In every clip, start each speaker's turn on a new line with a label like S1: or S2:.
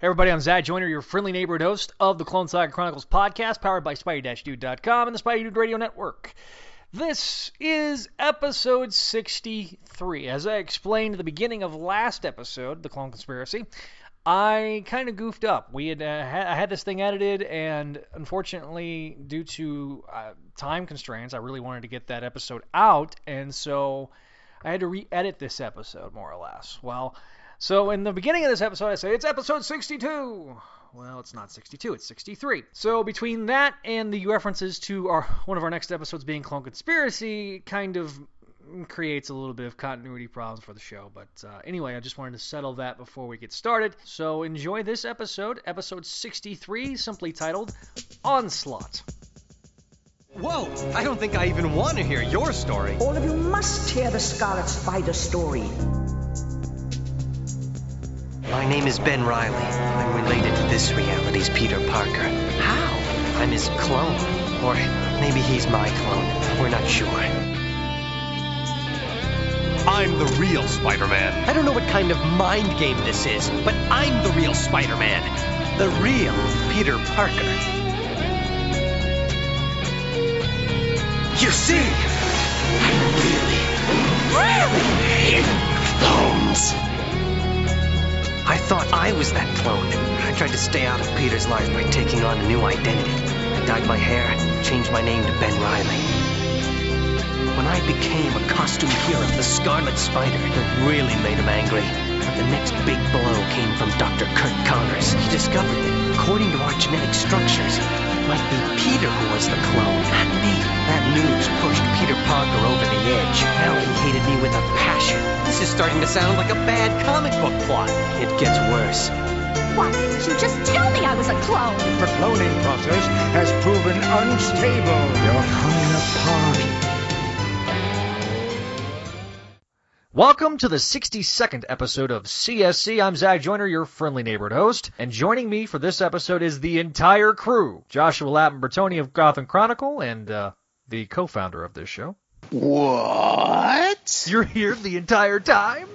S1: Hey everybody, I'm Zach Joyner, your friendly neighborhood host of the Clone Saga Chronicles podcast, powered by Spidey-Dude.com and the Spidey Dude Radio Network. This is episode 63. As I explained at the beginning of last episode, The Clone Conspiracy, I kind of goofed up. We had, uh, had I had this thing edited, and unfortunately, due to uh, time constraints, I really wanted to get that episode out, and so I had to re-edit this episode more or less. Well, so in the beginning of this episode, I say it's episode 62. Well, it's not 62, it's 63. So between that and the references to our one of our next episodes being Clone Conspiracy, kind of creates a little bit of continuity problems for the show. But uh, anyway, I just wanted to settle that before we get started. So enjoy this episode, episode 63, simply titled Onslaught.
S2: Whoa! I don't think I even want to hear your story.
S3: All of you must hear the Scarlet Spider story.
S2: My name is Ben Riley. I'm related to this reality's Peter Parker.
S3: How?
S2: I'm his clone. Or maybe he's my clone. We're not sure.
S4: I'm the real Spider-Man.
S2: I don't know what kind of mind game this is, but I'm the real Spider-Man. The real Peter Parker. You see, I really, really hate clones. I thought I was that clone. I tried to stay out of Peter's life by taking on a new identity. I dyed my hair, changed my name to Ben Riley. When I became a costume hero, the Scarlet Spider, it really made him angry. But the next big blow came from Dr. Curt Connors. He discovered that, according to our genetic structures, it might be Peter who was the clone, not me. That news pushed Peter Parker over the edge. Now he hated me with a passion. This is starting to sound like a bad comic book plot. It gets worse.
S5: Why didn't you just tell me I was a clone?
S6: The cloning process has proven unstable. You're coming apart.
S1: Welcome to the 62nd episode of CSC. I'm Zach Joyner, your friendly neighborhood host, and joining me for this episode is the entire crew. Joshua Lappin Bertoni of Gotham Chronicle and uh, the co-founder of this show.
S7: What?
S1: You're here the entire time?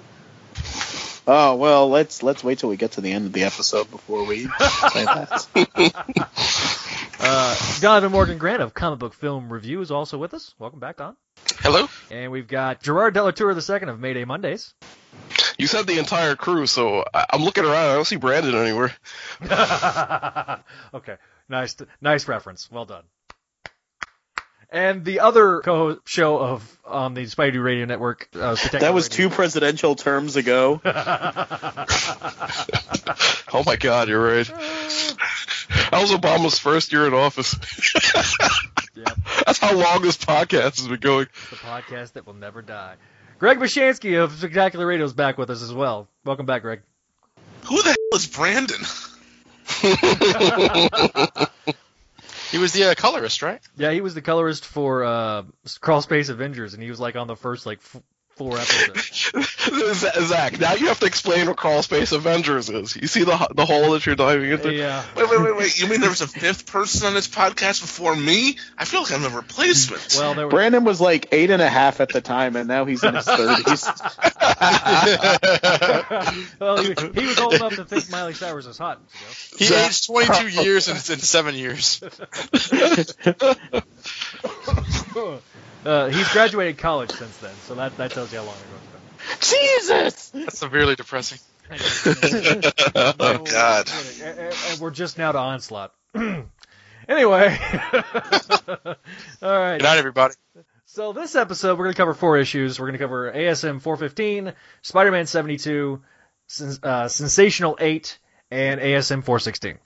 S7: Oh well, let's let's wait till we get to the end of the episode before we say that.
S1: Uh, Donovan Morgan Grant of Comic Book Film Review is also with us. Welcome back, Don.
S8: Hello?
S1: And we've got Gerard Delatour II of Mayday Mondays.
S8: You said the entire crew, so I- I'm looking around. I don't see Brandon anywhere.
S1: okay, nice, nice reference. Well done. And the other co-show of on the Spidey Radio Network, uh,
S7: that was
S1: Radio.
S7: two presidential terms ago.
S8: Oh my God, you're right. That was Obama's first year in office.
S1: Yeah.
S8: That's how long this podcast has been going.
S1: the podcast that will never die. Greg Bashansky of Spectacular Radio is back with us as well. Welcome back, Greg.
S9: Who the hell is Brandon? he was the uh, colorist, right?
S1: Yeah, he was the colorist for uh, Crawl Space Avengers, and he was like on the first like f- four episodes.
S8: Zach, now you have to explain what Crawl Space Avengers is. You see the the hole that you're diving into?
S1: yeah.
S9: Wait, wait, wait, wait. You mean there was a fifth person on this podcast before me? I feel like I'm a replacement.
S1: Well, there were.
S7: Brandon was like eight and a half at the time, and now he's in his thirties.
S1: well, he, he was old enough to think Miley Cyrus was hot. You
S9: he
S7: Zach-
S9: aged 22 years in, in seven years.
S1: Know? Uh, he's graduated college since then, so that that tells you how long ago it's
S7: Jesus!
S9: That's severely depressing.
S1: been.
S9: Oh, God.
S1: And, and- and we're just now to onslaught. anyway, all right.
S9: Good night, everybody.
S1: So this episode, we're going to cover four issues. We're going to cover ASM 415, Spider-Man 72, Sens- uh, Sensational 8, and ASM 416.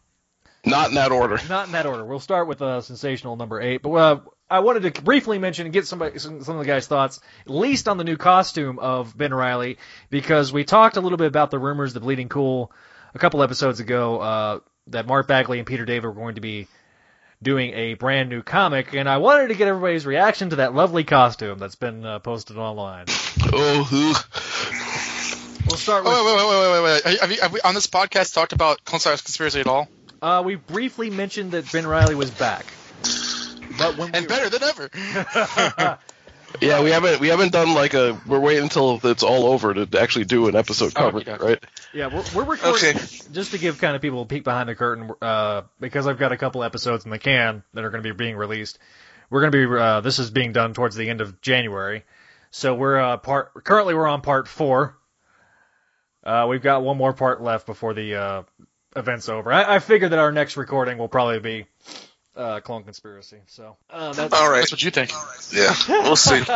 S8: Not in that order.
S1: Not in that order. We'll start with uh, Sensational number 8, but uh, I wanted to briefly mention and get somebody, some, some of the guys' thoughts, at least on the new costume of Ben Riley, because we talked a little bit about the rumors, the Bleeding Cool, a couple episodes ago, uh, that Mark Bagley and Peter David were going to be doing a brand new comic, and I wanted to get everybody's reaction to that lovely costume that's been uh, posted online.
S8: Oh, who?
S1: We'll start
S9: Wait,
S1: with.
S9: wait, wait, wait, wait, wait. Have, you, have we on this podcast talked about Clone Saga Conspiracy at all?
S1: Uh, we briefly mentioned that Ben Riley was back, but when
S9: And
S1: we,
S9: better than ever.
S8: Yeah, we haven't we haven't done like a. We're waiting until it's all over to actually do an episode
S10: Oh,
S8: covering
S10: okay.
S8: right?
S1: Yeah, we're, we're recording
S9: Okay.
S1: just to give kind of people a peek behind the curtain uh, because I've got a couple episodes in the can that are going to be being released. We're going to be uh, this is being done towards the end of January, so we're uh, part currently we're on part four. Uh, we've got one more part left before the uh, event's over. I, I figure that our next recording will probably be uh, Clone Conspiracy. So uh, that's
S9: All right.
S10: That's what you think.
S9: Yeah, we'll see.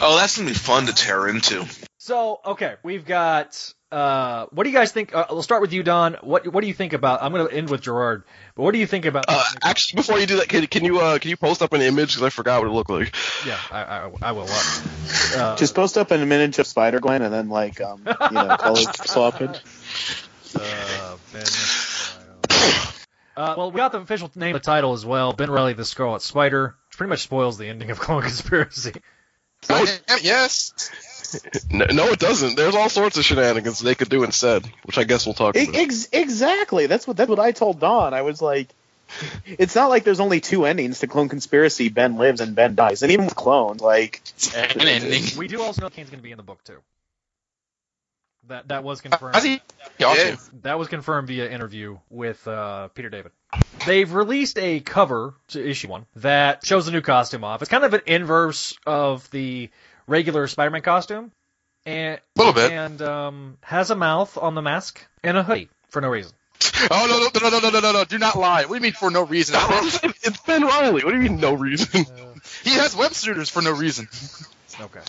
S9: oh, that's gonna be fun to tear into.
S1: So okay, we've got. Uh, what do you guys think? Uh, we'll start with you, Don. What What do you think about? I'm going to end with Gerard, but what do you think about?
S8: Uh, actually, before you do that, can, can you uh, can you post up an image because I forgot what it looked like.
S1: yeah, I, I, I will. Uh,
S7: Just post up an image of Spider Gwen and then like um you know color swap it.
S1: uh, Ben. Uh, well, we got the official name of the title as well. Ben Riley, the Scarlet Spider, which pretty much spoils the ending of Clone Conspiracy.
S10: Oh, yeah, yes.
S8: No, no, it doesn't. There's all sorts of shenanigans they could do instead, which I guess we'll talk about.
S7: Ex- exactly. That's what that's what I told Don. I was like, it's not like there's only two endings to Clone Conspiracy. Ben lives and Ben dies, and even with clones, like
S10: An ending.
S1: We do also know Kaine's going to be in the book too. That that was confirmed.
S10: He,
S9: yeah.
S1: That was confirmed via interview with uh, Peter David. They've released a cover to issue one that shows the new costume off. It's kind of an inverse of the regular Spider-Man costume, and a
S10: little bit,
S1: and um, has a mouth on the mask and a hoodie for no reason.
S10: Oh no no no no no no no! Do not lie. What do you mean for no reason?
S8: it's Ben Riley. What do you mean no reason?
S10: Uh, he has web shooters for no reason.
S1: Okay.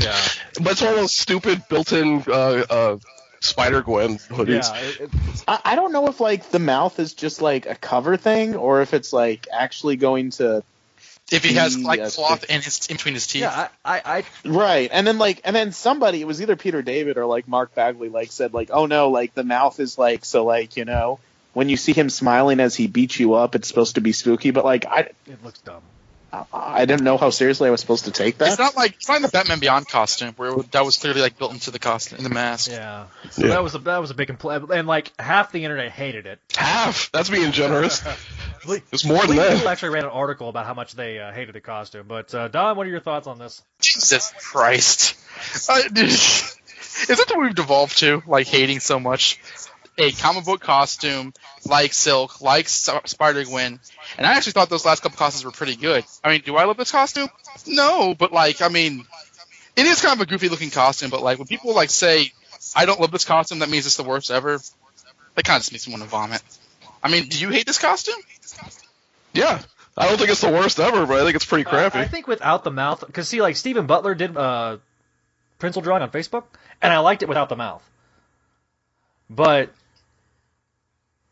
S1: Yeah.
S8: but it's one of those stupid built-in uh, uh, Spider Gwen hoodies.
S1: Yeah. It, it,
S7: I, I don't know if like the mouth is just like a cover thing or if it's like actually going to
S10: If he has like cloth in his in between his teeth.
S1: yeah. I, I, I
S7: right, and then like and then somebody it was either Peter David or like Mark Bagley like said like oh no like the mouth is like so like you know when you see him smiling as he beats you up it's supposed to be spooky but like I
S1: it looks dumb.
S7: I, I didn't know how seriously I was supposed to take that.
S10: It's not like it's not in the Batman Beyond costume where it- that was clearly like built into the costume in the mask.
S1: Yeah. So
S8: Yeah.
S1: that was a that was a big complaint, and like half the internet hated it.
S8: Half. That's being generous. It's more than
S1: People
S8: that.
S1: actually ran an article about how much they uh, hated the costume. But uh, Don, what are your thoughts on this?
S10: Jesus Christ. Uh, dude, is that what we've devolved to? Like hating so much a comic book costume like Silk, like S- Spider Gwen, and I actually thought those last couple costumes were pretty good. I mean, do I love this costume? No, but like, I mean, it is kind of a goofy looking costume. But like, when people like say, "I don't love this costume," that means it's the worst ever. That kind of just makes me want to vomit. I mean, do you hate this costume?
S8: Yeah. I don't think it's the worst ever, but I think it's pretty crappy.
S1: Uh, I think without the mouth, because see, like Stephen Butler did uh, pencil drawing on Facebook, and I liked it without the mouth. But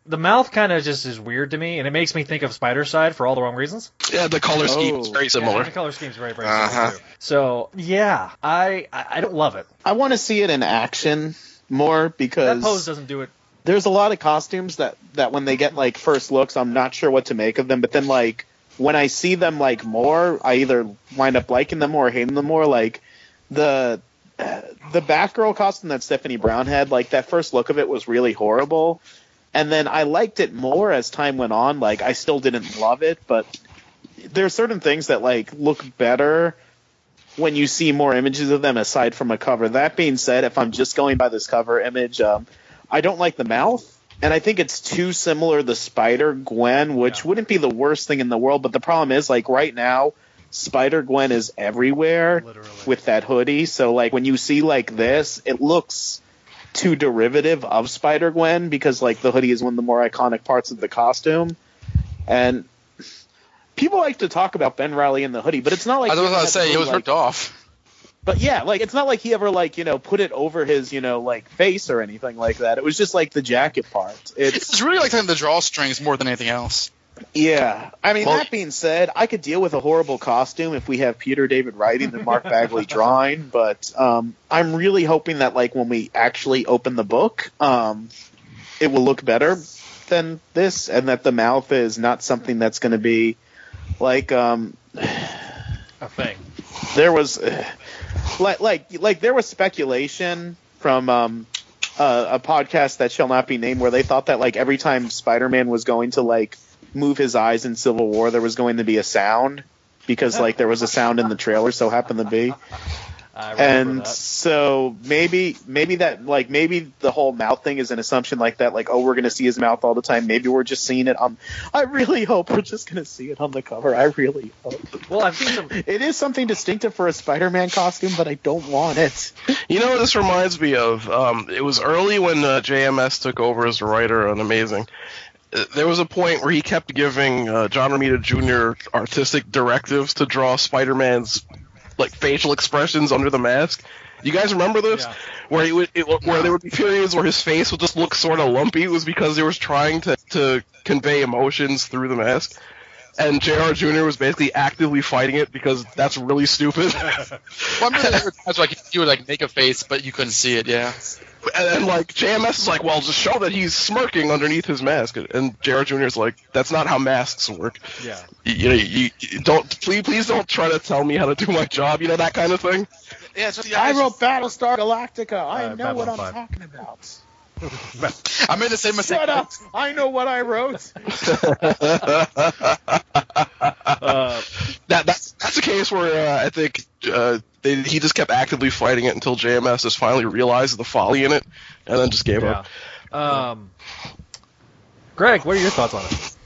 S1: the mouth kind of just is weird to me, and it makes me think of Spidercide for all the wrong reasons.
S8: yeah, the color scheme is
S7: Oh.
S8: very
S1: Yeah,
S8: similar.
S1: the color scheme's very, very
S9: Uh-huh.
S1: similar too. So yeah, I I, I don't love it.
S7: I want to see it in action more because That
S1: pose doesn't do it.
S7: there's a lot of costumes that that when they get like first looks, I'm not sure what to make of them. But then like when I see them like more, I either wind up liking them more or hating them more. Like the the Batgirl costume that Stephanie Brown had, like that first look of it was really horrible. And then I liked it more as time went on. Like I still didn't love it, but there are certain things that like look better when you see more images of them aside from a cover. That being said, if I'm just going by this cover image, um, I don't like the mouth, and I think it's too similar to Spider Gwen, which
S1: Yeah.
S7: wouldn't be the worst thing in the world. But the problem is, like right now, Spider Gwen is everywhere
S1: Literally.
S7: with that hoodie. So like when you see like this, it looks too derivative of Spider Gwen because like the hoodie is one of the more iconic parts of the costume, and people like to talk about Ben Riley in the hoodie, but it's not like
S10: I was about to say it was
S7: like,
S10: ripped off.
S7: but yeah, like it's not like he ever like you know put it over his you know like face or anything like that. It was just like the jacket part. It's
S10: It's really like the drawstrings more than anything else.
S7: Yeah. I mean
S8: Well-
S7: that being said, I could deal with a horrible costume if we have Peter David writing and Mark Bagley drawing. But um, I'm really hoping that like when we actually open the book, um, it will look better than this, and that the mouth is not something that's going to be like um,
S1: A thing.
S7: there was like like like there was speculation from um uh, a podcast that shall not be named where they thought that like every time Spider-Man was going to like move his eyes in Civil War there was going to be a sound because like there was a sound in the trailer, so happened to be. And
S1: that.
S7: so maybe maybe that like maybe the whole mouth thing is an assumption like that like oh we're gonna see his mouth all the time maybe we're just seeing it on I really hope we're just gonna see it on the cover I really hope
S1: Well, I've seen some.
S7: it is something distinctive for a Spider-Man costume but I don't want it
S8: You know what this reminds me of? Um, it was early when uh, JMS took over as a writer on Amazing. There was a point where he kept giving uh, John Romita Jr. artistic directives to draw Spider-Man's like facial expressions under the mask. You guys remember this?
S1: Yeah.
S8: Where he would, it, where there would be periods where his face would just look sort of lumpy. It was because he was trying to to convey emotions through the mask. And JR Jr. was basically actively fighting it because that's really stupid.
S10: Well, I'm really there were times like you would like make a face, but you couldn't see it. Yeah.
S8: And then like JMS is like, well, just show that he's smirking underneath his mask, and JR Jr. is like, that's not how masks work.
S1: Yeah.
S8: You, you know, you, you don't please please don't try to tell me how to do my job. You know that kind of thing.
S9: Yeah, so the
S7: I
S9: eyes-
S7: wrote Battlestar Galactica I
S1: Uh,
S7: know what I'm
S1: 5.
S7: talking about
S10: I made the same mistake.
S7: shut up I know what I wrote
S1: Uh,
S8: That that's that's a case where uh, I think uh, they, he just kept actively fighting it until JMS just finally realized the folly in it, and then just gave
S1: yeah.
S8: up.
S1: Um, Greg, what are your thoughts on it?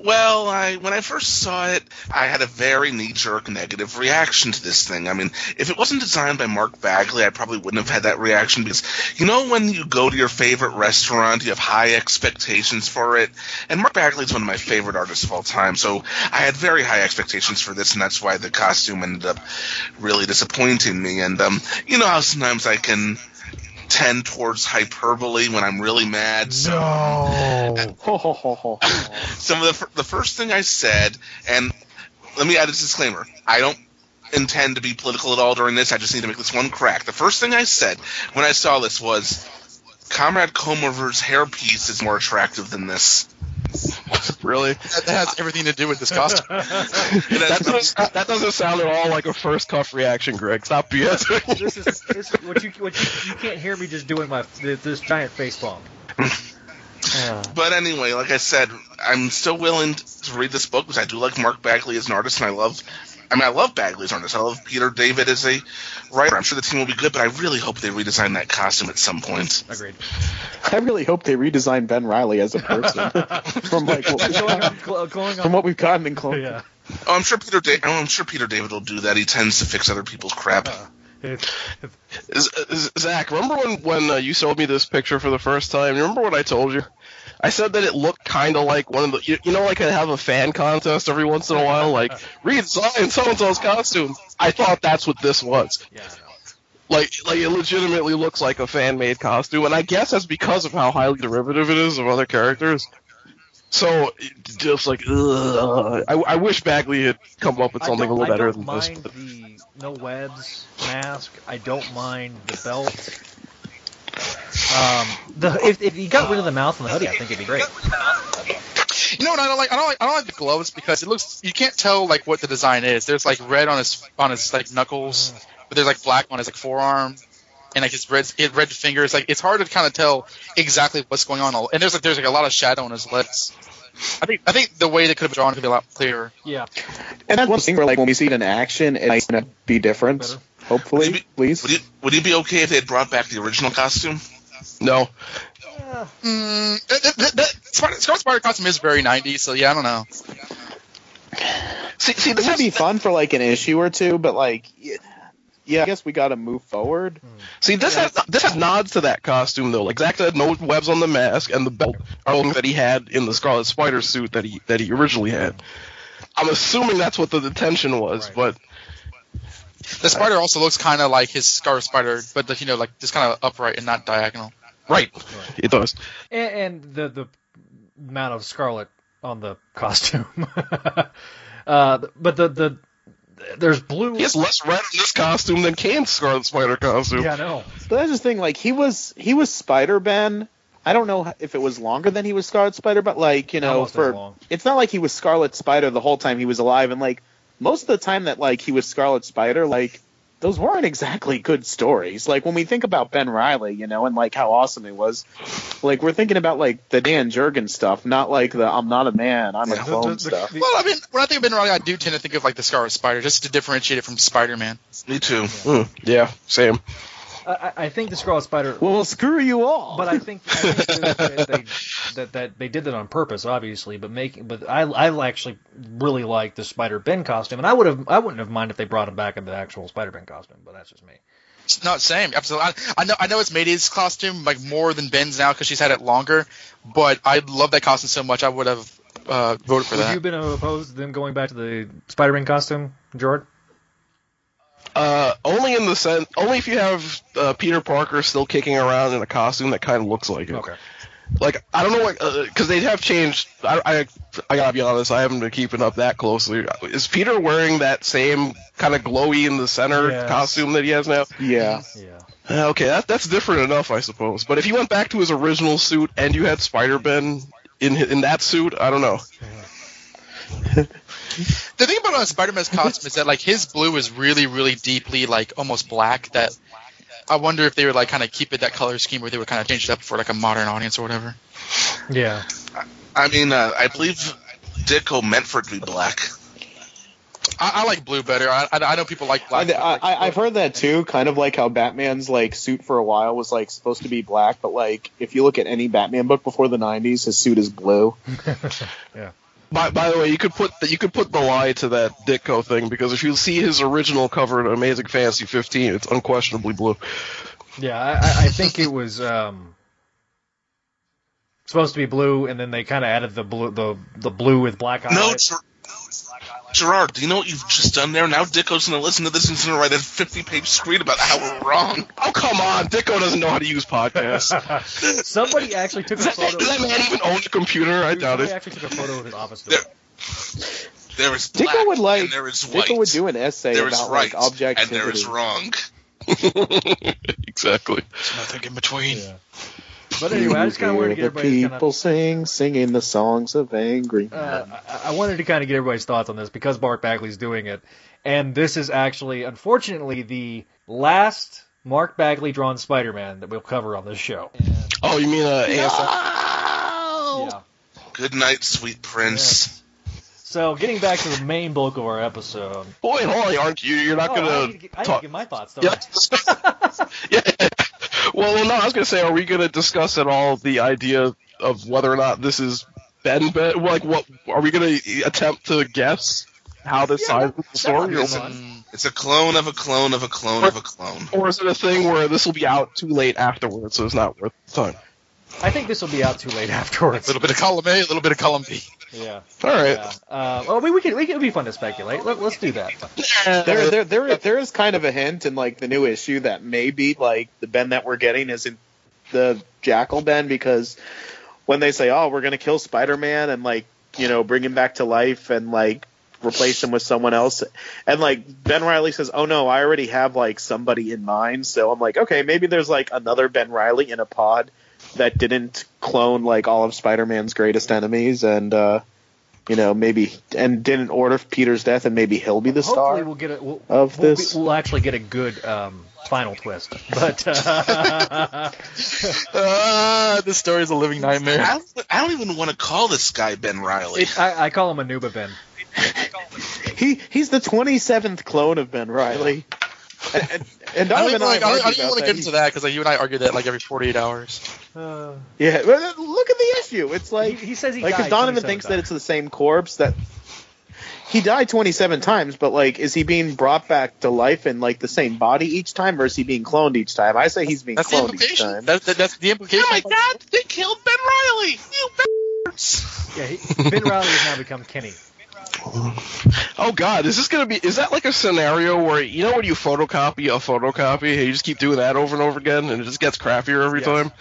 S9: Well, I when I first saw it, I had a very knee-jerk negative reaction to this thing. I mean, if it wasn't designed by Mark Bagley, I probably wouldn't have had that reaction because you know when you go to your favorite restaurant, you have high expectations for it, and Mark Bagley is one of my favorite artists of all time. So I had very high expectations for this, and that's why the costume ended up really disappointing me. And um, you know how sometimes I can tend towards hyperbole when I'm really mad. So
S1: No.
S9: some of the the first thing I said, and let me add a disclaimer: I don't intend to be political at all during this. I just need to make this one crack. The first thing I said when I saw this was, Comrade Comover's hairpiece is more attractive than this.
S8: Really?
S10: That has everything to do with this costume.
S8: that, doesn't, that doesn't sound at all like a first cuff reaction, Greg. Stop BSing.
S1: this is this is what you what you, you can't hear me just doing my this giant face palm. Uh,
S9: But anyway, like I said, I'm still willing to read this book because I do like Mark Bagley as an artist, and I love. I mean, I love Bagley as an artist. I love Peter David as a writer. I'm sure the team will be good, but I really hope they redesign that costume at some point.
S1: agreed.
S7: I really hope they redesign Ben Riley as a person from like what we've
S1: going on,
S7: gotten, from
S1: on.
S7: what we've gotten in Clone.
S1: Yeah.
S9: Oh, I'm sure Peter. Da- oh, I'm sure Peter David will do that. He tends to fix other people's crap.
S1: It-
S8: Z- Z- Zach, remember when when uh, you showed me this picture for the first time? Remember what I told you? I said that it looked kind of like one of the you, you know like I have a fan contest every once in a while like redesign so and so's costume. I thought that's what this was.
S1: yeah.
S8: Like like it legitimately looks like a fan made costume, and I guess that's because of how highly derivative it is of other characters. So just like ugh, I, I wish Bagley had come up with something a little better
S1: I don't
S8: than this.
S1: mind the no webs mask. I don't mind the belt. Um, the if, if you got rid of the mouth and the hoodie, I think it'd be great.
S10: You know what I don't like? I don't like. I don't like the gloves because it looks. You can't tell like what the design is. There's like red on his on his like knuckles, but there's like black on his like forearm, and like his red his red fingers. Like it's hard to kind of tell exactly what's going on. And there's like there's like a lot of shadow on his lips. I think I think the way they could have drawn could be a lot clearer.
S1: Yeah.
S7: And that's one thing where like when we see it in action, it's gonna be different.
S1: Better.
S7: Hopefully,
S9: Would be-
S7: please.
S9: Would you would you be okay if they had brought back the original costume?
S8: No,
S10: Mm, that, that, that, that Spider, Scarlet Spider costume is very 90s, so yeah, I don't know.
S8: see, see
S7: This would be fun for like an issue or two, but like, yeah, yeah I guess we got to move forward.
S8: See, this has this has nods to that costume though. Like Zach said, no webs on the mask and the belt are things that he had in the Scarlet Spider suit that he that he originally had. I'm assuming that's what the detention was,
S1: Right.
S8: but
S10: The spider also looks kind of like his Scarlet Spider, but the, you know, like just kind of upright and not diagonal.
S8: right, it does.
S1: And, and the the amount of scarlet on the costume. uh, but the the there's blue.
S8: He has less red in this costume than Kaine's Scarlet Spider costume.
S1: Yeah, I know.
S7: But that's the thing. Like he was he was Spider Ben. I don't know if it was longer than he was Scarlet Spider, but like you know,
S1: Almost
S7: for it's not like he was Scarlet Spider the whole time he was alive, and like most of the time that like he was Scarlet Spider, like those weren't exactly good stories. Like when we think about Ben Riley, you know, and like how awesome he was, like we're thinking about like the Dan Jurgens stuff, not like the I'm not a man, I'm a
S10: Yeah.
S7: clone
S1: The- the-
S7: stuff.
S1: the-
S10: Well, I mean, when I think of Ben Riley, I do tend to think of like the Scarlet Spider, just to differentiate it from Spider-Man.
S9: Me too.
S8: Mm, yeah, same.
S1: I, I- I think the Scarlet Spider.
S7: well, screw you all.
S1: But I think, I think that, that they, that, that they did that on purpose, obviously. But making, but I, I actually really like the Spider Ben costume, and I would have, I wouldn't have minded if they brought him back in the actual Spider Ben costume. But that's just me.
S10: It's not same. Absolutely. I, I know. I know it's Mayday's costume like more than Ben's now because she's had it longer. But I love that costume so much. I would have uh, voted for
S1: Would
S10: that.
S1: Have you been opposed to them going back to the Spider Man costume, Jordan?
S8: Uh, only in the sense, only if you have uh, Peter Parker still kicking around in a costume that kind of looks like it.
S1: Okay.
S8: Like I don't know what because they have changed. I, I I gotta be honest, I haven't been keeping up that closely. Is Peter wearing that same kind of glowy in the center
S1: Yes.
S8: costume that he has now?
S7: yeah,
S1: Yeah.
S8: Uh, Okay, that, that's different enough, I suppose. But if you went back to his original suit and you had Spider Ben in in that suit, I don't know.
S10: The thing about uh, Spider-Man's costume is that like his blue is really, really deeply like almost black. That I wonder if they would like kind of keep it that color scheme, or they would kind of change it up for like a modern audience or whatever.
S1: Yeah.
S9: I mean, uh, I believe Ditko meant for it to be black.
S10: I, I like blue better. I, I, I know people like black.
S7: I, I've heard that too. Kind of like how Batman's like suit for a while was like supposed to be black, but like if you look at any Batman book before the '90s, his suit is blue.
S8: By, by the way, you could put the, you could put the lie to that Ditko thing because if you see his original cover in Amazing Fantasy 15, it's unquestionably blue.
S1: Yeah, I, I- I think it was um, supposed to be blue, and then they kind of added the blue, the the blue with black eyes.
S9: No, Ger- Gerard, do you know what you've just done there? Now Ditko's going to listen to this and he's going to write a 50 page screed about how we're wrong.
S8: Oh come on, Ditko doesn't know how to use podcasts.
S1: Somebody actually took a
S8: that,
S1: photo.
S8: does that man even own a computer? I doubt
S1: Somebody
S8: it.
S1: actually took a photo of his office.
S9: There-
S1: door.
S9: There is black
S7: Ditko would like
S9: and there is white.
S7: Ditko would do an essay
S9: there is
S7: about
S9: right
S7: like objectivity.
S9: and there is wrong.
S8: exactly.
S10: There's nothing in between.
S1: Yeah. But anyway, I just kind of wanted to get
S7: Hear the
S1: everybody's
S7: people
S1: kind
S7: sing, singing the songs of angry men.
S1: Uh, I, I wanted to kind of get everybody's thoughts on this because Mark Bagley's doing it, and this is actually, unfortunately, the last Mark Bagley drawn Spider-Man that we'll cover on this show.
S8: Oh, you mean uh, ASM?
S1: Yeah.
S9: Good night, sweet prince.
S1: So, getting back to the main bulk of our episode.
S8: Boy, Holly, aren't you? You're not
S1: Oh,
S8: gonna
S1: I need to get, I need to
S8: talk.
S1: get my thoughts. Though.
S8: Yeah. yeah. Well, well, no, I was gonna say, are we gonna discuss at all the idea of whether or not this is Ben? Ben, like, what are we gonna attempt to guess how this side of the story, or,
S9: It's a, clone of a clone of a clone of a clone.
S8: or is it a thing where this will be out too late afterwards, so it's not worth the time?
S1: I think this will be out too late afterwards.
S10: A little bit of column A, a little bit of column B.
S1: Yeah.
S8: All right.
S1: Yeah. Uh, well, we, we can. We can, it'd be fun to speculate. Let, let's do that.
S7: There, there, there, there is kind of a hint in like the new issue that maybe like the Ben that we're getting isn't the Jackal Ben because when they say, "Oh, we're gonna kill Spider-Man and like you know bring him back to life and like replace him with someone else," and like Ben Riley says, "Oh no, I already have like somebody in mind," so I'm like, okay, maybe there's like another Ben Riley in a pod that didn't clone like all of Spider-Man's greatest enemies and. uh you know, maybe and didn't order Peter's death, and maybe he'll be the
S1: Hopefully,
S7: star.
S1: we'll get a we'll,
S7: of
S1: we'll,
S7: this.
S1: be- we'll actually get a good um, final twist. But uh,
S10: Ah, this story is a living nightmare.
S9: I don't, I don't even want to call this guy Ben Riley.
S1: it, I, I call him a Nuba Ben.
S7: He he's the 27th clone of Ben Riley. And, and, and
S10: I don't
S7: Donovan
S10: even, like, I I
S7: argue
S10: don't want to get into that because like, you and I argue that like every 48 hours.
S1: Uh,
S7: Yeah, but look at the issue. It's like
S1: he says he
S7: like
S1: died
S7: because Donovan
S1: 27
S7: thinks that it's the same corpse that he died 27 times, but like is he being brought back to life in like the same body each time, or is he being cloned each time? I say he's being
S10: That's the
S7: cloned each time.
S10: That, that, that's the implication.
S9: oh my God! They killed Ben Riley. You bastards!
S1: Yeah, he, Ben Riley has now become Kenny.
S8: Oh God, is this gonna be? Is that like a scenario where you know when you photocopy a photocopy, and you just keep doing that over and over again, and it just gets crappier every
S1: Yes.
S8: time?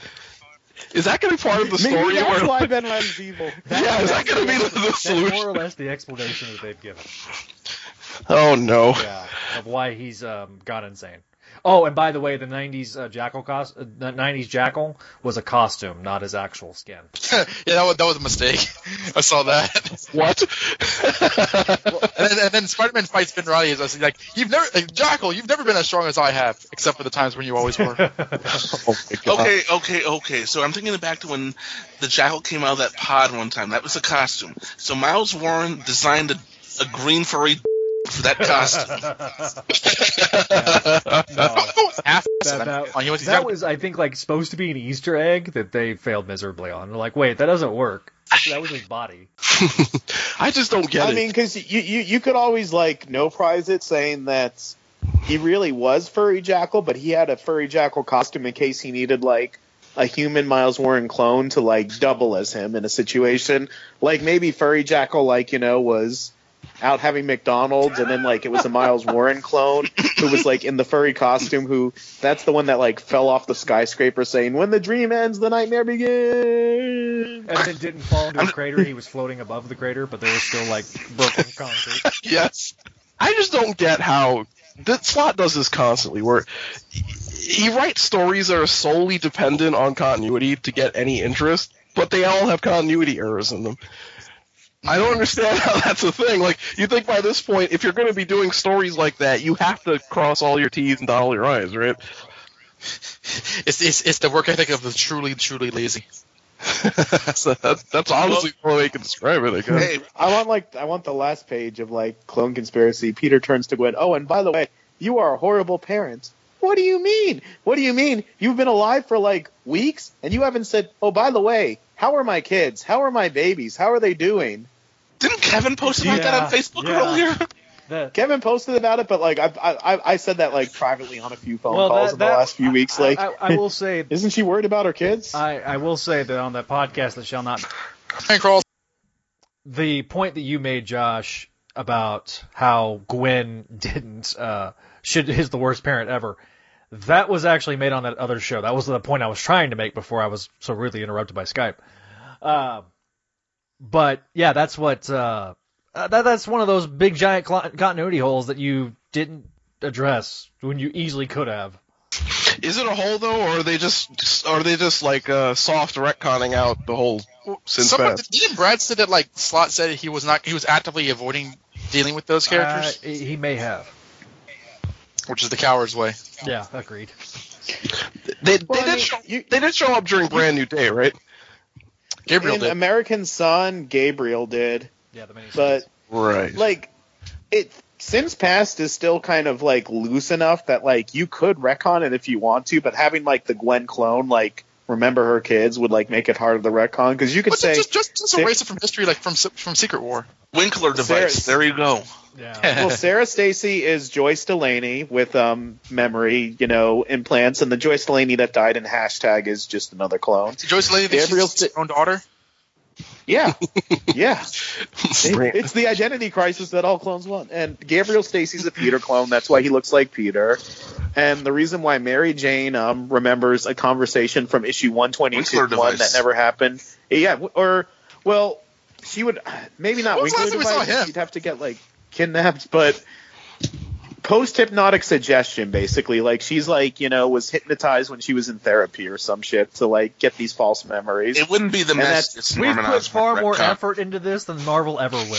S8: Is that gonna be part of the story?
S7: That's
S8: where,
S7: why Ben Riley's evil.
S8: yeah, is that gonna be the, the
S1: That's more or less the explanation that they've given.
S8: Oh no.
S1: Yeah, of why he's um, gone insane. Oh, and by the way, the '90s uh, Jackal cost, uh, the '90s Jackal was a costume, not his actual skin.
S10: yeah, that was, that was a mistake. I saw that.
S8: What?
S10: and, then, and then Spider-Man fights Ben Riley. I was like, you've never, like, Jackal, you've never been as strong as I have, except for the times when you always were.
S8: oh.
S9: Okay, okay, okay. So I'm thinking back to when the Jackal came out of that pod one time. That was a costume. So Miles Warren designed a, a green furry for that costume.
S10: Half
S1: That, that-
S10: Oh, was,
S1: that was, I think, like supposed to be an Easter egg that they failed miserably on. They're like, wait, that doesn't work. That was his body.
S8: I just don't get
S7: I
S8: it.
S7: I mean, because you, you you could always like no prize it, saying that he really was furry jackal, but he had a furry jackal costume in case he needed like a human Miles Warren clone to like double as him in a situation. Like maybe furry jackal, like you know, was out having McDonald's, and then like it was a Miles Warren clone who was like in the furry costume. Who that's the one that like fell off the skyscraper, saying, "When the dream ends, the nightmare begins."
S1: And then didn't fall into a crater. He was floating above the crater, but there was still like broken concrete.
S8: yes. I just don't get how that Slott does this constantly, where he writes stories that are solely dependent on continuity to get any interest, but they all have continuity errors in them. I don't understand how that's a thing. Like, you think by this point, if you're going to be doing stories like that, you have to cross all your T's and dot all your I's, right?
S10: it's, it's, it's the work ethic of the truly, truly lazy.
S8: so that's, that's honestly the only way you can describe it, I guess.
S9: hey,
S7: I want like I want the last page of like clone conspiracy. Peter turns to Gwen. Oh, and by the way, you are a horrible parent. What do you mean? What do you mean? You've been alive for like weeks and you haven't said, "Oh, by the way, how are my kids? How are my babies? How are they doing?"
S9: Didn't Kevin post about that on Facebook
S1: yeah.
S9: earlier?
S1: That,
S7: Kevin posted about it, but like I I, I said that like privately on a few phone
S1: Well,
S7: calls
S1: that-
S7: in the
S1: that-
S7: last few weeks. Like,
S1: I, I, I will say,
S7: isn't she worried about her kids?
S1: I, I will say that on that podcast that shall not
S10: Frank Rawls,
S1: the point that you made, Josh, about how Gwen didn't uh, should is the worst parent ever. That was actually made on that other show. That was the point I was trying to make before I was so rudely interrupted by Skype. Uh, but yeah, that's what uh, uh, that, that's one of those big giant cl- continuity holes that you didn't address when you easily could have.
S8: Is it a hole though, or are they just are they just like uh, soft retconning out the whole since
S10: someone,
S8: past?
S10: didn't Brad say that like Slott said he was not he was actively avoiding dealing with those characters,
S1: Uh, he may have.
S10: which is the coward's way.
S1: Yeah, agreed.
S8: They,
S7: Well,
S8: they
S7: I
S8: did
S7: mean,
S8: show,
S7: you-
S8: they did show up during Brand New Day, right?
S10: Gabriel
S7: In
S10: did.
S7: American Son, Gabriel did,
S1: Yeah, the mini
S7: but
S8: Right.
S7: like it Sins Past is still kind of like loose enough that like you could retcon it if you want to, but having like the Gwen clone like remember her kids would like make it harder to retcon because you could
S10: But
S7: say
S10: just, just, just erase it from history, like from from Secret War.
S9: Winkler device.
S7: Sarah-
S9: There you go.
S1: Yeah.
S7: well Sarah Stacy is Joyce Delaney with um memory you know implants and the Joyce Delaney that died in hashtag is just another clone.
S10: Joyce Delaney, thinks
S7: Gabriel
S10: she's her own daughter.
S7: Yeah, yeah.
S8: Brand-
S7: It's the identity crisis that all clones want. And Gabriel Stacy's a Peter clone. That's why he looks like Peter. And the reason why Mary Jane um, remembers a conversation from issue 122, one
S9: device.
S7: that never happened. Yeah, or, well, she would, maybe not
S10: When was the last time we saw him?
S7: She'd have to get, like, kidnapped, but post hypnotic suggestion, basically. Like, she's, like, you know, was hypnotized when she was in therapy or some shit to, like, get these false memories.
S9: It wouldn't be the
S7: And
S9: mess.
S1: We've put far more
S9: retcon.
S1: effort into this than Marvel ever will.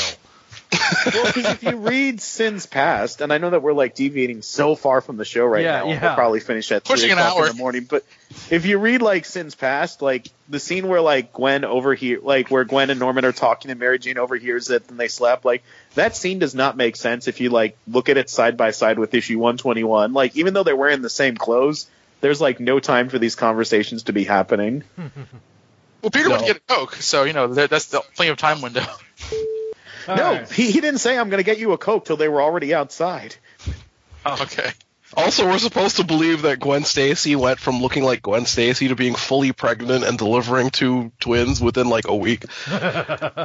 S7: well, because if you read Sins Past, and I know that we're like deviating so far from the show right
S1: Yeah,
S7: now,
S1: yeah.
S7: we'll probably finish at
S10: Pushing
S7: three
S10: an
S7: o'clock
S10: hour.
S7: in the morning. But if you read like Sins Past, like the scene where like Gwen overhear, like where Gwen and Norman are talking and Mary Jane overhears it and they slap, like that scene does not make sense if you like look at it side by side with issue 121. Like even though they're wearing the same clothes, there's like no time for these conversations to be happening.
S10: Well, Peter went
S8: No.
S10: to get a Coke, so you know that- that's the plenty of time window.
S7: No,
S1: right.
S7: he, he didn't say I'm going to get you a coke till they were already outside.
S10: Oh, okay.
S8: Also, we're supposed to believe that Gwen Stacy went from looking like Gwen Stacy to being fully pregnant and delivering two twins within like a week.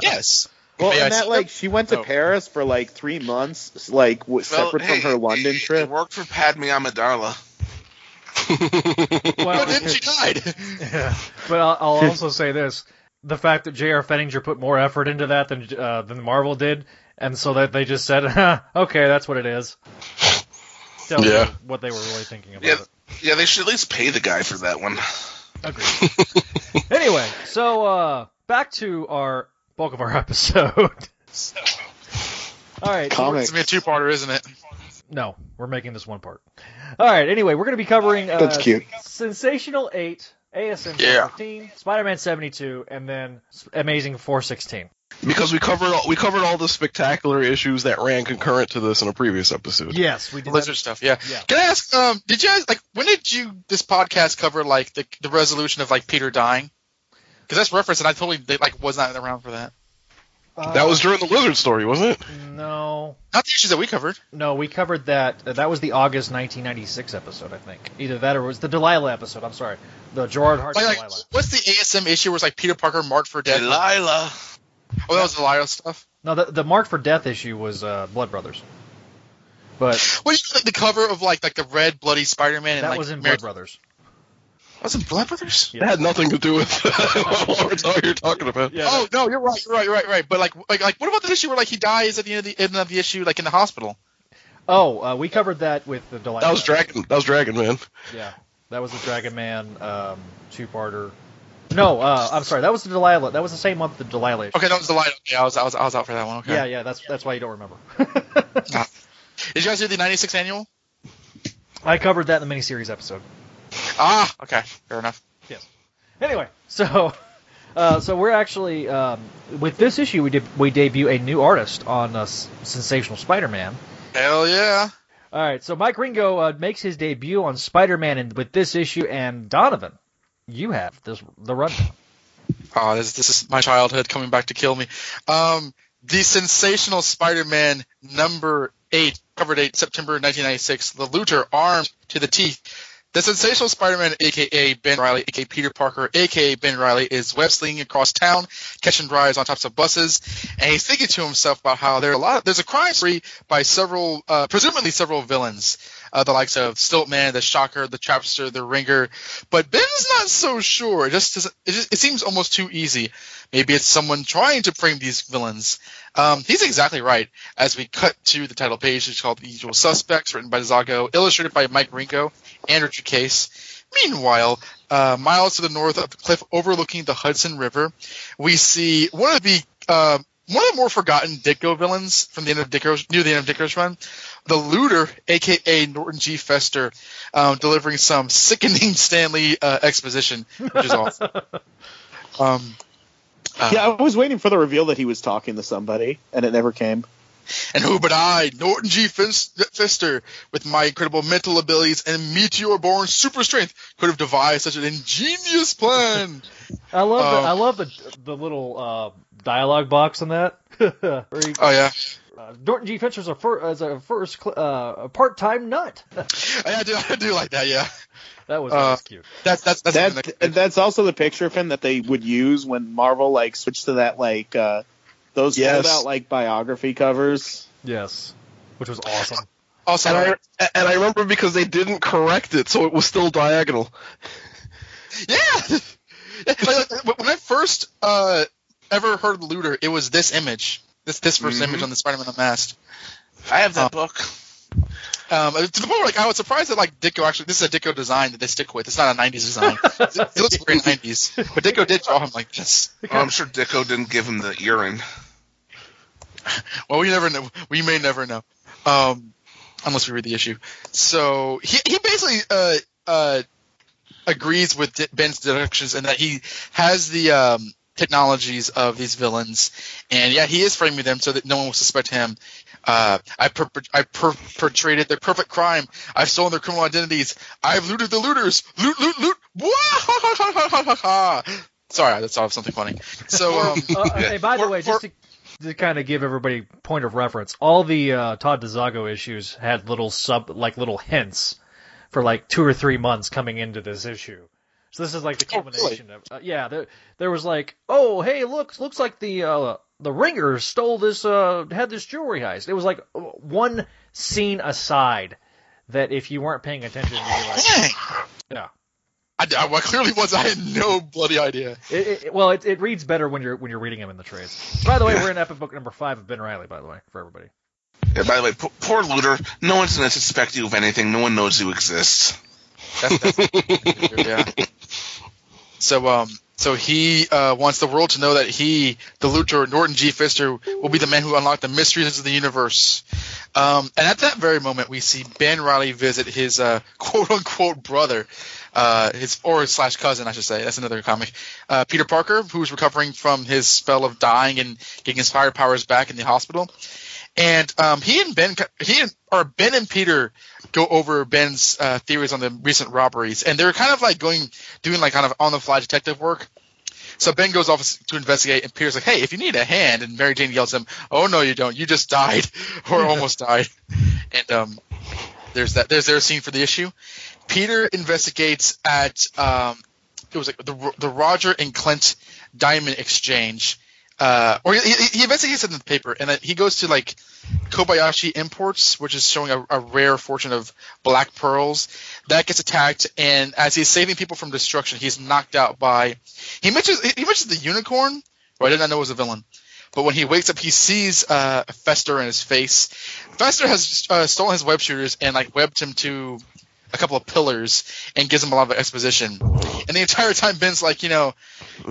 S10: Yes.
S7: Well,
S10: May I
S7: and that like she went to
S10: Oh.
S7: Paris for like three months, like w-
S9: Well,
S7: separate
S9: hey,
S7: from her London
S9: it,
S7: trip.
S9: It worked for Padme Amidala.
S1: Well,
S10: But then she died.
S1: Yeah. But I'll, I'll also say this: the fact that J.R. Fettinger put more effort into that than uh, than Marvel did, and so that they just said, huh, "Okay, that's what it is." tells
S8: Yeah.
S1: what they were really thinking about
S9: Yeah,
S1: it.
S9: yeah, they should at least pay the guy for that one.
S1: Agreed. anyway, so uh, back to our bulk of our episode. All right. so
S7: Comics.
S10: It's gonna be a two-parter, isn't it?
S1: No, we're making this one part. All right. Anyway, we're going to be covering uh,
S7: That's cute.
S1: Sensational Eight, ASM
S8: Yeah.
S1: 15, Spider-Man 72, and then Amazing 416.
S8: Because we covered all, we covered all the spectacular issues that ran concurrent to this in a previous episode.
S1: Yes, we did.
S10: Blizzard stuff, yeah.
S1: Yeah.
S10: Can I ask, um, did you guys like when did you this podcast cover like the the resolution of like Peter dying? Because that's referenced, and I totally did, like was not around for that.
S8: That was during the Lizard story, wasn't it?
S1: No,
S10: Not the issues that we covered.
S1: no, we covered that. uh, that was the August 1996 episode, I think. Either that or it was the Delilah episode. I'm sorry, the Gerard Hart
S10: Like, like,
S1: Delilah.
S10: what's the ASM issue where it's like Peter Parker marked for death?
S9: Delilah.
S10: Oh, that was Delilah stuff.
S1: No, the the Mark for Death issue was uh, Blood Brothers. But
S10: What is like the cover of like like the red bloody Spider-Man and
S1: that
S10: like
S1: was in
S10: Mary-
S1: Blood Brothers.
S10: Was it Blood Brothers?
S8: That had nothing to do with what you're talking about.
S1: Yeah.
S10: Oh no, you're right, you're right, you're right, right. But like, like, like, what about the issue where like he dies at the end of the end of the issue, like in the hospital?
S1: Oh, uh, we covered that with the Delilah.
S8: That was Dragon. That was Dragon Man.
S1: Yeah, that was the Dragon Man um, two-parter. No, uh, I'm sorry, that was the Delilah. That was the same month the Delilah. issue.
S10: Okay, that was the light. Okay, I was, I was, I was out for that one. Okay.
S1: Yeah, yeah, that's that's why you don't remember.
S10: Did you guys do the '96 annual?
S1: I covered that in the miniseries episode.
S10: Ah, okay, fair enough. Yes.
S1: Anyway, so uh, so we're actually um, with this issue we did we debut a new artist on uh, Sensational Spider-Man.
S10: Hell yeah.
S1: All right, so Mike Wieringo uh, makes his debut on Spider-Man and with this issue, and Donovan, you have this the rundown.
S10: Oh, this, this is my childhood coming back to kill me. Um, the sensational Spider-Man number eight, cover date September 1996. The looter armed to the teeth. The sensational Spider-Man, aka Ben Riley, aka Peter Parker, aka Ben Riley, is web slinging across town, catching rides on tops of buses, and he's thinking to himself about how there are a lot. Of, there's a crime spree by several, uh, presumably several villains, uh, the likes of Stiltman, the Shocker, the Trapster, the Ringer. But Ben's not so sure. It just, it, just, it seems almost too easy. Maybe it's someone trying to frame these villains. Um, he's exactly right. As we cut to the title page, it's called The Usual Suspects, written by DeZago, illustrated by Mike Wieringo and Richard Case. Meanwhile, uh, miles to the north of the cliff overlooking the Hudson River, we see one of the uh, one of the more forgotten Ditko villains from the end of Ditko's near the end of Ditko's run, the Looter, aka Norton G. Fester, um, delivering some sickening Stan Lee uh, exposition, which is awesome. Um, uh,
S7: Yeah, I was waiting for the reveal that he was talking to somebody, and it never came.
S10: And who but I, Norton G. Fester, with my incredible mental abilities and meteor-born super strength, could have devised such an ingenious plan.
S1: I love
S10: Um,
S1: the, I love the the little uh, dialogue box on that. He-
S10: oh yeah,
S1: uh, Norton G. Fincher's a, fir- as a first cl- uh, a part-time nut.
S10: I do, I do like that. Yeah,
S1: that was, that
S10: Uh,
S1: was cute.
S10: that's that's that's
S7: That
S10: that-
S7: that's also the picture of him that they would use when Marvel like switched to that like uh those
S8: Yes.
S7: fold out like biography covers.
S1: Yes, which was awesome.
S10: also.
S8: And I and I remember because they didn't correct it, so it was still diagonal.
S10: Yeah. like, like, when I first uh, ever heard looter, it was this image. This this 1st
S9: Mhm.
S10: image on the Spider-Man Unmasked.
S9: I have that
S10: Uh,
S9: book.
S10: Um, to the point where like I was surprised that like Ditko actually this is a Ditko design that they stick with. It's not a '90s design. it, it looks very '90s, but Ditko did draw him like this.
S9: Oh, I'm sure Ditko didn't give him the earring.
S10: Well, we never know. We may never know, um, unless we read the issue. So he he basically uh, uh, agrees with D- Ben's deductions and that he has the um, technologies of these villains, and yeah, he is framing them so that no one will suspect him. Uh, I per- I per- perpetrated their perfect crime. I've stolen their criminal identities. I've looted the looters. Loot, loot, loot. Sorry, that's all something funny. So um,
S1: Uh, hey, by the way, just to, to kind of give everybody point of reference, all the uh, Todd DeZago issues had little sub, like little hints for like two or three months coming into this issue. So this is like the
S10: Oh, really?
S1: culmination of, uh, yeah. There, there was like, oh, hey, look, looks like the uh, the ringers stole this, uh, had this jewelry heist. It was like one scene aside that if you weren't paying attention, you'd be like,
S10: dang.
S1: yeah.
S10: I, I, well, clearly was. I had no bloody idea.
S1: It, it, well, it, it reads better when you're when you're reading them in the trades. By the way, we're in epic book number five of Ben Riley. By the way, for everybody.
S9: Yeah, by the way, p- poor Looter. No one's gonna suspect you of anything. No one knows you exist.
S10: That's, that's yeah. So um, so he uh, wants the world to know that he, the Looter, Norton G. Fester, will be the man who unlocked the mysteries of the universe. Um, and at that very moment, we see Ben Riley visit his uh, quote unquote brother, uh, his or slash cousin, I should say. That's another comic. Uh, Peter Parker, who's recovering from his spell of dying and getting his fire powers back in the hospital. And um, he and Ben, he and, or Ben and Peter go over Ben's uh, theories on the recent robberies, and they're kind of like going, doing like kind of on the fly detective work. So Ben goes off to investigate, and Peter's like, "Hey, if you need a hand," and Mary Jane yells at him, "Oh no, you don't! You just died, or almost died." And um, there's that. There's their scene for the issue. Peter investigates at um, it was like the the Roger and Clint Diamond Exchange, uh, or he, he, he investigates it in the paper, and he goes to like Kobayashi Imports, which is showing a, a, rare fortune of black pearls. That gets attacked, and as he's saving people from destruction, he's knocked out by. He mentions he mentions the unicorn, who I did not know was a villain. But when he wakes up, he sees uh, Fester in his face. Fester has uh, stolen his web shooters and like webbed him to a couple of pillars and gives him a lot of exposition. And the entire time, Ben's like, you know,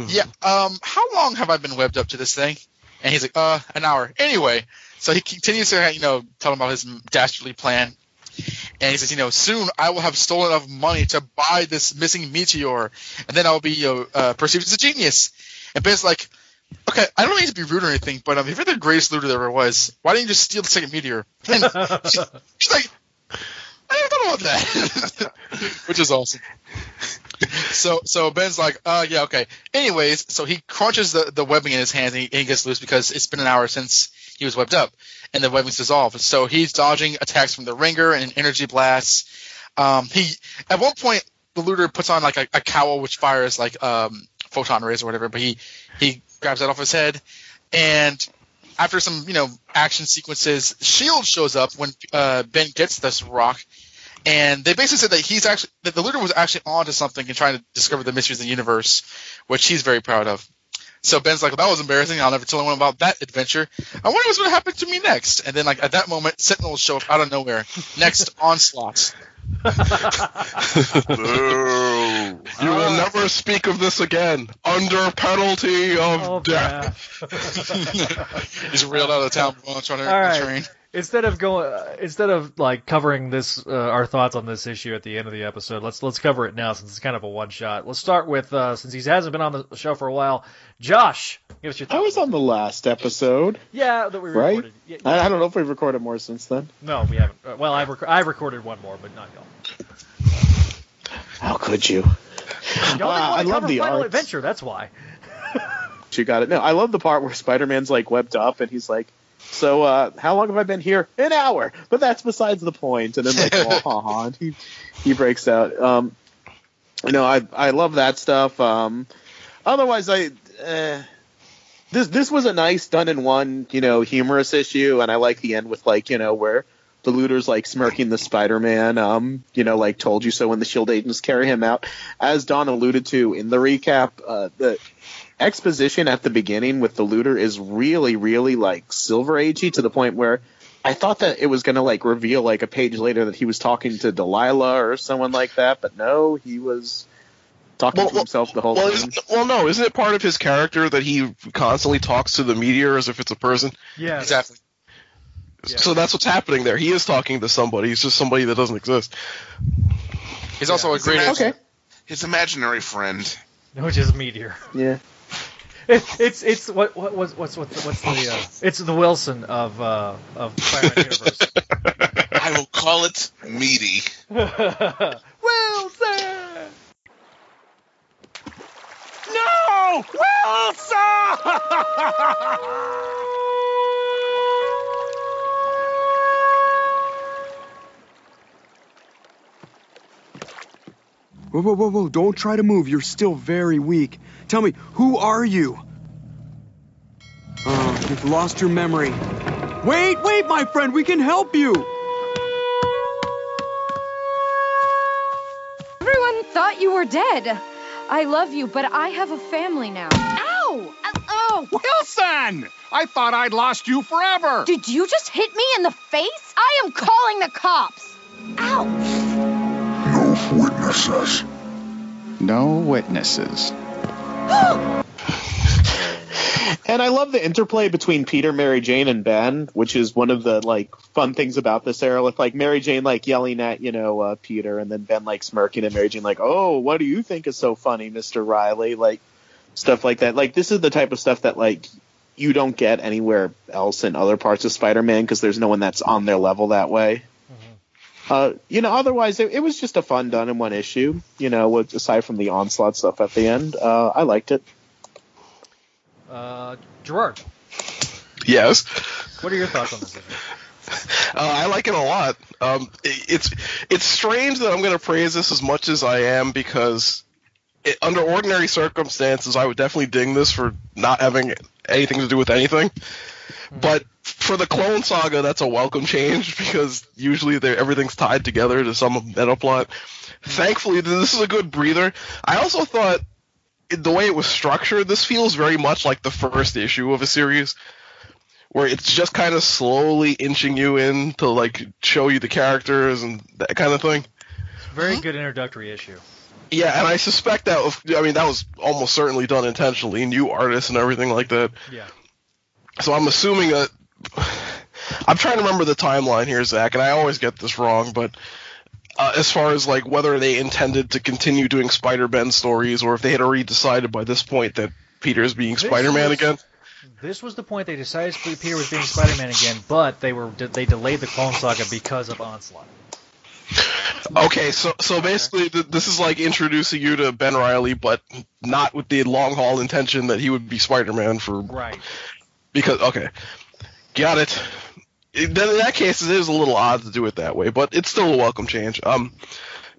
S10: yeah, um, how long have I been webbed up to this thing? And he's like, uh, an hour. Anyway, so he continues to, you know, tell him about his dastardly plan. And he says, you know, soon I will have stolen enough money to buy this missing meteor, and then I'll be you know, uh, perceived as a genius. And Ben's like, okay, I don't need to be rude or anything, but um, if you're the greatest looter there ever was, why didn't you just steal the second meteor? And she, she's like, Never thought about that, which is awesome. So so Ben's like, uh, yeah, okay. Anyways, so he crunches the, the webbing in his hands and he, and he gets loose because it's been an hour since he was webbed up, and the webbing's dissolved. So he's dodging attacks from the ringer and energy blasts. Um, he at one point the looter puts on like a, a cowl which fires like um, photon rays or whatever, but he he grabs that off his head, and after some you know action sequences, Shield shows up when uh, Ben gets this rock, and they basically said that he's actually that the looter was actually onto something and trying to discover the mysteries of the universe, which he's very proud of. So Ben's like, well, that was embarrassing. I'll never tell anyone about that adventure. I wonder what's going to happen to me next. And then, like at that moment, Sentinels show up out of nowhere. Next, onslaught.
S8: Boo. You will ah. never speak of this again, under penalty of
S1: Oh,
S8: death.
S10: He's reeled out of town once on a
S1: All right. Instead of going, uh, instead of like covering this, uh, our thoughts on this issue at the end of the episode, let's let's cover it now since it's kind of a one shot. Let's start with uh, since he hasn't been on the show for a while. Josh, give us your thoughts.
S7: I was on the last episode,
S1: yeah, that we
S7: right?
S1: recorded. Yeah,
S7: I, I don't know if we've recorded more since then.
S1: No, we haven't. Uh, well, I've rec- I've recorded one more, but not y'all.
S7: How could you?
S1: Y'all
S7: Uh, I love the
S1: Final
S7: arts.
S1: Adventure. That's why.
S7: You got it. No, I love the part where Spider-Man's like webbed up and he's like, "So, uh, how long have I been here? An hour." But that's besides the point. And then like, oh, ha, ha, and he he breaks out. Um, you know, I I love that stuff. Um, otherwise, I uh, this this was a nice done in one, you know, humorous issue, and I like the end with like you know where the looters like smirking the Spider-Man, um, you know, like told you so when the Shield agents carry him out. As Don alluded to in the recap, uh, the exposition at the beginning with the looter is really, really like Silver Agey to the point where I thought that it was gonna like reveal like a page later that he was talking to Delilah or someone like that, but no, he was talking
S8: Well,
S7: to himself the whole
S8: Well,
S7: time.
S8: well, no, isn't it part of his character that he constantly talks to the meteor as if it's a person?
S1: Yeah.
S10: Exactly.
S1: Yeah.
S8: So that's what's happening there. He is talking to somebody. He's just somebody that doesn't exist.
S10: He's also a great.
S7: Okay.
S9: His imaginary friend.
S1: Which is Meteor.
S7: Yeah.
S1: It, it's it's what what what's what's what's, what's the uh, it's the Wilson of uh, of Spider-Man universe.
S9: I will call it meaty.
S1: Wilson.
S6: No! Wilson!
S11: Whoa, whoa, whoa, whoa. Don't try to move. You're still very weak. Tell me, who are you? Oh, you've lost your memory. Wait, wait, my friend. We can help you.
S5: Everyone thought you were dead. I love you, but I have a family now. Ow! Ow! Uh, oh!
S6: Wilson! I thought I'd lost you forever.
S5: Did you just hit me in the face? I am calling the cops. Ouch!
S12: No witnesses.
S6: No witnesses.
S7: And I love the interplay between Peter, Mary Jane, and Ben, which is one of the like fun things about this era. With like Mary Jane like yelling at you know uh, Peter, and then Ben like smirking, and Mary Jane like, "Oh, what do you think is so funny, Mister Reilly?" Like stuff like that. Like this is the type of stuff that like you don't get anywhere else in other parts of Spider-Man because there's no one that's on their level that way. Uh, you know, otherwise it, it was just a fun done in one issue. You know, with, aside from the onslaught stuff at the end, uh, I liked it.
S1: Uh, Gerard,
S8: Yes.
S1: what are your thoughts on this issue?
S8: Uh, I like it a lot. Um, it, it's it's strange that I'm going to praise this as much as I am because it, under ordinary circumstances, I would definitely ding this for not having anything to do with anything. Mm-hmm. But for the Clone Saga, that's a welcome change because usually everything's tied together to some meta plot. Mm-hmm. Thankfully, this is a good breather. I also thought the way it was structured, this feels very much like the first issue of a series where it's just kind of slowly inching you in to like show you the characters and that kind of thing.
S1: Very mm-hmm. good introductory issue.
S8: Yeah, and I suspect that was, I mean that was almost certainly done intentionally, new artists and everything like that.
S1: Yeah.
S8: So I'm assuming that I'm trying to remember the timeline here, Zach, and I always get this wrong, but uh, as far as like whether they intended to continue doing Spider-Man stories or if they had already decided by this point that Peter is being
S1: This
S8: Spider-Man
S1: was-
S8: again.
S1: This was the point they decided Peter was being Spider-Man again, but they were they delayed the Clone Saga because of Onslaught.
S8: Okay, so so basically, th- this is like introducing you to Ben Reilly, but not with the long haul intention that he would be Spider-Man for.
S1: Right.
S8: Because okay, got it. In that case, it is a little odd to do it that way, but it's still a welcome change. Um,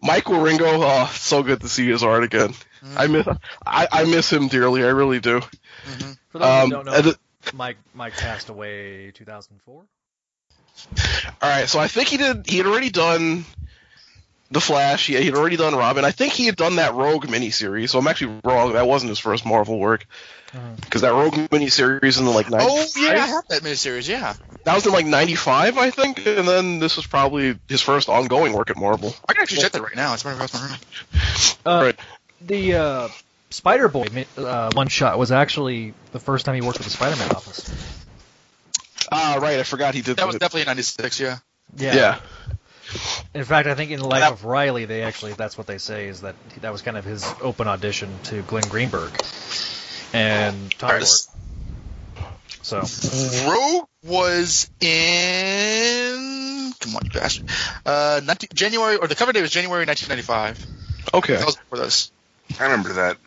S8: Michael Wieringo, oh, so good to see his art again. I miss I, I miss him dearly. I really do.
S1: For those
S8: Um,
S1: who don't know, Mike Mike passed away 2004.
S8: All right, so I think he did. He had already done the Flash. He had already done Robin. I think he had done that Rogue miniseries. So I'm actually wrong. That wasn't his first Marvel work. Because that Rogue miniseries in the like 90s.
S10: Oh yeah, I have that miniseries. Yeah,
S8: That was in like '95, I think, and then this was probably his first ongoing work at Marvel.
S10: I can actually check that right now. It's right across my room.
S1: Uh,
S8: Right.
S1: The uh, Spider Boy uh, one shot was actually the first time he worked with the Spider-Man office.
S8: Ah, right. I forgot he did
S10: That was definitely '96. Yeah.
S1: Yeah.
S8: Yeah.
S1: In fact, I think in the Life of Reilly, they actually that's what they say is that that was kind of his open audition to Glenn Greenberg and Tom Lord. So
S10: Rogue was in. Come on, you bastard. Uh, 19, January or the cover date was January 1995.
S8: Okay.
S10: That was before this.
S9: I remember that.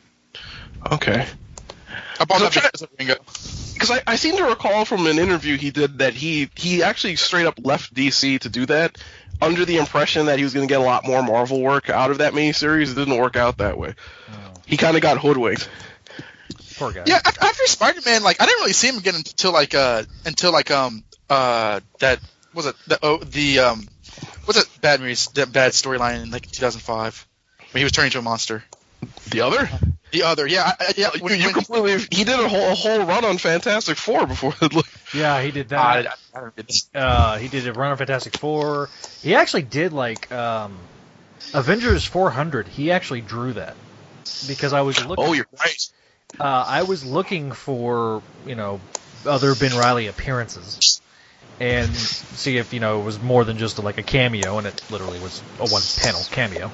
S8: Okay.
S10: Because of Ringo.
S8: Because I, I seem to recall from an interview he did that he he actually straight up left DC to do that under the impression that he was going to get a lot more Marvel work out of that miniseries. It didn't work out that way. He kind of got hoodwinked.
S1: poor guy.
S10: Yeah, af- after Spider-Man, like I didn't really see him again until like uh until like um uh that was it the oh the um what's that bad movies that bad storyline in like 2005 when he was turning into a monster.
S8: The other?
S10: The other, yeah, I, I- yeah.
S8: You,
S10: When,
S8: you
S10: when,
S8: completely. He did a whole a whole run on Fantastic Four before.
S1: Yeah, he did
S10: I, I,
S1: that.
S10: I don't.
S1: Uh, he did a run on Fantastic Four. He actually did like um, Avengers 400. He actually drew that because I was looking.
S8: oh, you're right.
S1: uh, I was looking for you know other Ben Riley appearances and see if you know it was more than just like a cameo, and it literally was a one panel cameo.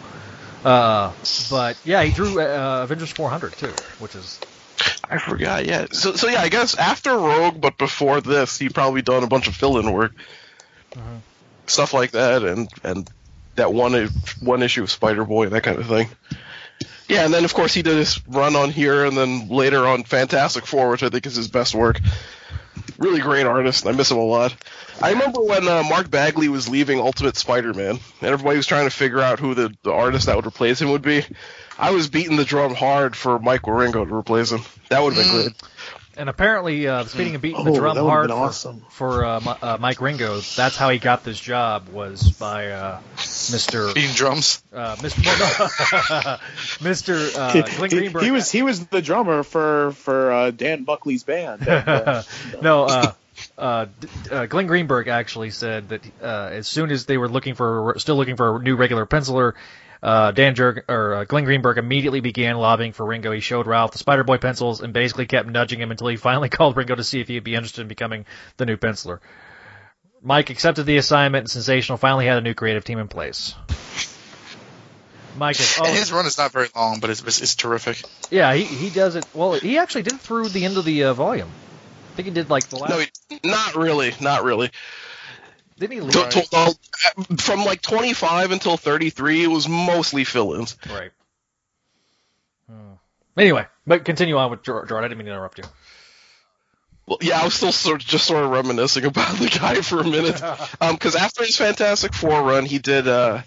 S1: Uh, but yeah, he drew uh, Avengers 400 too, which is
S8: I forgot. Yeah. So so yeah, I guess after Rogue, but before this, he'd probably done a bunch of fill-in work, stuff like that, and and that one one issue of Spider Boy, and that kind of thing. Yeah, and then of course he did his run on here, and then later on Fantastic Four, which I think is his best work. Really great artist. I miss him a lot. I remember when uh, Mark Bagley was leaving Ultimate Spider-Man, and everybody was trying to figure out who the, the artist that would replace him would be. I was beating the drum hard for Mike Wieringo to replace him. That would have been great.
S1: And apparently, uh, speaking of beating
S7: Oh,
S1: the drum hard
S7: been
S1: for,
S7: awesome.
S1: for uh, uh, Mike Wieringo, that's how he got this job was by uh, Mr.
S10: Beating drums.
S1: Uh, Mr. Well, no, Mr. Uh, Glenn
S7: he,
S1: Greenberg.
S7: he was he was the drummer for for uh, Dan Buckley's band. And, uh,
S1: no, uh, uh, uh, Glenn Greenberg actually said that uh, as soon as they were looking for, still looking for a new regular penciler, uh, Dan Jerg, or uh, Glenn Greenberg immediately began lobbying for Ringo. He showed Ralph the Spider Boy pencils and basically kept nudging him until he finally called Ringo to see if he'd be interested in becoming the new penciler. Mike accepted the assignment, and Sensational finally had a new creative team in place. Mike is
S10: And
S1: oh
S10: his run is not very long, but it's, it's, terrific.
S1: yeah he he does it well. He actually did through the end of the uh, volume. I think he did like the last.
S8: No, he- not really, not really.
S1: Didn't he leave?
S8: To- to- uh, from like 25 until 33, it was mostly fill-ins.
S1: Right. Hmm. Anyway, but continue on with Jordan. I didn't mean to interrupt you.
S8: Well, yeah, I was still sort of, just sort of reminiscing about the guy for a minute. Because after his Fantastic Four run, he did uh,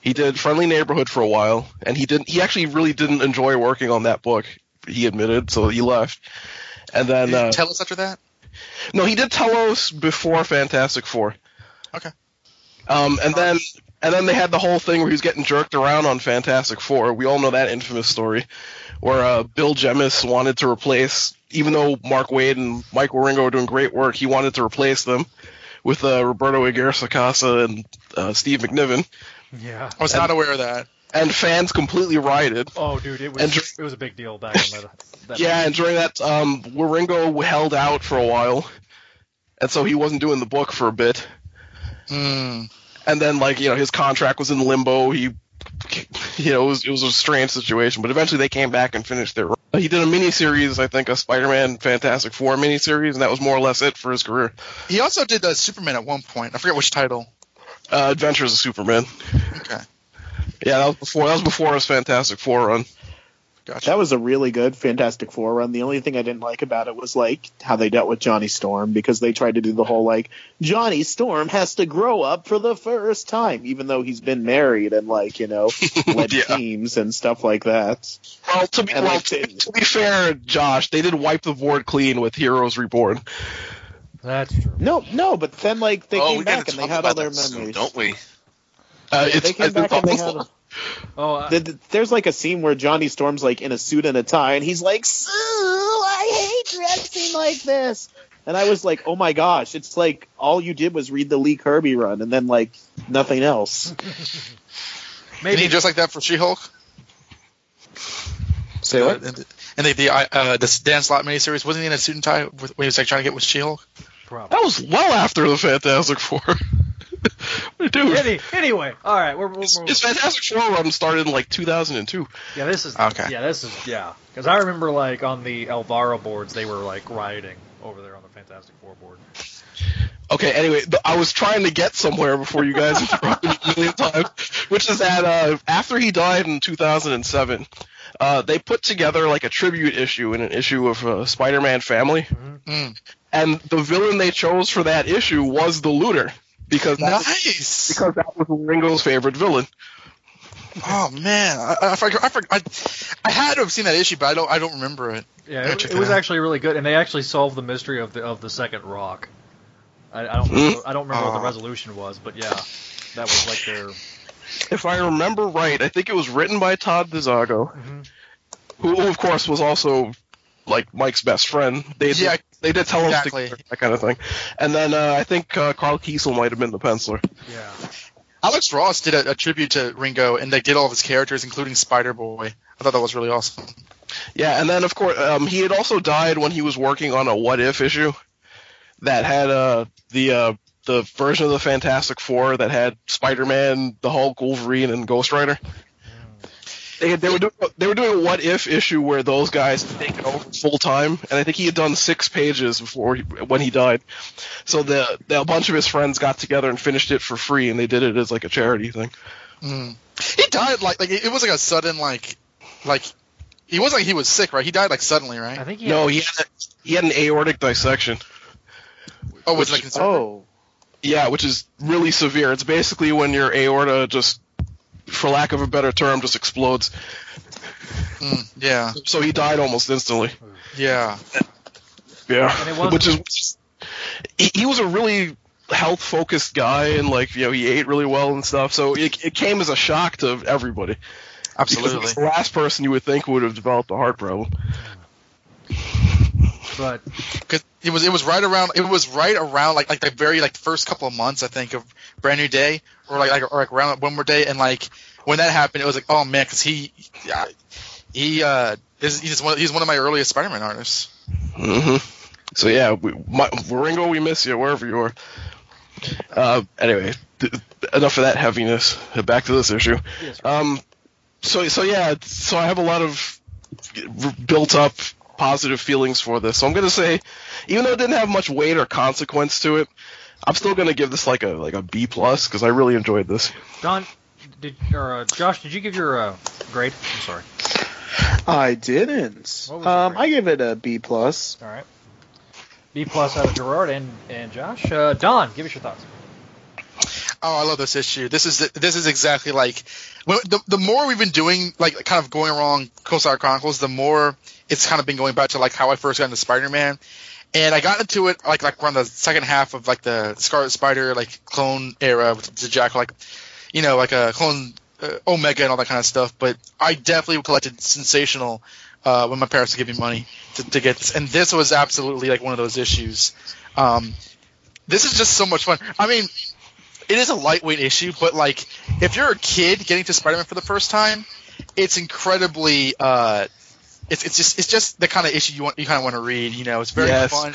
S8: he did Friendly Neighborhood for a while, and he didn't. He actually really didn't enjoy working on that book. He admitted, so he left. And then
S10: Did you
S8: uh,
S10: tell us after that?
S8: no, he did Tellos before Fantastic Four.
S10: Okay.
S8: Um, and then and then they had the whole thing where he was getting jerked around on Fantastic Four. We all know that infamous story, where uh, Bill Jemas wanted to replace, even though Mark Waid and Michael Wieringo were doing great work, he wanted to replace them with uh, Roberto Aguirre Sacasa and uh, Steve McNiven.
S1: Yeah.
S10: I was not aware of that.
S8: And fans completely rioted.
S1: Oh, dude, it was
S8: And
S1: it was a big deal back in that. that
S8: Yeah, and during that, um, Ringo held out for a while, and so he wasn't doing the book for a bit.
S10: Hmm.
S8: and then like you know his contract was in limbo. He, you know, it was it was a strange situation, but eventually they came back and finished their. run. He did a miniseries, I think, a Spider-Man Fantastic Four miniseries, and that was more or less it for his career.
S10: He also did uh, Superman at one point. I forget which title.
S8: Uh, Adventures of Superman.
S10: Okay.
S8: Yeah, that was before that was before his Fantastic Four run.
S10: Gotcha.
S7: that was a really good Fantastic Four run. The only thing I didn't like about it was like how they dealt with Johnny Storm because they tried to do the whole like Johnny Storm has to grow up for the first time, even though he's been married and like you know led
S8: Yeah.
S7: teams and stuff like that.
S8: Well, to be
S7: And,
S8: well,
S7: like,
S8: to, to be fair, Josh, they did wipe the board clean with Heroes Reborn.
S1: That's true.
S7: No, no, but then like they
S9: oh,
S7: came back and they had all their
S9: that soon,
S7: memories.
S9: don't we?
S8: Uh,
S7: They
S8: it's,
S7: came
S8: it's
S7: back and they
S8: almost-
S7: had.
S1: Oh, uh,
S7: The, the- there's like a scene where Johnny Storm's like in a suit and a tie, and he's like, "Sue, I hate dressing like this." And I was like, "Oh my gosh!" It's like all you did was read the Lee Kirby run, and then like nothing else.
S10: Did
S1: maybe
S10: he dress like that for She-Hulk?
S7: Say
S10: Uh,
S7: what?
S10: and and the the, uh, uh, the Dan Slott miniseries wasn't he in a suit and tie with, when he was like trying to get with She-Hulk?
S1: probably.
S8: That was well after the Fantastic Four. Dude,
S1: Any, anyway, all right, we're, we're,
S8: his,
S1: we're
S8: his Fantastic Four run started in like 2002.
S1: yeah, this is
S10: Okay.
S1: Yeah, this is yeah, because I remember like on the Elvira boards they were like rioting over there on the Fantastic Four board.
S8: Okay, anyway, th- I was trying to get somewhere before you guys interrupted me a million times, which is that uh, after he died in 2007, uh, they put together like a tribute issue in an issue of uh, Spider-Man Family,
S10: Mm.
S8: and the villain they chose for that issue was the Looter because that was,
S10: Nice.
S8: because that was Ringo's favorite villain.
S10: Oh man, I, I, forgot, I, forgot, I, I had to have seen that issue, but I don't I don't remember it.
S1: Yeah,
S10: Yeah,
S1: it, it
S10: it
S1: was
S10: out.
S1: actually really good, and they actually solved the mystery of the of the second rock. I, I don't remember, I don't remember what
S10: Oh.
S1: the resolution was, but yeah, that was like their
S8: If I remember right, I think it was written by Todd DeZago,
S1: Mhm.
S8: who of course was also like Mike's best friend. They
S10: Yeah,
S8: did, they did tell him
S10: exactly.
S8: that kind of thing. And then uh, I think uh, Karl Kesel might have been the penciler.
S1: yeah.
S10: Alex Ross did a, a tribute to Ringo, and they did all of his characters, including Spider Boy. I thought that was really awesome.
S8: Yeah, and then of course um, he had also died when he was working on a What If issue that had uh, the uh, the version of the Fantastic Four that had Spider-Man, the Hulk, Wolverine, and Ghost Rider. They, they were doing they were doing a What If issue where those guys take taken over full time, and I think he had done six pages before he, when he died. So the, the a bunch of his friends got together and finished it for free, and they did it as like a charity thing.
S10: Mm. He died like like it was like a sudden like like he wasn't like he was sick, right? He died like suddenly, right?
S1: I think he
S8: No,
S1: had,
S8: he had a, he had an aortic dissection.
S10: oh, was it like
S8: which-
S7: Oh,
S8: Yeah, which is really severe. It's basically when your aorta just, for lack of a better term, just explodes.
S10: Mm, yeah,
S8: So he died almost instantly.
S10: yeah.
S8: Yeah,
S1: And it
S8: which is he, he was a really health focused guy, and like you know he ate really well and stuff. So it, it came as a shock to everybody. Because
S10: Absolutely.
S8: the last person you would think would have developed a heart problem.
S1: But
S10: Cause it was it was right around it was right around like like the very like first couple of months I think of Brand New Day or like like or like around One More Day and like when that happened it was like oh man because he yeah, he uh is he's one he's one of my earliest Spider-Man artists.
S8: hmm So yeah, we, my, Ringo, we miss you wherever you are. Uh, anyway, th- enough of that heaviness. Back to this issue.
S1: Yes,
S8: Um, so so yeah, so I have a lot of built up positive feelings for this. So I'm gonna say, even though it didn't have much weight or consequence to it, I'm still gonna give this like a like a B plus because I really enjoyed this.
S1: Don, did or uh, Josh, did you give your uh, grade? I'm sorry.
S7: I didn't.
S1: What was your
S7: Um. I give it a B plus.
S1: All right. B plus out of Gerard and and Josh. Uh, Don, give us your thoughts.
S10: Oh, I love this issue. This is this is exactly like the the more we've been doing like kind of going along Coast Guard Chronicles, the more it's kind of been going back to like how I first got into Spider-Man, and I got into it like like around the second half of like the Scarlet Spider like clone era with the Jackal, like you know like a clone uh, Omega and all that kind of stuff. But I definitely collected Sensational uh, when my parents would give me money to, to get this, and this was absolutely like one of those issues. Um, this is just so much fun. I mean, it is a lightweight issue, but like if you're a kid getting to Spider-Man for the first time, it's incredibly. Uh, it's it's just it's just the kind of issue you want you kind of want to read. You know, it's very
S8: Yes.
S10: fun.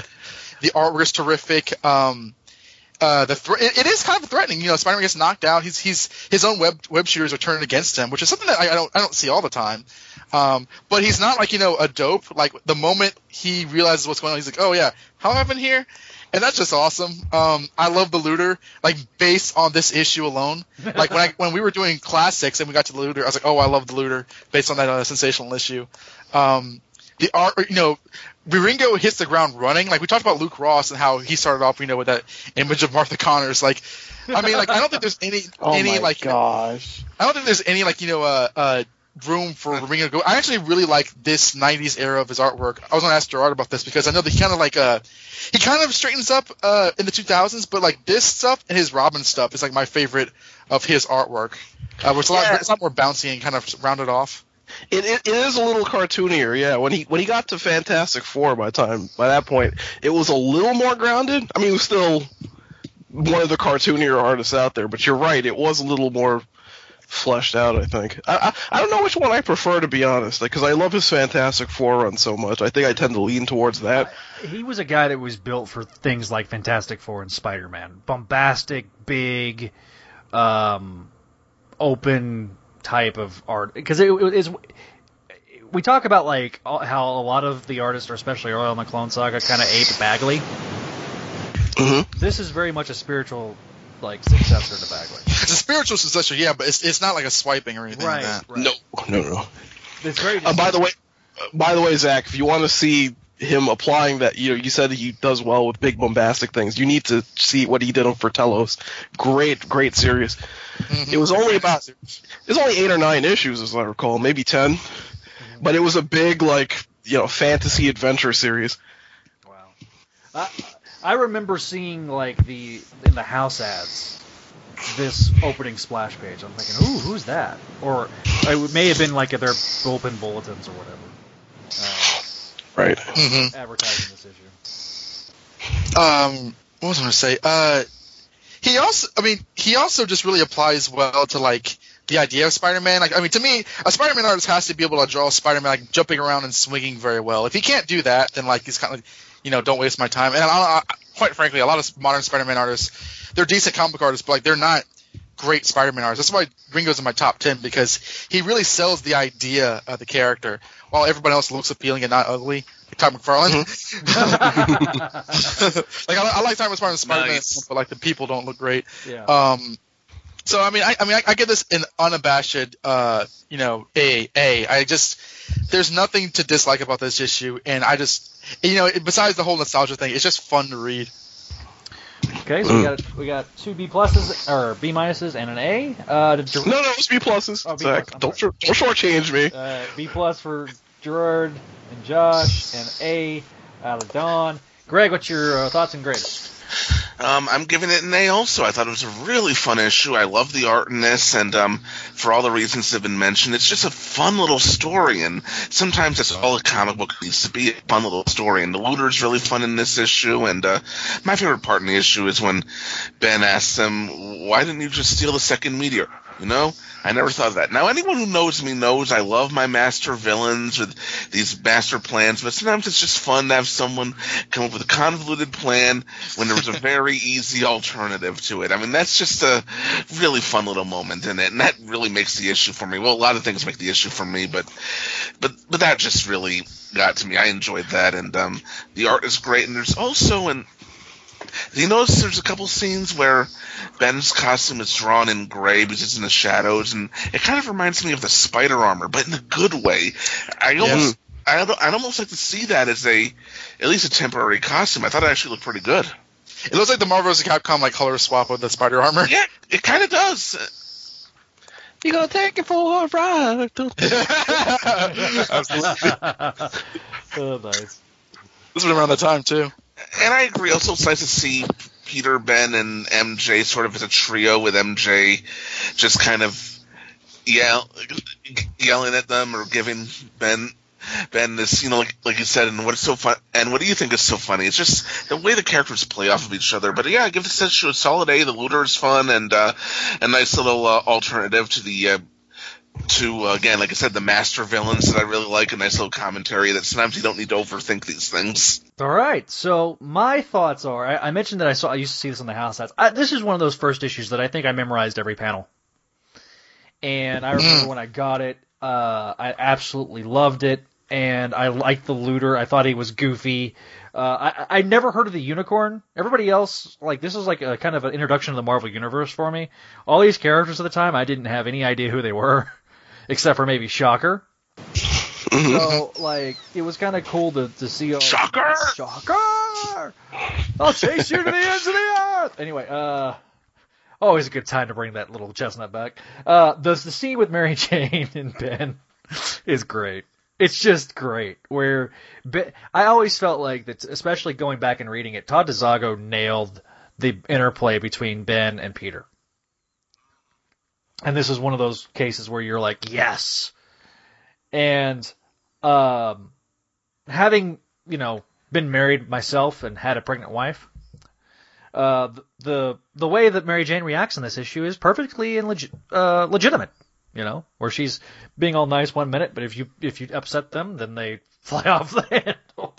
S10: The artwork is terrific. Um, uh, the it, it is kind of threatening. You know, Spider-Man gets knocked out. He's he's his own web web shooters are turned against him, which is something that I, I don't I don't see all the time. Um, but he's not like you know a dope. Like the moment he realizes what's going on, he's like, oh yeah, how been here? And that's just awesome. Um, I love the looter, like based on this issue alone. Like when I when we were doing classics and we got to the looter, I was like, oh, I love the looter based on that uh, sensational issue. Um, the art, you know, Ringo hits the ground running. Like we talked about Luke Ross and how he started off, you know, with that image of Martha Connors. Like, I mean, like I don't think there's any
S7: Oh
S10: any like
S7: gosh.
S10: I don't think there's any like you know uh, uh room for Ringo to go. I actually really like this '90s era of his artwork. I was gonna ask Gerard about this because I know that he kind of like uh he kind of straightens up uh in the 2000s, but like this stuff and his Robin stuff is like my favorite of his artwork. Uh, where it's a lot,
S8: Yeah.
S10: it's a lot more bouncy and kind of rounded off.
S8: It, it, it is a little cartoonier, yeah. When he when he got to Fantastic Four, by time by that point, it was a little more grounded. I mean, it was still one of the cartoonier artists out there, but you're right, it was a little more fleshed out. I think. I I, I don't know which one I prefer to be honest, because I love his Fantastic Four run so much. I think I tend to lean towards that.
S1: He was a guy that was built for things like Fantastic Four and Spider Man. Bombastic, big, um, open type of art. Because it, it is. We talk about like how a lot of the artists, or especially early on the Clone Saga, kind of ape Bagley.
S8: Mm-hmm.
S1: This is very much a spiritual, like successor to Bagley.
S10: It's a spiritual successor, yeah, but it's, it's not like a swiping or anything
S1: Right,
S10: like that.
S1: right.
S8: No, no, no.
S1: It's very.
S8: Uh, by the way, uh, by the way, Zach, if you want to see him applying that, you know, you said he does well with big bombastic things. You need to see what he did on Fratello's. Great, great series.
S10: Mhm.
S8: It was only about it was only eight or nine issues, as I recall, maybe ten. But it was a big, like, you know, fantasy adventure series.
S1: Wow. I, I remember seeing like the in the house ads this opening splash page. I'm thinking, ooh, who's that? Or it may have been like their bullpen bulletins or whatever. Uh,
S8: Right.
S10: Mhm.
S1: advertising this issue.
S10: Um, what was I going to say? Uh, he also, I mean, he also just really applies well to like the idea of Spider-Man. Like, I mean, to me, a Spider-Man artist has to be able to draw Spider-Man like jumping around and swinging very well. If he can't do that, then like he's kind of, you know, don't waste my time. And I, I, quite frankly, a lot of modern Spider-Man artists, they're decent comic book artists, but like they're not great Spider-Man artists. That's why Ringo's in my top ten because he really sells the idea of the character, while everybody else looks appealing and not ugly. Like Todd McFarlane. like I, I like Time Spider-Man, Spider-Man,
S9: Nice.
S10: but like the people don't look great.
S1: yeah.
S10: Um, so I mean, I, I mean, I, I give this an unabashed, uh, you know, a a. I just there's nothing to dislike about this issue, and I just, you know, besides the whole nostalgia thing, it's just fun to read.
S1: okay, so we got we got two B pluses or B minuses and an A. Uh, to Ger-
S8: No, no, it's B pluses.
S1: Oh, B
S8: Zach,
S1: plus, I'm
S8: don't short, don't shortchange me.
S1: uh, B plus for Gerard and Josh, and A Out of Don. Greg, what's your uh, thoughts and grades?
S9: Um, I'm giving it an A also. I thought it was a really fun issue. I love the art in this, and um, for all the reasons that have been mentioned, it's just a fun little story. And sometimes that's all a comic book needs to be a fun little story. And the looter's really fun in this issue. And uh, my favorite part in the issue is when Ben asks him, "Why didn't you just steal the second meteor?" You know, I never thought of that. Now, anyone who knows me knows I love my master villains with these master plans, but sometimes it's just fun to have someone come up with a convoluted plan when there's a very easy alternative to it. I mean, that's just a really fun little moment in it, and that really makes the issue for me. Well, a lot of things make the issue for me, but but but that just really got to me. I enjoyed that, and um, the art is great, and there's also an you notice there's a couple scenes where Ben's costume is drawn in gray because it's in the shadows, and it kind of reminds me of the spider armor, but in a good way. I almost, I'd, I'd almost like to see that as a, at least a temporary costume. I thought it actually looked pretty good.
S10: It looks like the Marvel vs. Capcom like color swap with the spider armor.
S9: Yeah, it kind of does.
S8: You gonna take it for a ride?
S10: Absolutely.
S1: oh, nice.
S10: This was around the time too.
S9: And I agree. Also, it's nice to see Peter, Ben, and MJ sort of as a trio with MJ just kind of yell, yelling at them or giving Ben Ben this, you know, like like you said, and what's so fun, and what do you think is so funny? It's just the way the characters play off of each other. But yeah, I give this issue a solid A. The looter is fun and uh, a nice little uh, alternative to the. Uh, to uh, again, like I said, the master villains that I really like. A nice little commentary that sometimes you don't need to overthink these things.
S1: All right. So my thoughts are: I, I mentioned that I saw, I used to see this on the house sets. I, this is one of those first issues that I think I memorized every panel, and I remember when I got it, uh, I absolutely loved it, and I liked the looter. I thought he was goofy. Uh, I I never heard of the unicorn. Everybody else, like this is like a kind of an introduction to the Marvel universe for me. All these characters at the time, I didn't have any idea who they were, except for maybe Shocker. so like it was kind of cool to, to see all
S9: Shocker!
S1: Shocker! I'll chase you to the ends of the earth. Anyway, uh, always a good time to bring that little chestnut back. Uh, the the scene with Mary Jane and Ben is great. It's just great. Where ben, I always felt like that, especially going back and reading it, Todd DeZago nailed the interplay between Ben and Peter. And this is one of those cases where you're like, yes. And um, having you know been married myself and had a pregnant wife, uh, the the way that Mary Jane reacts in this issue is perfectly and uh, legitimate. You know, where she's being all nice one minute, but if you if you upset them, then they fly off the handle.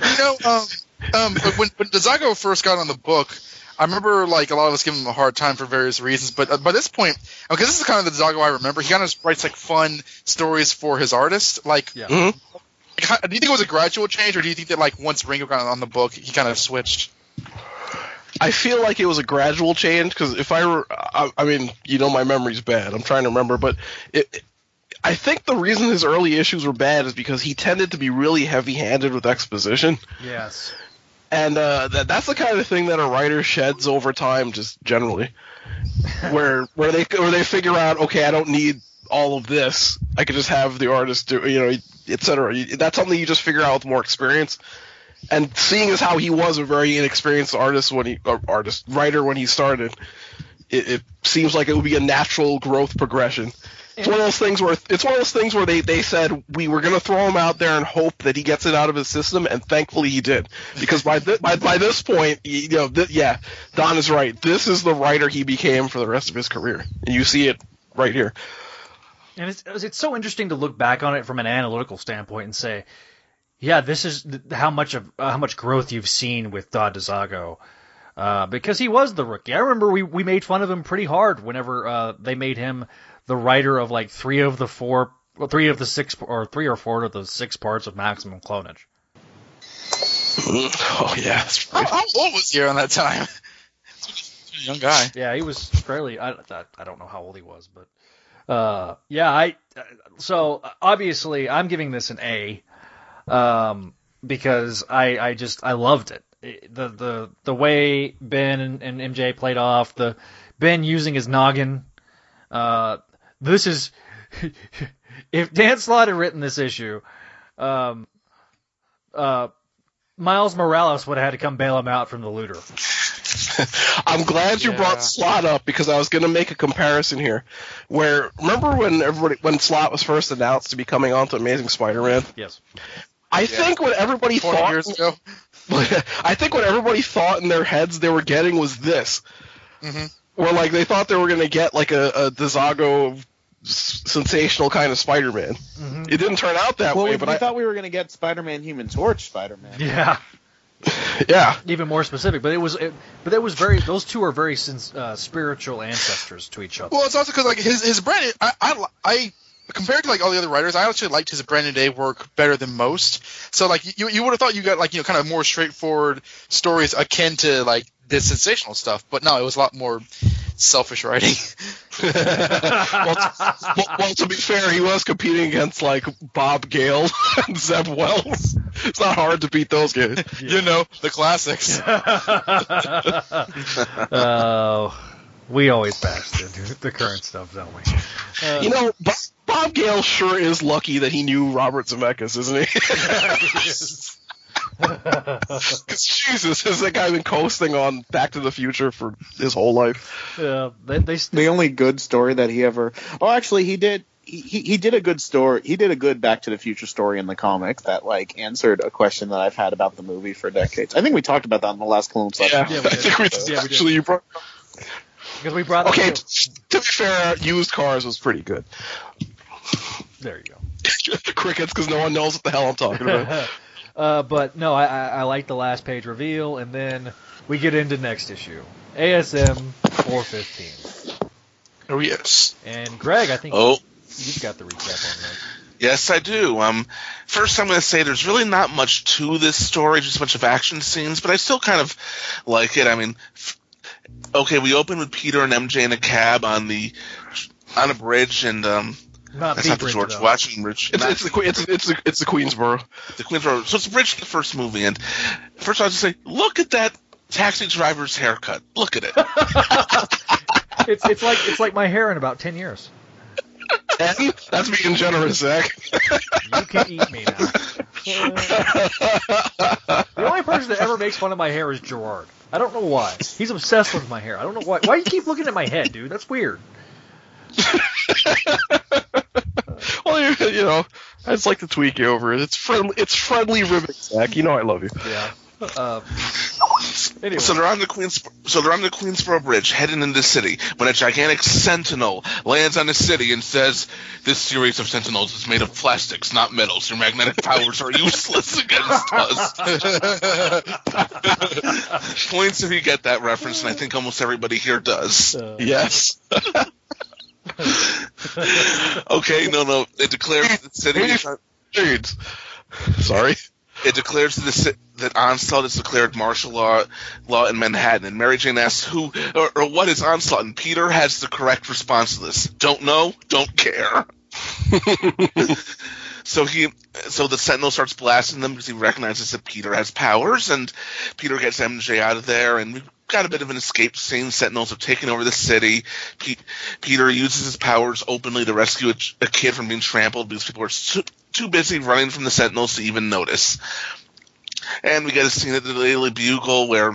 S10: you know, um, um, when when Dezago first got on the book, I remember like a lot of us giving him a hard time for various reasons. But uh, by this point, because this is kind of the DeZago I remember, he kind of writes like fun stories for his artist. Like,
S1: Yeah.
S8: Mhm.
S10: do you think it was a gradual change, or do you think that like once Ringo got on the book, he kind of switched?
S8: I feel like it was a gradual change because if I were, I, I mean, you know, my memory's bad. I'm trying to remember, but it, it- I think the reason his early issues were bad is because he tended to be really heavy-handed with exposition,
S1: yes.
S8: And uh, that that's the kind of thing that a writer sheds over time, just generally, where where they where they figure out, okay, I don't need all of this. I could just have the artist do, you know, etc. That's something you just figure out with more experience. And seeing as how he was a very inexperienced artist when he artist writer when he started, it, it seems like it would be a natural growth progression. It's one of those things where it's one of those things where they, they said we were gonna throw him out there and hope that he gets it out of his system, and thankfully he did. Because by th- by by this point, you know, th- yeah, Don is right. This is the writer he became for the rest of his career, and you see it right here.
S1: And it's it's so interesting to look back on it from an analytical standpoint and say, yeah, this is how much of uh, how much growth you've seen with Don DeZago. Uh, because he was the rookie. I remember we, we made fun of him pretty hard whenever uh, they made him the writer of like three of the four, well, three of the six, or three or four of the six parts of Maximum Clonage.
S8: Oh yeah, that's
S10: How,
S8: right.
S10: how old was he around that time? Young guy.
S1: Yeah, he was fairly. I, I, I don't know how old he was, but uh, yeah, I. So obviously, I'm giving this an A, um, because I I just I loved it. It- The the the way Ben and, and MJ played off the Ben using his noggin. Uh, this is if Dan Slott had written this issue, um, uh, Miles Morales would have had to come bail him out from the looter.
S8: I'm glad you
S10: Yeah.
S8: brought Slott up because I was going to make a comparison here. Where remember when everybody when Slott was first announced to be coming on to Amazing Spider-Man?
S1: Yes.
S8: I think what everybody
S10: 20
S8: thought
S10: years ago.
S8: I think what everybody thought in their heads they were getting was this.
S10: Mhm.
S8: Where like they thought they were going to get like a, a DeZago s- sensational kind of Spider-Man.
S1: Mm-hmm.
S8: It didn't turn out that
S7: Well,
S8: way,
S7: we,
S8: but
S7: we
S8: I
S7: thought we were going to get Spider-Man, Human Torch, Spider-Man.
S1: Yeah.
S8: yeah.
S1: Even more specific, but it was, it, but it was very. Those two are very uh, spiritual ancestors to each other.
S10: Well, it's also because like his his Brandon, I, I I compared to like all the other writers, I actually liked his Brand New Day work better than most. So like you you would have thought you got like you know kind of more straightforward stories akin to like this sensational stuff, but no, it was a lot more selfish writing.
S8: well, well, well, to be fair, he was competing against like Bob Gale and Zeb Wells. It's not hard to beat those guys.
S10: You know the classics.
S1: Oh, we always bash the, the current stuff, don't we? Uh,
S8: You know, Bob, Bob Gale sure is lucky that he knew Robert Zemeckis, isn't he? Because Jesus, has that guy been coasting on Back to the Future for his whole life?
S1: Yeah, they, they
S7: The only good story that he ever. Oh, actually, he did. He, he he did a good story. He did a good Back to the Future story in the comic that like answered a question that I've had about the movie for decades. I think we talked about that in the last Clone Slug.
S8: Yeah,
S1: Yeah,
S8: I think we
S1: Yeah, we did.
S8: actually you brought.
S1: because we brought
S8: Okay,
S1: up.
S8: t- to be fair, used cars was pretty good.
S1: There you go.
S8: Crickets, because no one knows what the hell I'm talking about.
S1: Uh, but no, I, I, I like the last page reveal, and then we get into next issue, ASM 415.
S10: oh yes.
S1: And Greg, I think
S9: Oh,
S1: you've got the recap on that.
S9: yes, I do. Um, first, I'm going to say there's really not much to this story, just a bunch of action scenes, but I still kind of like it. I mean, f- okay, we open with Peter and MJ in a cab on the on a bridge, and um,
S1: Not
S9: that's
S1: the
S9: not the
S1: bridge,
S9: George
S1: though.
S9: Washington Bridge.
S8: It's, it's the Que- it's it's the, it's the Queensboro.
S9: the Queens Road. So it's a bridge to the first movie, and first I was just say, look at that taxi driver's haircut. Look at it.
S1: It's it's like it's like my hair in about ten years.
S8: Ten? That's being generous, Zach.
S1: You can eat me now. The only person that ever makes fun of my hair is Gerard. I don't know why. He's obsessed with my hair. I don't know why. Why do you keep looking at my head, dude? That's weird.
S8: well, you, you know, I just like to tweak you over it. It's friendly. It's friendly ribbon, Zach. You know I love you.
S1: Yeah. Uh, anyway.
S9: So they're on the Queens. So they're on the Queensboro Bridge, heading into the city, when a gigantic sentinel lands on the city and says, "This series of sentinels is made of plastics, not metals. Your magnetic powers are useless against us." Points if you get that reference, and I think almost everybody here does.
S1: Uh,
S8: Yes.
S9: Okay, no, no. It declares the city.
S8: Sorry.
S9: It declares the, that Onslaught is declared martial law law in Manhattan. And Mary Jane asks who or, or what is Onslaught, and Peter has the correct response to this: "Don't know, don't care." so he, so the Sentinel starts blasting them because he recognizes that Peter has powers, and Peter gets MJ out of there, and got a bit of an escape scene. Sentinels have taken over the city. Pe- Peter uses his powers openly to rescue a, ch- a kid from being trampled because people are too, too busy running from the Sentinels to even notice. And we get a scene at the Daily Bugle where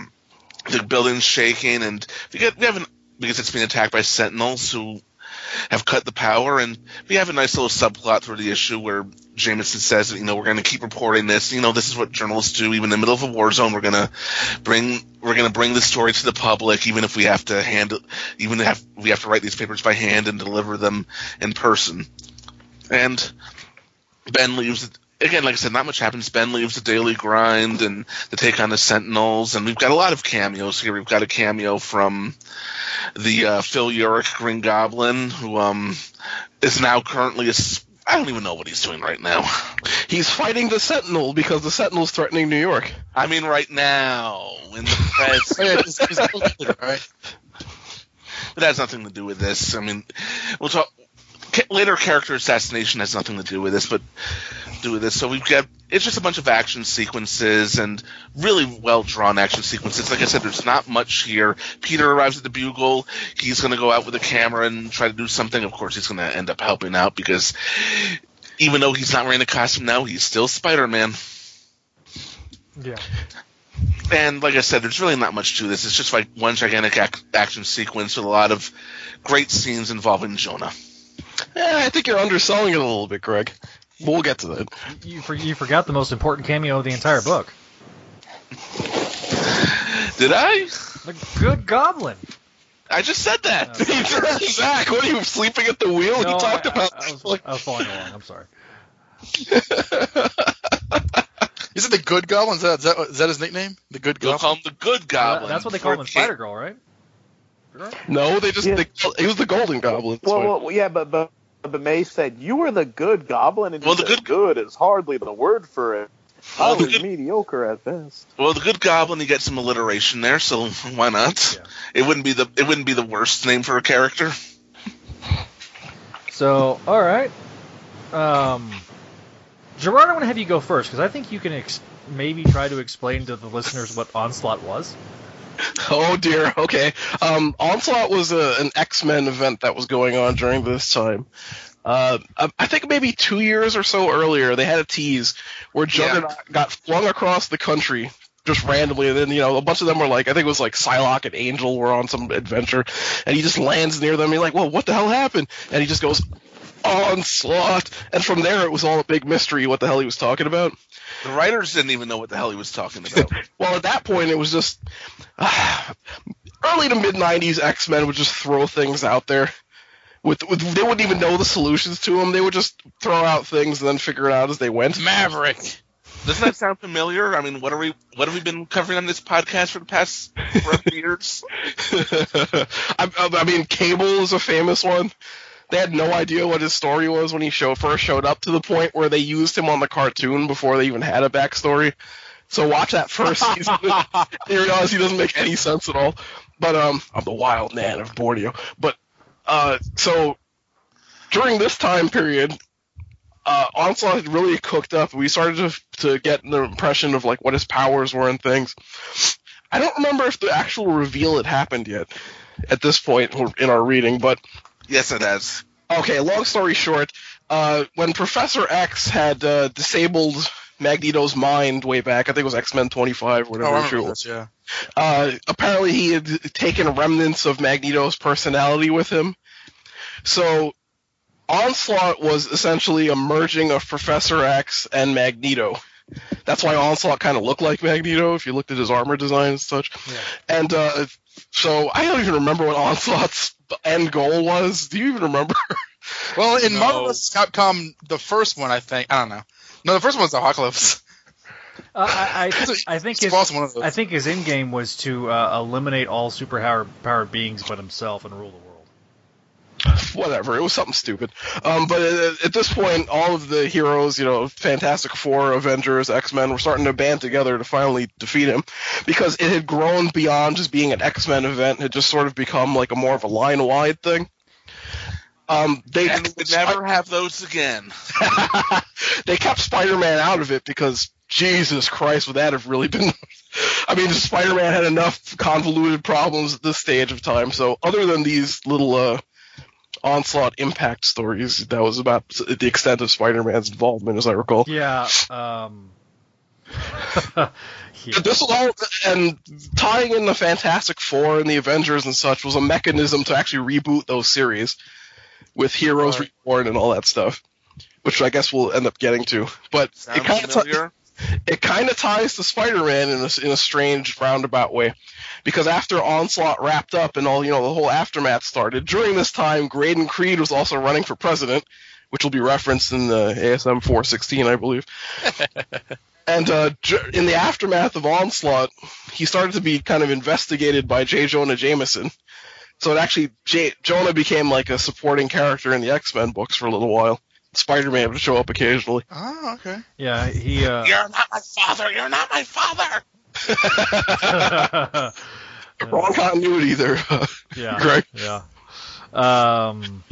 S9: the building's shaking, and we get we have an because it's being attacked by Sentinels who have cut the power, and we have a nice little subplot through the issue where Jameson says you know we're going to keep reporting this. You know this is what journalists do. Even in the middle of a war zone, we're going to bring we're going to bring the story to the public, even if we have to handle even if we have to write these papers by hand and deliver them in person. And Ben leaves. Again, like I said, not much happens. Ben leaves the daily grind and the take on the Sentinels, and we've got a lot of cameos here. We've got a cameo from the uh, Phil Urich Green Goblin, who um, is now currently a. s- I don't even know what he's doing right now.
S8: He's fighting the Sentinel because the Sentinel's threatening New York.
S9: I mean, right now in the press.
S10: Oh, yeah, it's- it's- right?
S9: But that has nothing to do with this. I mean, we'll talk. Later character assassination has nothing to do with this, but do with this. So we've got it's just a bunch of action sequences and really well drawn action sequences. Like I said, there's not much here. Peter arrives at the Bugle. He's going to go out with a camera and try to do something. Of course, he's going to end up helping out because even though he's not wearing a costume now, he's still Spider Man.
S1: Yeah.
S9: And like I said, there's really not much to this. It's just like one gigantic ac- action sequence with a lot of great scenes involving Jonah.
S8: Yeah, I think you're underselling it a little bit, Greg. We'll get to that.
S1: You, for, you forgot the most important cameo of the entire book.
S9: Did I?
S1: The Good Goblin.
S9: I just said that.
S8: Zach, what are you sleeping at the wheel?
S1: No,
S8: you talked
S1: I-
S8: about.
S1: I, was, I was following along. I'm sorry.
S10: Is it the Good Goblin? Is that, is that, is that his nickname? The Good
S9: They'll
S10: Goblin?
S9: call him the Good Goblin.
S1: That's what they call him in Spider Girl, right?
S8: No, they just
S7: Yeah.
S8: they, he was the Golden Goblin.
S7: Well, well, yeah, but but but May said you were the good goblin, and
S9: Well,
S7: he
S9: the
S7: said, good is hardly the word for it.
S9: Well,
S7: I
S9: the
S7: was
S9: good-
S7: mediocre at best.
S9: Well, the Good Goblin, you get some alliteration there, so why not?
S1: Yeah.
S9: It wouldn't be the it wouldn't be the worst name for a character.
S1: So, all right. Um, Gerard, I want to have you go first because I think you can ex- maybe try to explain to the listeners what Onslaught was.
S8: Oh dear. Okay. Um, Onslaught was a, an X Men event that was going on during this time. Uh, I I think maybe two years or so earlier, they had a tease where Juggernaut got flung across the country just randomly, and then you know a bunch of them were like, I think it was like Psylocke and Angel were on some adventure, and he just lands near them. And you're like, well, what the hell happened? And he just goes, Onslaught, and from there it was all a big mystery what the hell he was talking about.
S9: The writers didn't even know what the hell he was talking about.
S8: Well, at that point, it was just uh, early to mid '90s. X Men would just throw things out there. With, with they wouldn't even know the solutions to them. They would just throw out things and then figure it out as they went.
S10: Maverick.
S9: Doesn't that sound familiar? I mean, what are we what have we been covering on this podcast for the past four years?
S8: I, I I mean, Cable is a famous one. They had no idea what his story was when he show, first showed up to the point where they used him on the cartoon before they even had a backstory. So watch that first season. you realize he doesn't make any sense at all. But um, I'm the wild man of Borneo. But uh, so during this time period, uh, Onslaught had really cooked up. We started to to get the impression of like what his powers were and things. I don't remember if the actual reveal had happened yet at this point in our reading, but
S9: Yes, it has.
S8: okay. Long story short, uh, when Professor X had uh, disabled Magneto's mind way back, I think it was X Men 25,
S10: Oh,
S8: whatever it was.
S10: this, yeah.
S8: Uh, apparently, he had taken remnants of Magneto's personality with him. So, Onslaught was essentially a merging of Professor X and Magneto. That's why Onslaught kind of looked like Magneto if you looked at his armor design and such. And uh, so, I don't even remember what Onslaught's end goal was. Do you even remember?
S10: Well, in
S9: No.
S10: Marvel vs. Capcom, the first one, I think, I don't know. No, the first one was Apocalypse.
S1: Uh, I, I, I think his,
S10: Squall's one of those.
S1: I think his end game was to uh, eliminate all superpowered powered beings but himself and rule the world.
S8: Whatever. It was something stupid. Um, but at, at this point, all of the heroes, you know, Fantastic Four, Avengers, X Men, were starting to band together to finally defeat him because it had grown beyond just being an X Men event. It had just sort of become like a more of a line wide thing. Um, they
S9: would never have those again.
S8: they kept Spider Man out of it because Jesus Christ, would that have really been? I mean, Spider Man had enough convoluted problems at this stage of time. So, other than these little uh, onslaught impact stories, that was about the extent of Spider Man's involvement, as I recall.
S1: Yeah. Um, yeah.
S8: This all, and tying in the Fantastic Four and the Avengers and such was a mechanism to actually reboot those series with Heroes Reborn and all that stuff, which I guess we'll end up getting to. But
S9: Sounds
S8: it kind of
S9: familiar?
S8: it kind of ties to Spider-Man in a, in a strange roundabout way, because after Onslaught wrapped up and all you know the whole aftermath started, during this time Graydon Creed was also running for president, which will be referenced in the ASM 416, I believe. and uh, in the aftermath of Onslaught, he started to be kind of investigated by J. Jonah Jameson. So it actually J- Jonah became like a supporting character in the X-Men books for a little while. Spider-Man would show up occasionally.
S10: Oh, okay.
S1: Yeah, he. Uh,
S9: You're not my father. You're not my father.
S8: Wrong continuity there.
S1: yeah.
S8: Greg.
S1: Yeah. Um.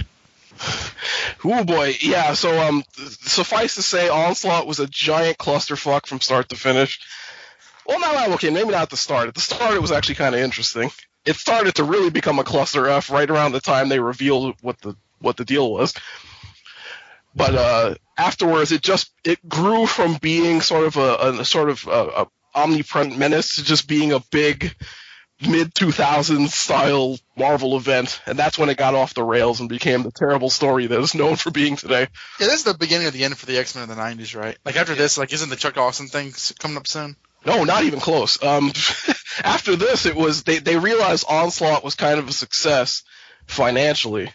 S8: Oh boy, yeah. So um, suffice to say, Onslaught was a giant clusterfuck from start to finish. Well, no, no, okay, maybe not at the start. At the start, it was actually kind of interesting. It started to really become a cluster f right around the time they revealed what the what the deal was. But uh, afterwards, it just it grew from being sort of a, a sort of a, a omnipresent menace to just being a big mid 2000s style Marvel event, and that's when it got off the rails and became the terrible story that is known for being today.
S10: Yeah, this is the beginning of the end for the X Men in the '90s, right? Like after this, like isn't the Chuck Austen thing coming up soon?
S8: No, not even close. Um, after this, it was they they realized Onslaught was kind of a success financially,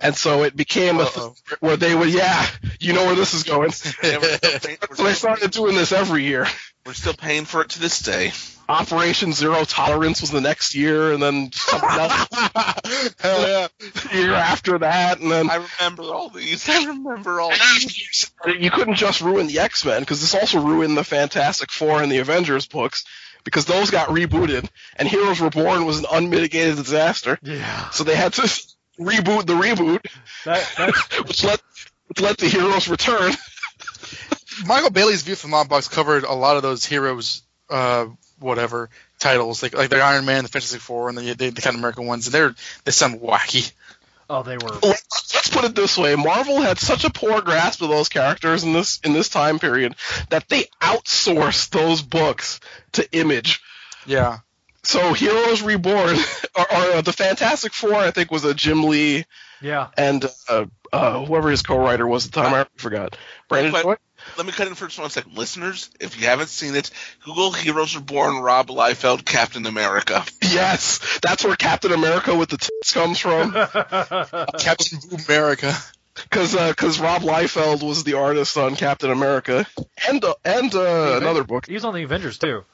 S8: and so it became a th- where they would yeah, you know where this is going. so they started doing this every year.
S9: We're still paying for it to this day.
S8: Operation Zero Tolerance was the next year, and then something else
S10: Hell yeah.
S8: the year after that, and then
S9: I remember all these. I remember all these.
S8: you couldn't just ruin the X Men because this also ruined the Fantastic Four and the Avengers books because those got rebooted, and Heroes Reborn was an unmitigated disaster.
S1: Yeah.
S8: So they had to reboot the reboot,
S1: That, that's,
S8: which let which let the heroes return.
S10: Michael Bailey's view from Longbox covered a lot of those heroes, uh, whatever titles, like like the Iron Man, the Fantastic Four, and the the, the kind of American ones, and they're they sound wacky.
S1: oh, they were.
S8: Let's put it this way: Marvel had such a poor grasp of those characters in this in this time period that they outsourced those books to Image.
S10: Yeah.
S8: So Heroes Reborn, or, or uh, the Fantastic Four, I think was a Jim Lee
S1: Yeah.
S8: and uh, uh, whoever his co-writer was at the time, I forgot. Brandon
S9: But-
S8: Joy?
S9: Let me cut in for just one second. Listeners, if you haven't seen it, Google Heroes Reborn Rob Liefeld Captain America.
S8: Yes, that's where Captain America with the tits comes from.
S10: Captain America.
S8: Because because Rob Liefeld was the artist on Captain America and uh, and uh, another book.
S1: He was on the Avengers too.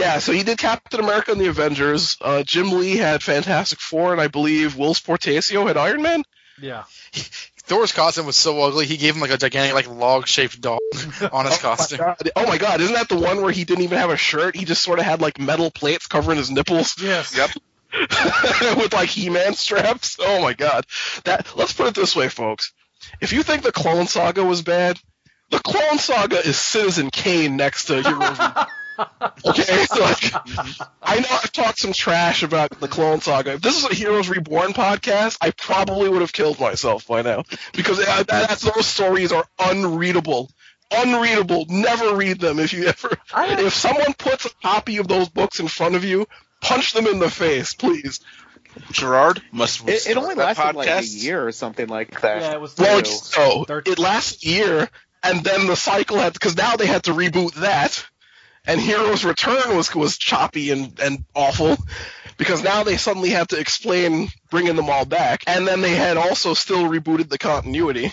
S8: Yeah, so he did Captain America and the Avengers. Uh, Jim Lee had Fantastic Four, and I believe Whilce Portacio had Iron Man.
S1: Yeah.
S10: Thor's costume was so ugly. He gave him like a gigantic, like log-shaped dog on his costume.
S8: God. Oh my God! Isn't that the one where he didn't even have a shirt? He just sort of had like metal plates covering his nipples.
S1: Yes.
S9: Yep.
S8: with like He-Man straps. Oh my god. That let's put it this way, folks. If you think the Clone Saga was bad, the Clone Saga is Citizen Kane next to Heroes. Okay, so like, I know I've talked some trash about the Clone Saga. If this is a Heroes Reborn podcast, I probably would have killed myself by now because uh, that's, those stories are unreadable. Unreadable. Never read them if you ever. If someone puts a copy of those books in front of you, punch them in the face, please.
S9: Gerard must
S7: It, it only
S9: that
S7: lasted like a year or something like that.
S1: Yeah, it was.
S8: Well, so
S1: Thir-
S8: it lasts a year, and then the cycle had because now they had to reboot that, and Heroes Return was was choppy and and awful because now they suddenly had to explain bringing them all back, and then they had also still rebooted the continuity.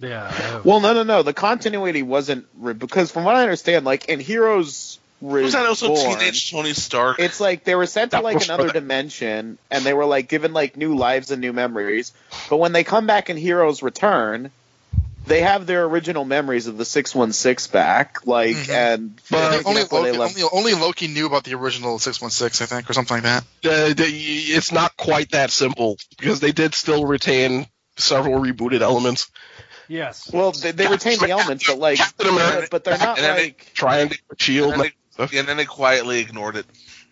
S1: Yeah.
S7: Well, no, no, no. The continuity wasn't re- because, from what I understand, like in Heroes Reborn,
S9: Was that also Teenage Tony Stark?
S7: it's like they were sent to like another
S8: for the-
S7: dimension, and they were like given like new lives and new memories. But when they come back in Heroes Return, they have their original memories of the six one six back, like
S10: Mhm.
S7: and
S8: But
S7: picking
S10: only,
S7: up where they
S10: Loki, only, only Loki knew about the original 616, I think, or something like that.
S8: Uh, the- it's not quite that simple because they did still retain several rebooted elements.
S1: Yes.
S7: Well, they, they retain the elements, but like,
S8: Captain America-
S7: but they're not
S9: And then they-
S7: like
S8: Shield.
S9: and, then they, and then they quietly ignored it.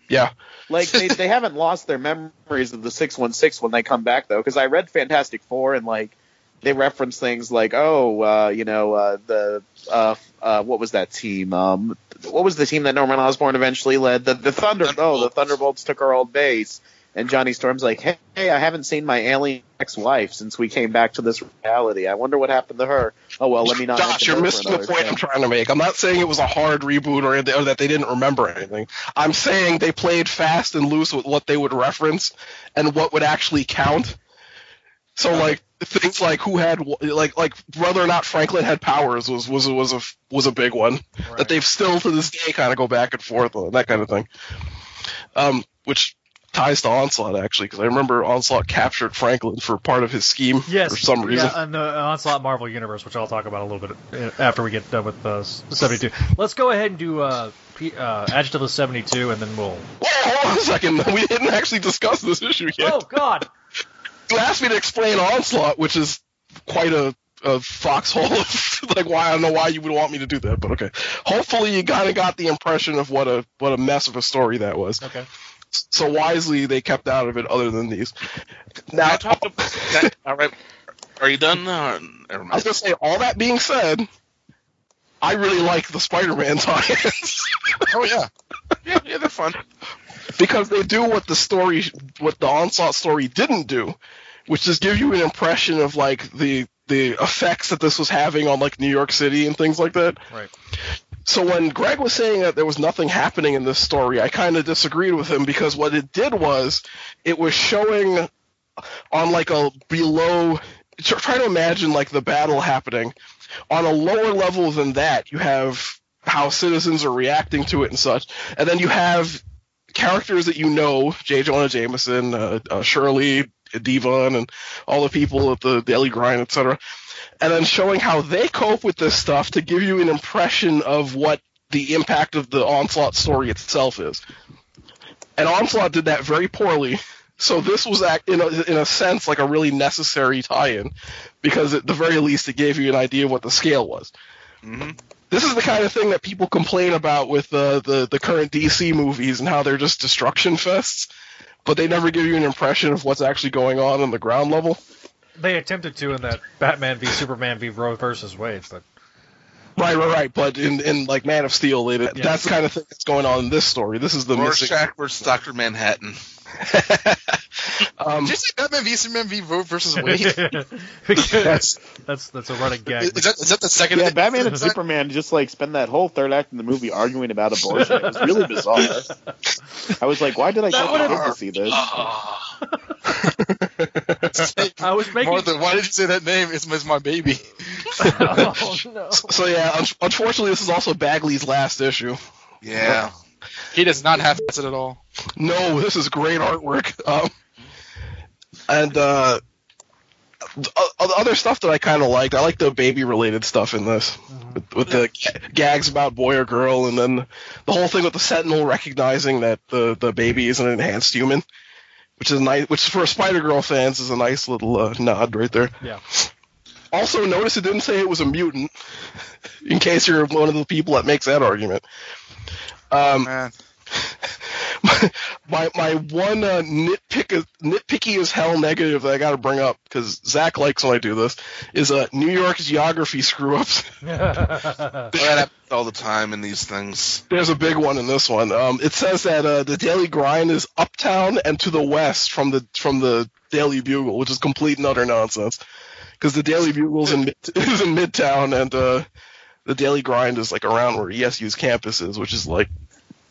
S8: yeah.
S7: like they, they haven't lost their memories of the 616 when they come back though because i read fantastic four and like they reference things like oh uh, you know uh, the uh, uh, what was that team um, what was the team that norman osborn eventually led the, the thunder oh the thunderbolts took our old base and johnny storm's like hey, hey i haven't seen my alien ex-wife since we came back to this reality i wonder what happened to her oh well let me not
S8: Josh, you're missing the point. I'm trying to make. I'm not saying it was a hard reboot or, or that they didn't remember anything. I'm saying they played fast and loose with what they would reference and what would actually count. So like things like who had like like whether or not Franklin had powers was was was a was a big one that they've still to this day kind of go back and forth on that kind of thing. Um, which ties to Onslaught actually because I remember Onslaught captured Franklin for part of his scheme
S1: Yes.
S8: for some reason.
S1: Yeah, and the Onslaught Marvel Universe, which I'll talk about a little bit uh, after we get done with uh, 72. Let's go ahead and do uh, P- uh, Adjective of 72, and then we'll.
S8: Whoa, hold on a second. We didn't actually discuss this issue yet.
S1: Oh, God!
S8: You asked me to explain Onslaught, which is quite a, a foxhole like why I don't know why you would want me to do that, but okay. Hopefully you kind of got the impression of what a what a mess of a story that was.
S1: Okay.
S8: So wisely they kept out of it other than these. Now
S9: I talked about that. All right. Are you done? Uh, never
S8: I was gonna say all that being said, I really like the Spider-Man tie-ins.
S10: oh yeah,
S9: yeah, yeah, they're fun
S8: because they do what the story, what the onslaught story didn't do, which is give you an impression of like the the effects that this was having on like New York City and things like that.
S1: Right.
S8: So when Greg was saying that there was nothing happening in this story, I kind of disagreed with him because what it did was it was showing on like a below try to imagine like the battle happening. On a lower level than that you have how citizens are reacting to it and such and then you have characters that you know j. Jonah jameson uh, uh, shirley devon and all the people at the daily grind etc and then showing how they cope with this stuff to give you an impression of what the impact of the onslaught story itself is. And onslaught did that very poorly so this was, in a, in a sense, like a really necessary tie-in, because at the very least it gave you an idea of what the scale was.
S9: Mm-hmm.
S8: This is the kind of thing that people complain about with uh, the the current DC movies and how they're just destruction fests, but they never give you an impression of what's actually going on on the ground level.
S1: They attempted to in that Batman v Superman v Roe versus Wade, but
S8: Right, right, right. But in, in like Man of Steel, they, yeah. that's the kind of thing that's going on in this story. This is the
S9: Rorschach missing... versus Doctor Manhattan.
S10: um, Did you say Batman v Superman v Roe versus Wade?
S1: that's that's that's a running gag.
S10: Is that, is that the second?
S7: Yeah, Batman and Superman just like spend that whole third act in the movie arguing about abortion. It was really bizarre. I was like, why did I get to see this?
S1: I was making.
S10: Martha, why did you say that name? It's, it's my baby.
S1: oh no.
S8: So, so yeah, un- unfortunately, this is also Bagley's last issue.
S9: Yeah.
S10: He does not have it at all.
S8: No, this is great artwork. Um, and uh, other stuff that I kind of liked. I like the baby related stuff in this, mm-hmm. with, with the gags about boy or girl, and then the whole thing with the Sentinel recognizing that the the baby is an enhanced human, which is nice. Which for Spider Girl fans is a nice little uh, nod right there.
S1: Yeah.
S8: Also, notice it didn't say it was a mutant. In case you're one of the people that makes that argument. Um,
S10: oh,
S8: my my one uh, nitpick nitpicky as hell negative that I got to bring up because Zach likes when I do this is uh, New York geography screw ups.
S9: that happens all the time in these things.
S8: There's a big one in this one. Um, it says that uh, the Daily Grind is uptown and to the west from the from the Daily Bugle, which is complete and utter nonsense. Because the Daily Bugle's in is in Midtown and uh, the Daily Grind is like around where ESU's campus is, which is like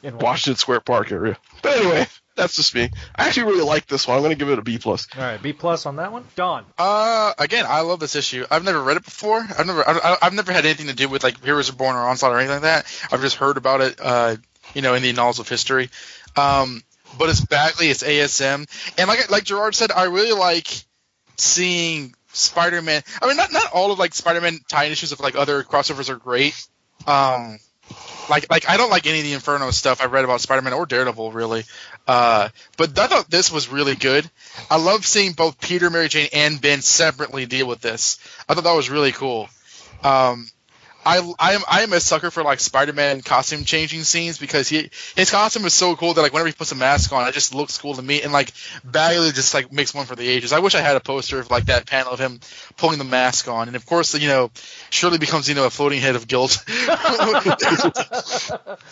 S8: in Washington Square Park area. But anyway, that's just me. I actually really like this one. I'm going to give it a B plus.
S1: All right, B plus on that one. Don.
S10: Uh, again, I love this issue. I've never read it before. I've never, I, have never had anything to do with like Heroes Reborn or Onslaught or anything like that. I've just heard about it, uh, you know, in the annals of history. Um, but it's Bagley, it's ASM, and like like Gerard said, I really like seeing Spider-Man. I mean, not not all of like Spider-Man tie issues of like other crossovers are great. Um, like like I don't like any of the Inferno stuff I've read about Spider-Man or Daredevil really. Uh, but I thought this was really good. I love seeing both Peter, Mary Jane, and Ben separately deal with this. I thought that was really cool. Um, I I am I am a sucker for like Spider-Man costume changing scenes because he his costume is so cool that like whenever he puts a mask on, it just looks cool to me. And like Bagley just like makes one for the ages. I wish I had a poster of like that panel of him pulling the mask on, and of course you know Shirley becomes you know a floating head of guilt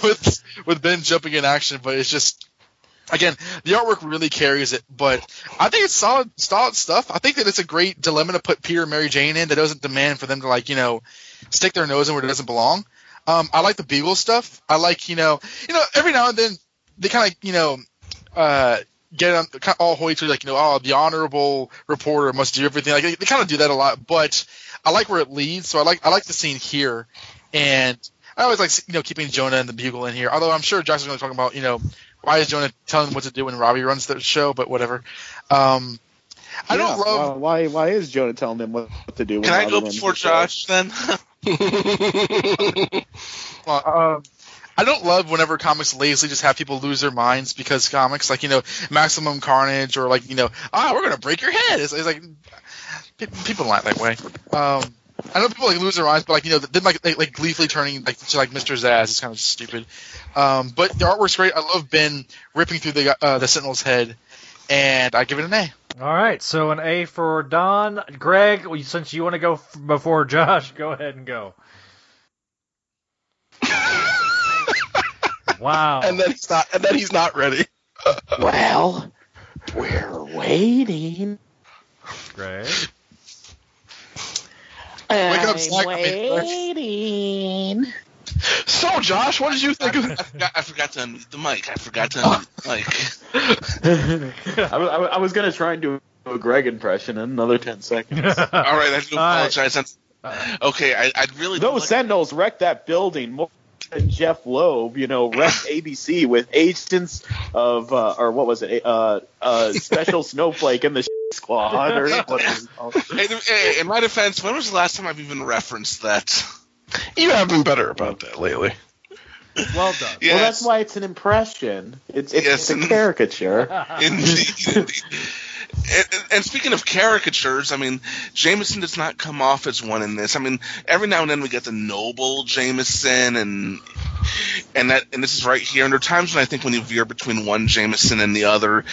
S10: with with Ben jumping in action. But it's just again, the artwork really carries it, but I think it's solid, solid stuff. I think that it's a great dilemma to put Peter and Mary Jane in that doesn't demand for them to like, you know, stick their nose in where it doesn't belong. Um, I like the Beagle stuff. I like, you know, you know, every now and then they kind of, you know, uh, get on kind of all hoity to like, you know, oh, the honorable reporter must do everything. Like they, they kind of do that a lot, but I like where it leads. So I like, I like the scene here, and I always like, you know, keeping Jonah and the Bugle in here. Although I'm sure is going to talk about, you know, why is Jonah telling him what to do when Robbie runs the show? But whatever. Um, I don't love.
S7: Why? Why is Jonah telling him what to do?
S9: When Can I go before Josh then?
S10: well, um, I don't love whenever comics lazily just have people lose their minds because comics, like you know, Maximum Carnage or like you know, ah, we're gonna break your head. It's, it's like people don't act that way. Um, I know people like lose their minds, but like you know, then like like, like gleefully turning like to like Mr. Zsasz is kind of stupid. Um, but the artwork's great. I love Ben ripping through the uh, the Sentinel's head, and I give it an A.
S1: All right, so an A for Don. Greg, since you want to go f- before Josh, go ahead and go. Wow.
S8: and then he's not, and then he's not ready.
S7: Well, we're waiting.
S1: Great.
S10: Wake up,
S7: I'm
S10: Zach.
S7: waiting.
S8: So, Josh, what did you think
S9: I,
S8: of?
S9: I forgot, I forgot to unmute the mic. I forgot to unmute the mic.
S7: I, was- I, I was gonna try and do a Greg impression in another ten seconds.
S9: All right, I do
S1: All right.
S9: apologize. That's- Okay, I, I'd really
S7: Those
S9: like-
S7: Sentinels wrecked that building more than Jeph Loeb, you know, wrecked ABC with agents of, uh, or what was it, uh, uh, Special Snowflake and the Squad, or what it was called.
S9: Hey, hey, in my defense, when was the last time I've even referenced that?
S8: You have been better about that lately.
S1: Well done.
S9: Yes.
S7: Well, that's why it's an impression. It's it's,
S9: Yes,
S7: it's a
S9: and-
S7: caricature.
S9: Indeed. indeed. And, and speaking of caricatures, I mean, Jameson does not come off as one in this. I mean, every now and then we get the noble Jameson, and and that and this is right here. And there are times when I think when you veer between one Jameson and the other,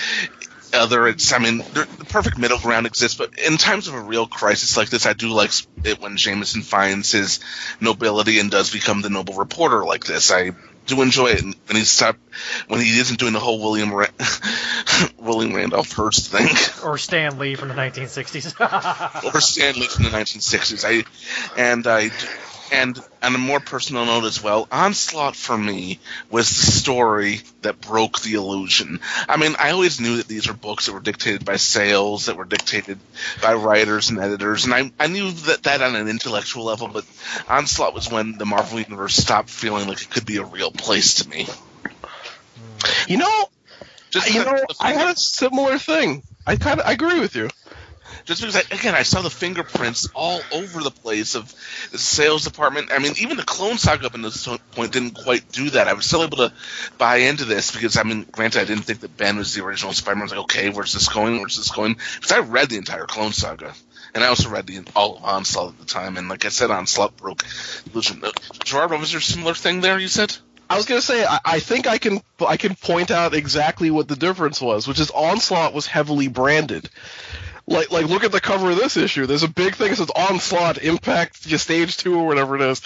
S9: other, it's I mean, the perfect middle ground exists. But in times of a real crisis like this, I do like it when Jameson finds his nobility and does become the noble reporter like this. I do enjoy it, when he stopped when he isn't doing the whole William Ra- William Randolph Hearst thing
S1: Or Stan Lee from the 1960s.
S9: or Stan Lee from the 1960s. I and I and on a more personal note as well, Onslaught for me was the story that broke the illusion. I mean, I always knew that these were books that were dictated by sales, that were dictated by writers and editors, and I I knew that that on an intellectual level. But Onslaught was when the Marvel universe stopped feeling like it could be a real place to me.
S8: You know,
S9: Just
S8: you know, I had a similar thing. I kind of I agree with you.
S9: Just because I, again I saw the fingerprints all over the place of the sales department. I mean, even the Clone Saga up until this point didn't quite do that. I was still able to buy into this because I mean, granted, I didn't think that Ben was the original Spider-Man. I was like, okay, where's this going? Where's this going? Because I read the entire Clone Saga. And I also read the all of Onslaught at the time, and like I said, Onslaught broke illusion. Uh, Gerard, was your similar thing there? You said
S8: I was gonna say I, I think I can I can point out exactly what the difference was, which is Onslaught was heavily branded. Like like look at the cover of this issue. There's a big thing that says Onslaught Impact Stage Two or whatever it is.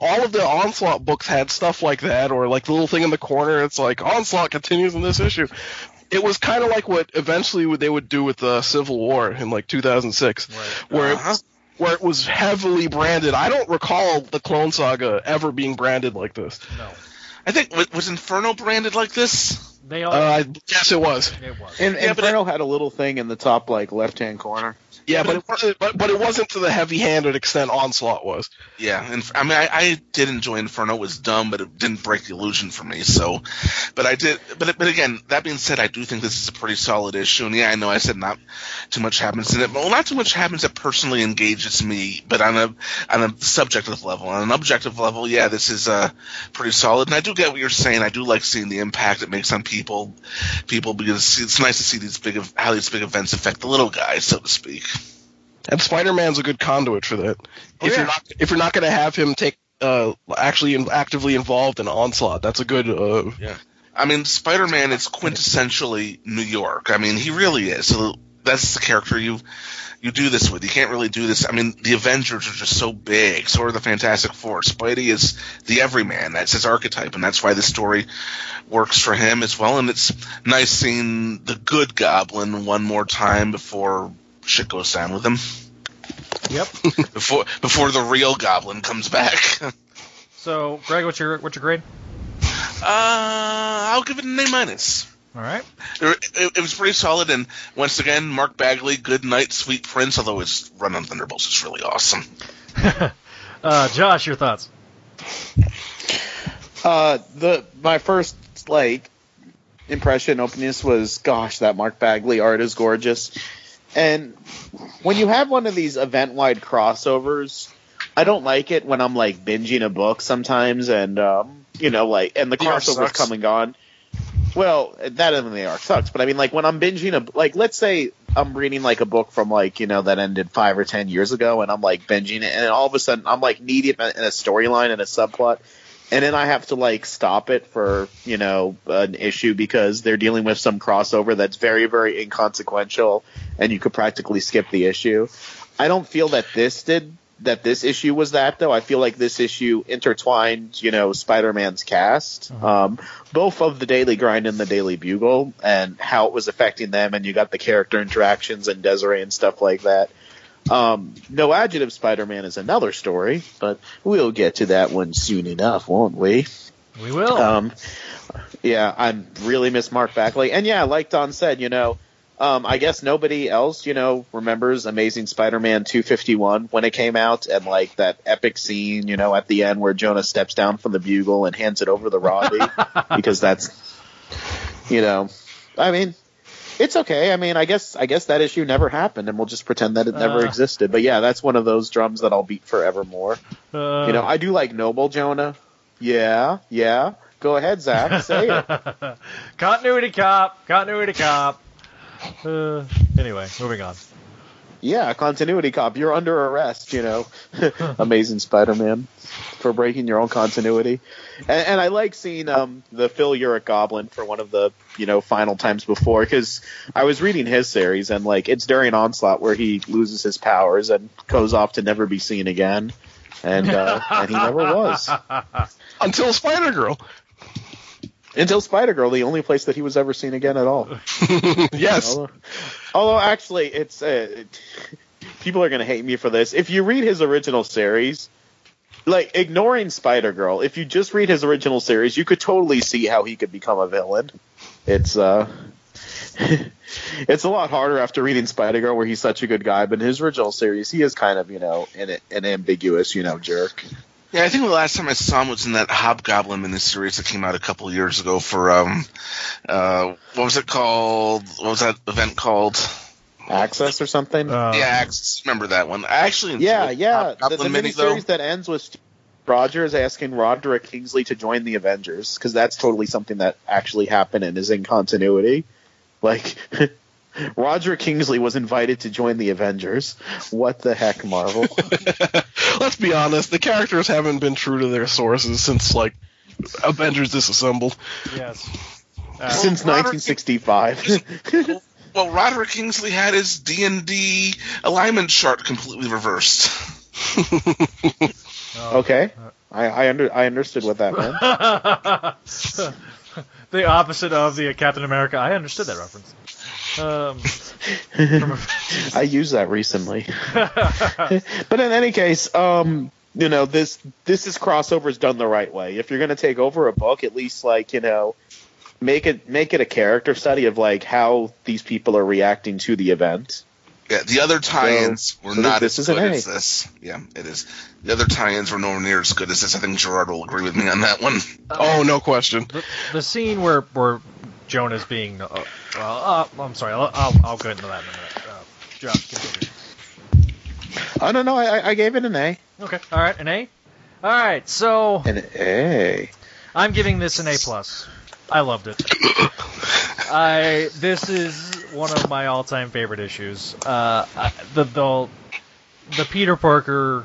S8: All of the Onslaught books had stuff like that, or like the little thing in the corner. It's like Onslaught continues in this issue. It was kind of like what eventually they would do with the Civil War in like 2006, where it
S9: Uh-huh.
S8: was, where it was heavily branded. I don't recall the Clone Saga ever being branded like this.
S1: no.
S9: I think was Inferno branded like this?
S1: They all.
S8: Uh, I guess it was.
S1: it was.
S7: And
S9: Yeah, but
S7: Inferno had a little thing in the top like left hand corner.
S8: Yeah, but it, wasn't- but but it wasn't to the heavy-handed extent Onslaught was.
S9: Yeah, and I mean, I, I did enjoy Inferno. It was dumb, but it didn't break the illusion for me. So, but I did. But but again, that being said, I do think this is a pretty solid issue. And yeah, I know I said not too much happens in it. Well, not too much happens that personally engages me. But on a on a subjective level, on an objective level, yeah, this is uh pretty solid. And I do get what you're saying. I do like seeing the impact it makes on people, people because it's nice to see these big how these big events affect the little guys, so to speak.
S8: And Spider-Man's a good conduit for that.
S9: Oh,
S8: if
S9: yeah.
S8: you're not if you're not going to have him take uh actually in, actively involved in Onslaught, that's a good uh
S9: I mean, Spider Man is quintessentially New York. I mean, he really is. So that's the character you you do this with. You can't really do this. I mean, the Avengers are just so big. So are the Fantastic Four. Spidey is the everyman. That's his archetype, and that's why this story works for him as well. And it's nice seeing the good Goblin one more time before shit goes down with him.
S1: Yep.
S9: before before the real Goblin comes back.
S1: So, Greg, what's your what's your grade?
S9: Uh, I'll give it an A minus.
S1: All right.
S9: It, it, it was pretty solid, and once again, Mark Bagley, good night, sweet prince. Although his run on Thunderbolts is really awesome.
S1: uh, Josh, your thoughts?
S7: Uh, the my first like impression opening this was, gosh, that Mark Bagley art is gorgeous. And when you have one of these event-wide crossovers, I don't like it when I'm like binging a book sometimes, and um, you know, like, and the
S10: The
S7: crossover's come and gone. Well, that in the arc sucks, but I mean, like when I'm binging a like, let's say I'm reading like a book from like you know that ended five or ten years ago, and I'm like binging it, and all of a sudden I'm like knee deep in a storyline and a subplot, and then I have to like stop it for you know an issue because they're dealing with some crossover that's very very inconsequential, and you could practically skip the issue. I don't feel that this did that this issue was that though. I feel like this issue intertwined, you know, Spider-Man's cast, um, both of the Daily Grind and the Daily Bugle, and how it was affecting them. And you got the character interactions and Desiree and stuff like that. Um, no adjective Spider-Man is another story, but we'll get to that one soon enough, won't we?
S1: We will.
S7: Um, yeah, I really miss Mark Bagley, and yeah, like Don said, you know, um, I guess nobody else, you know, remembers Amazing Spider-Man 251 when it came out, and like that epic scene, you know, at the end where Jonah steps down from the bugle and hands it over to Robbie, because that's, you know, I mean, it's okay. I mean, I guess I guess that issue never happened, and we'll just pretend that it never
S1: Uh.
S7: existed. But yeah, that's one of those drums that I'll beat forevermore.
S1: Uh,
S7: you know, I do like Noble Jonah. Yeah, yeah. Go ahead, Zach. Say it.
S1: continuity cop. Continuity cop. Uh, anyway, moving on.
S7: Yeah, continuity cop. You're under arrest. You know, Amazing Spider-Man for breaking your own continuity. And, and I like seeing um, the Phil Urich Goblin for one of the you know final times before because I was reading his series and like it's during Onslaught where he loses his powers and goes off to never be seen again, and uh, and he never was
S8: Until Spider Girl.
S7: Until Spider Girl, the only place that he was ever seen again at all.
S8: yes.
S7: Although, although actually, it's uh, people are going to hate me for this. If you read his original series, like ignoring Spider Girl, if you just read his original series, you could totally see how he could become a villain. It's uh, it's a lot harder after reading Spider Girl, where he's such a good guy. But in his original series, he is kind of you know an, an ambiguous you know jerk.
S9: Yeah, I think the last time I saw him was in that Hobgoblin miniseries that came out a couple years ago for um, uh, what was it called? What was that event called?
S7: Axis or something.
S1: Uh,
S9: yeah, Axis. Remember that one? I actually enjoyed
S7: Yeah, yeah. The,
S9: Hobgoblin
S7: the
S9: mini though.
S7: miniseries that ends with Steve Rogers asking Roderick Kingsley to join the Avengers because that's totally something that actually happened and is in continuity. Like, Roderick Kingsley was invited to join the Avengers. What the heck, Marvel?
S8: Let's be honest, the characters haven't been true to their sources since like Avengers Disassembled.
S1: Yes.
S7: Uh, since 1965.
S9: Well, Roderick Kingsley had his D and D alignment chart completely reversed.
S7: okay, I I, under, I understood what that meant.
S1: the opposite of the Captain America. I understood that reference. Um,
S7: I used that recently. but in any case, um, you know, this this is crossovers done the right way. If you're going to take over a book, at least like you know, make it make it a character study of like how these people are reacting to the event.
S9: Yeah, the other tie-ins were
S7: so
S9: not
S7: this
S9: as
S7: is an A.
S9: as this. Yeah, it is. The other tie-ins were nowhere near as good as this. I think Gerard will agree with me on that one.
S8: Oh, no question.
S1: the, the scene where where Jonah's being. Uh, well, uh, I'm sorry. I'll, I'll, I'll go into that in a minute. Uh, Josh, continue.
S7: I don't know. I, I gave it an A.
S1: Okay. All right. An A. All right. So
S7: An A.
S1: I'm giving this an A plus. I loved it. I this is one of my all-time favorite issues. Uh, I- the the the Peter Parker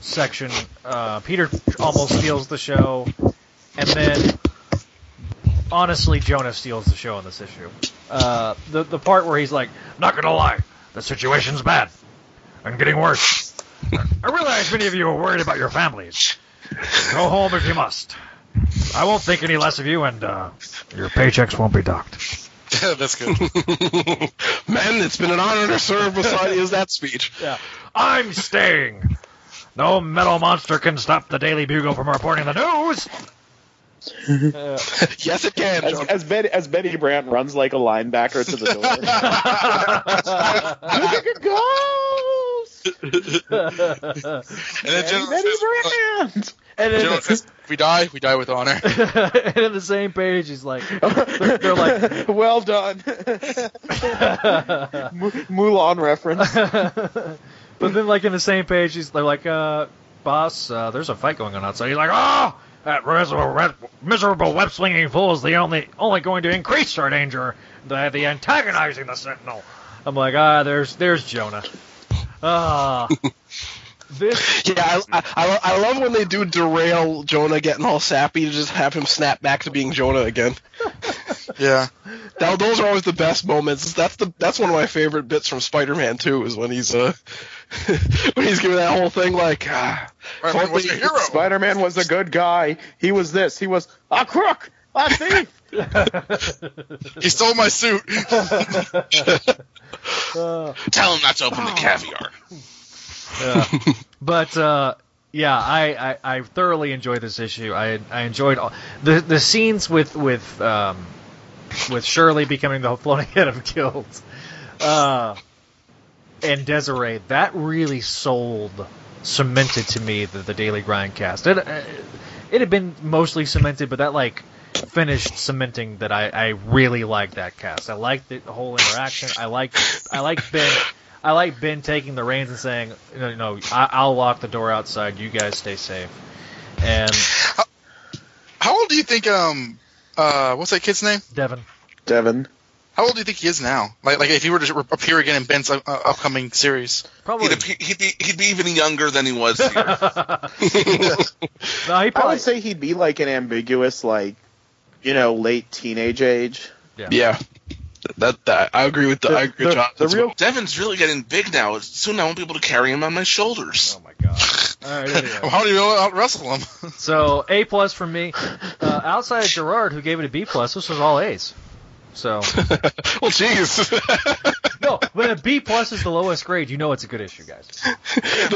S1: section. Uh, Peter almost steals the show, and then honestly, Jonah steals the show on this issue. Uh, the the part where he's like, "Not gonna lie, the situation's bad and getting worse. I realize many of you are worried about your families. Go home if you must. I won't think any less of you, and uh, your paychecks won't be docked."
S10: That's good.
S8: Man, it's been an honor to serve beside you as that speech.
S1: Yeah. I'm staying. No metal monster can stop the Daily Bugle from reporting the news. Uh,
S8: yes, it can.
S7: As, as Betty as Betty Brant runs like a linebacker to the door. Look at Ghost!
S10: And then General
S7: Betty
S10: says,
S7: Brant!
S1: and, then,
S10: General says, "If we die, we die with honor."
S1: and in the same page, he's like, they're, they're like,
S7: well done. Mu- Mulan reference.
S1: but then like in the same page, he's they're like, uh, boss, uh, there's a fight going on outside. He's like, oh, that miserable, miserable web slinging fool is the only only going to increase our danger. The the antagonizing the Sentinel. I'm like, ah, there's there's Jonah. Ah, this
S8: Yeah, I, I, I, I love when they do derail Jonah getting all sappy to just have him snap back to being Jonah again.
S10: yeah.
S8: That, those are always the best moments. That's the that's one of my favorite bits from Spider-Man 2 is when he's uh when he's giving that whole thing like, ah,
S10: Spider-Man was a hero.
S7: Spider-Man was a good guy. He was this. He was a crook, a thief.
S10: He stole my suit.
S9: Tell him not to open the caviar.
S1: Yeah. but uh, yeah, I, I, I thoroughly enjoyed this issue. I I enjoyed all, the the scenes with with um, with Shirley becoming the floating head of guild, uh, and Desiree. That really sold, cemented to me the, the Daily Grind cast. It uh, it had been mostly cemented, but that like finished cementing that I, I really liked that cast. I liked the whole interaction. I like I like Ben. I like Ben taking the reins and saying, you know, no, I, I'll lock the door outside. You guys stay safe. And
S10: How old do you think um uh what's that kid's name?
S1: Devin,
S7: Devin.
S10: How old do you think he is now? Like like if he were to appear again in Ben's uh, uh, upcoming series.
S1: probably.
S9: He'd, appear- he'd be he'd be even younger than he was here.
S1: no, he
S7: I would say he'd be like an ambiguous, like, you know, late teenage age.
S8: yeah. That, that I agree with the,
S7: The-
S8: I agree
S7: the- the real-
S9: Devin's really getting big now. Soon I won't be able to carry him on my shoulders.
S1: Oh my god. All right. Anyway.
S10: How do you out wrestle him?
S1: So A plus for me. Uh, outside of Gerard, who gave it a B plus, this was all A's. So
S8: well, jeez.
S1: no, when a B plus is the lowest grade, you know it's a good issue, guys.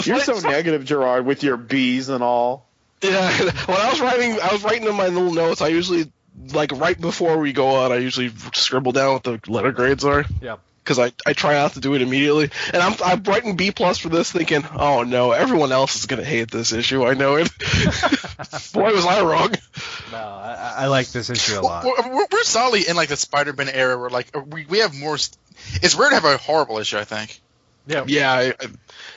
S7: You're so negative, Gerard, with your B's and all.
S8: Yeah, when I was writing, I was writing in my little notes. I usually like right before we go on, I usually scribble down what the letter grades are.
S1: Yeah.
S8: Because I, I try not to do it immediately, and I'm I'm writing B plus for this, thinking, oh no, everyone else is gonna hate this issue. I know it. Boy, was I wrong.
S1: No, I, I like this issue a lot.
S10: We're, we're, we're solidly in like the Spider-Man era where like we, we have more. St- it's rare to have a horrible issue. I think.
S1: Yeah.
S8: Yeah, I, I,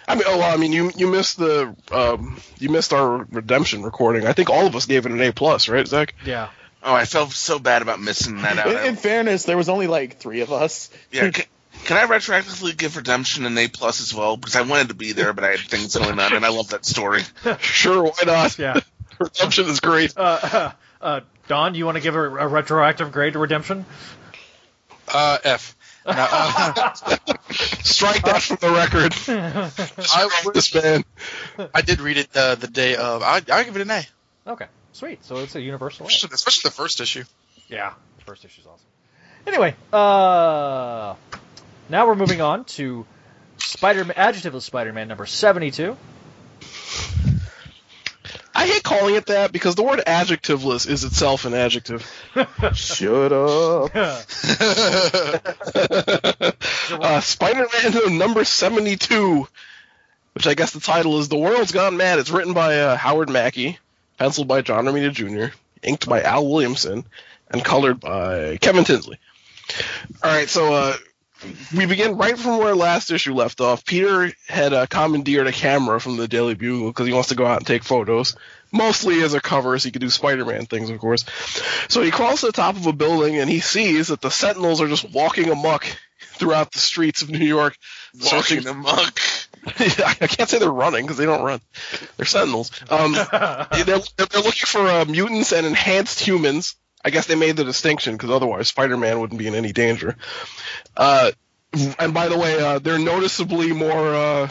S8: I mean, oh well, I mean, you you missed the um you missed our redemption recording. I think all of us gave it an A plus, right, Zach?
S1: Yeah.
S9: Oh, I felt so bad about missing that out.
S7: In, in fairness, there was only like three of us.
S9: yeah, can, can I retroactively give Redemption an A plus as well? Because I wanted to be there, but I had things going on, and I love that story.
S8: Sure, why not?
S1: Yeah.
S8: redemption is great.
S1: Uh, uh, uh, Don, do you want to give a, a retroactive grade to Redemption?
S10: Uh, F. No, uh,
S8: Strike that from the record.
S10: I, love
S8: this man.
S10: I did read it uh, the day of. I I give it an A,
S1: Okay, sweet. So it's a universal A.
S10: especially, especially the first issue.
S1: Yeah, the first issue is awesome. Anyway, uh, now we're moving on to Spider-Man, adjective of Spider-Man number seventy-two.
S8: I hate calling it that because the word adjectiveless is itself an adjective.
S7: Shut up.
S8: uh, Spider-Man number 72, which I guess the title is The World's Gone Mad. It's written by uh, Howard Mackie, penciled by John Romita Jr., inked by Al Williamson, and colored by Kevin Tinsley. All right, so uh, we begin right from where last issue left off. Peter had uh, commandeered a camera from the Daily Bugle because he wants to go out and take photos, mostly as a cover, so he could do Spider-Man things, of course. So he crawls to the top of a building and he sees that the Sentinels are just walking amok throughout the streets of New York,
S9: Walking amok.
S8: I can't say they're running because they don't run. They're Sentinels. Um, they're, they're looking for uh, mutants and enhanced humans. I guess they made the distinction because otherwise Spider-Man wouldn't be in any danger. Uh, and by the way, uh, they're noticeably more uh,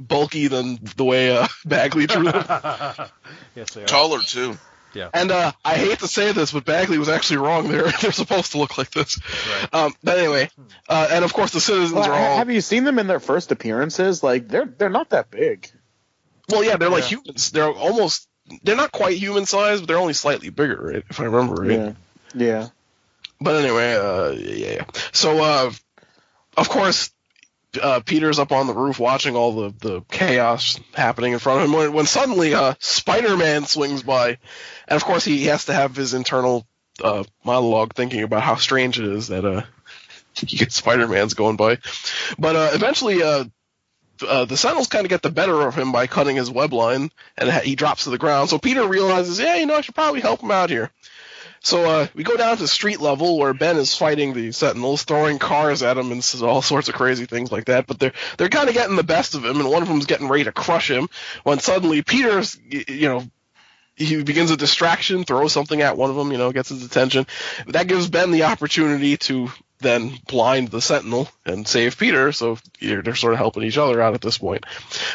S8: bulky than the way uh, Bagley drew them.
S1: yes, they are.
S9: Taller too. Yeah.
S8: And uh, I hate to say this, but Bagley was actually wrong. They're they're supposed to look like this. Um, but anyway, uh, and of course the citizens
S7: Well,
S8: are all
S7: have you seen them in their first appearances? Like they're they're not that big.
S8: well, yeah, they're like
S1: Yeah.
S8: humans. They're almost they're not quite human size, but they're only slightly bigger, right? If I remember right.
S7: Yeah. Yeah.
S8: But anyway, uh, yeah, yeah. So, uh, of course, uh, Peter's up on the roof watching all the, the chaos happening in front of him when, when suddenly uh, Spider-Man swings by, and of course he has to have his internal uh, monologue thinking about how strange it is that uh, Spider-Man's going by. But uh, eventually, uh, uh, the Sentinels kind of get the better of him by cutting his web line, and he drops to the ground. So Peter realizes, yeah, you know, I should probably help him out here. So uh, we go down to street level where Ben is fighting the Sentinels, throwing cars at him and all sorts of crazy things like that. But they're they're kind of getting the best of him, and one of them's getting ready to crush him. When suddenly Peter's, you know, he begins a distraction, throws something at one of them, you know, gets his attention. That gives Ben the opportunity to then blind the Sentinel and save Peter. So they're sort of helping each other out at this point.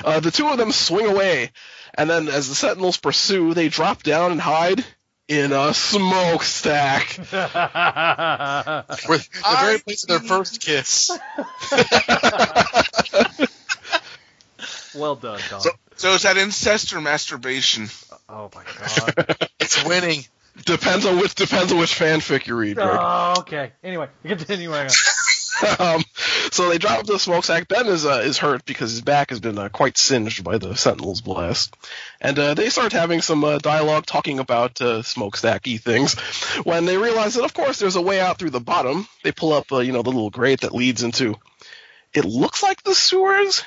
S8: Uh, the two of them swing away, and then as the Sentinels pursue, they drop down and hide in a smokestack.
S10: With the very place of their first kiss.
S1: well done, Don.
S9: So, so is that incest or masturbation?
S1: oh my god.
S10: It's winning.
S8: Depends on which depends on which fanfic you read, Greg.
S1: oh, okay. Anyway, continuing
S8: um, so they drop the smokestack. Ben is uh, is hurt because his back has been uh, quite singed by the Sentinel's blast, and uh, they start having some uh, dialogue talking about uh, smokestacky things. When they realize that, of course, there's a way out through the bottom, they pull up, uh, you know, the little grate that leads into. It looks like the sewers,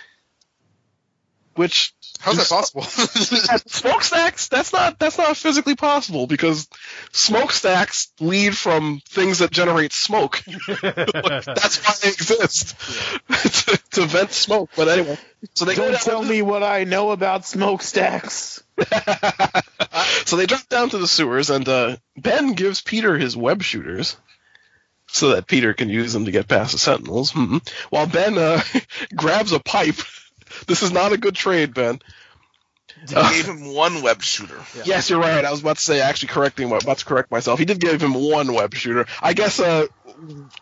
S8: which
S10: How's that possible?
S8: smokestacks that's not that's not physically possible because smokestacks lead from things that generate smoke that's why they exist to, to vent smoke but anyway so they
S7: Don't
S8: down
S7: tell me what I know about smokestacks.
S8: so they drop down to the sewers and uh, ben gives peter his web shooters so that peter can use them to get past the sentinels hmm. while ben uh, grabs a pipe this is not a good trade ben
S9: He gave him one web shooter.
S8: Yes, you're right. I was about to say, actually correcting, about to correct myself. He did give him one web shooter. I guess uh,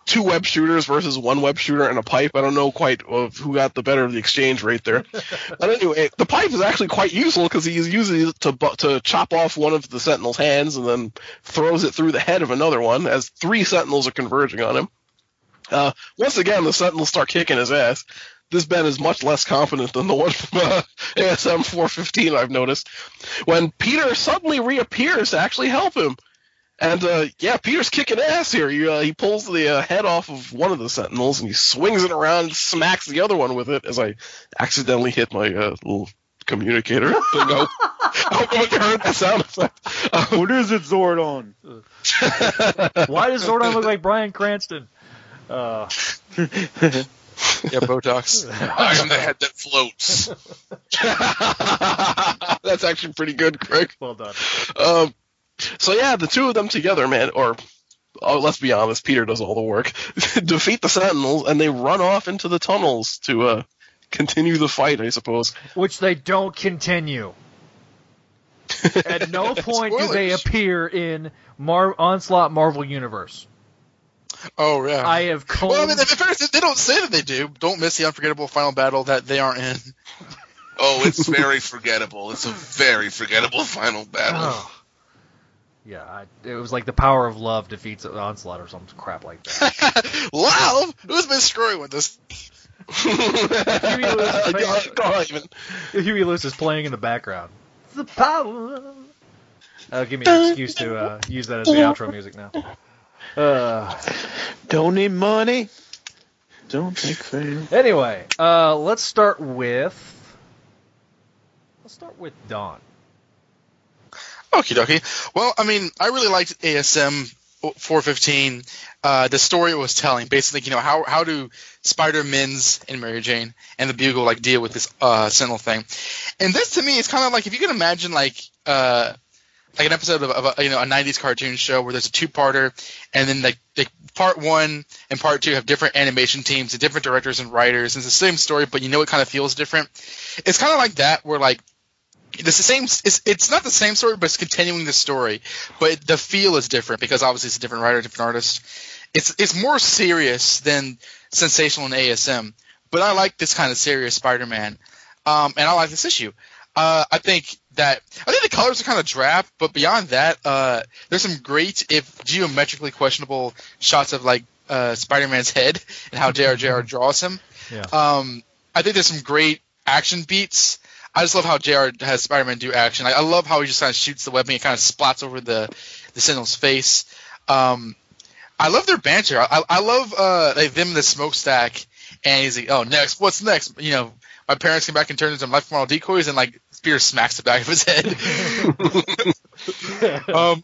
S8: two web shooters versus one web shooter and a pipe. I don't know quite of who got the better of the exchange rate there. but anyway, the pipe is actually quite useful because he's using it to to chop off one of the Sentinel's hands and then throws it through the head of another one as three Sentinels are converging on him. Uh, once again, the Sentinels start kicking his ass. This Ben is much less confident than the one from uh, ASM 415 I've noticed. When Peter suddenly reappears to actually help him. And uh, yeah, Peter's kicking ass here. He, uh, he pulls the uh, head off of one of the Sentinels and he swings it around and smacks the other one with it as I accidentally hit my uh, little communicator. no. I hope no one heard that sound effect. Um,
S7: what is it, Zordon?
S1: Why does Zordon look like Bryan Cranston?
S10: Yeah, Botox.
S9: I am the head that floats.
S8: That's actually pretty good, Craig.
S1: well done.
S8: Um, so yeah, the two of them together, man, or oh, let's be honest, Peter does all the work, defeat the Sentinels, and they run off into the tunnels to uh, continue the fight, I suppose.
S1: Which they don't continue. At no point do they appear in Mar- Onslaught Marvel Universe.
S10: Oh yeah.
S1: I have combed.
S10: well, I mean, in fairness, they don't say that they do. Don't miss the unforgettable final battle that they aren't in.
S9: Oh, it's very forgettable. It's a very forgettable final battle.
S1: Oh. Yeah, I, it was like the power of love defeats Onslaught or some crap like that.
S10: Love? Who's been screwing with this?
S1: Huey Lewis is playing,
S8: on, go.
S1: Huey Lewis is playing in the background. The power. That'll give me an excuse to uh, use that as the outro music now. Uh,
S7: Don't need money. Don't take fame.
S1: anyway, uh, let's start with. Let's start with Dawn.
S10: Okie dokie. Well, I mean, I really liked ASM 415. Uh, the story it was telling, basically, you know, how how do Spider Mins and Mary Jane and the Bugle like deal with this uh, Sentinel thing? And this to me is kind of like if you can imagine like uh, like an episode of, of a, you know a 90s cartoon show where there's a two-parter, and then like like part one and part two have different animation teams and different directors and writers. And it's the same story, but you know it kind of feels different. It's kind of like that where like it's the same. It's, it's not the same story, but it's continuing the story. But the feel is different because obviously it's a different writer, different artist. It's it's more serious than sensational and ASM. But I like this kind of serious Spider-Man, um, and I like this issue. Uh, I think that I think the colors are kind of drab, but beyond that, uh, there's some great, if geometrically questionable, shots of like uh, Spider-Man's head and how JRJR draws him.
S1: Yeah.
S10: Um, I think there's some great action beats. I just love how JR has Spider-Man do action. I, I love how he just kind of shoots the web and it kind of splats over the the Sentinel's face. Um, I love their banter. I, I love uh, like them in the smokestack, and he's like, "Oh, next, what's next?" You know, my parents came back and turned into life model decoys, and like Spear smacks the back of his head. um,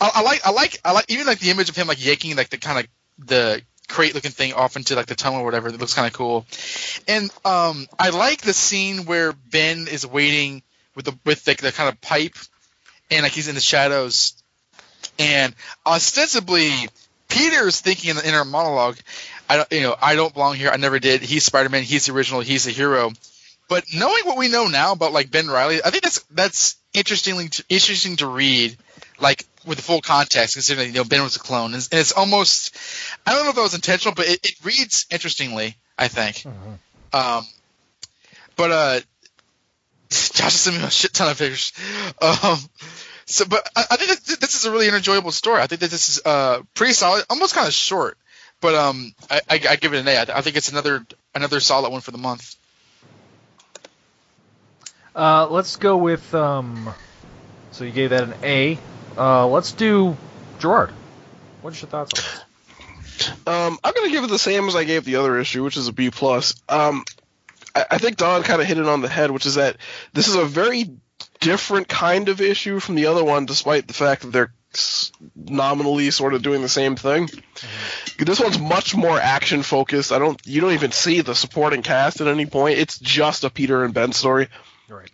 S10: I, I like, I like, I like even like the image of him like yanking like the kind of the crate looking thing off into like the tunnel or whatever. That looks kind of cool. And um, I like the scene where Ben is waiting with the with like the kind of pipe, and like he's in the shadows, and ostensibly Peter's thinking in the inner monologue, I don't, you know, I don't belong here. I never did. He's Spider-Man. He's the original. He's the hero. But knowing what we know now about like Ben Reilly, I think that's that's interestingly interesting to read, like with the full context, considering you know Ben was a clone, and it's almost I don't know if that was intentional, but it, it reads interestingly. I think.
S1: Mm-hmm.
S10: Um, but uh, Josh sent me a shit ton of pictures. Um, so, but I, I think that this is a really enjoyable story. I think that this is uh pretty solid, almost kind of short, but um, I, I, I give it an A. I, I think it's another another solid one for the month.
S1: Uh, let's go with um. So you gave that an A. Uh, let's do Gerard. What's your thoughts on this?
S8: Um, I'm gonna give it the same as I gave the other issue, which is a B plus. Um, I, I think Don kind of hit it on the head, which is that this is a very different kind of issue from the other one, despite the fact that they're nominally sort of doing the same thing. This one's much more action focused. I don't, you don't even see the supporting cast at any point. It's just a Peter and Ben story.
S1: Right.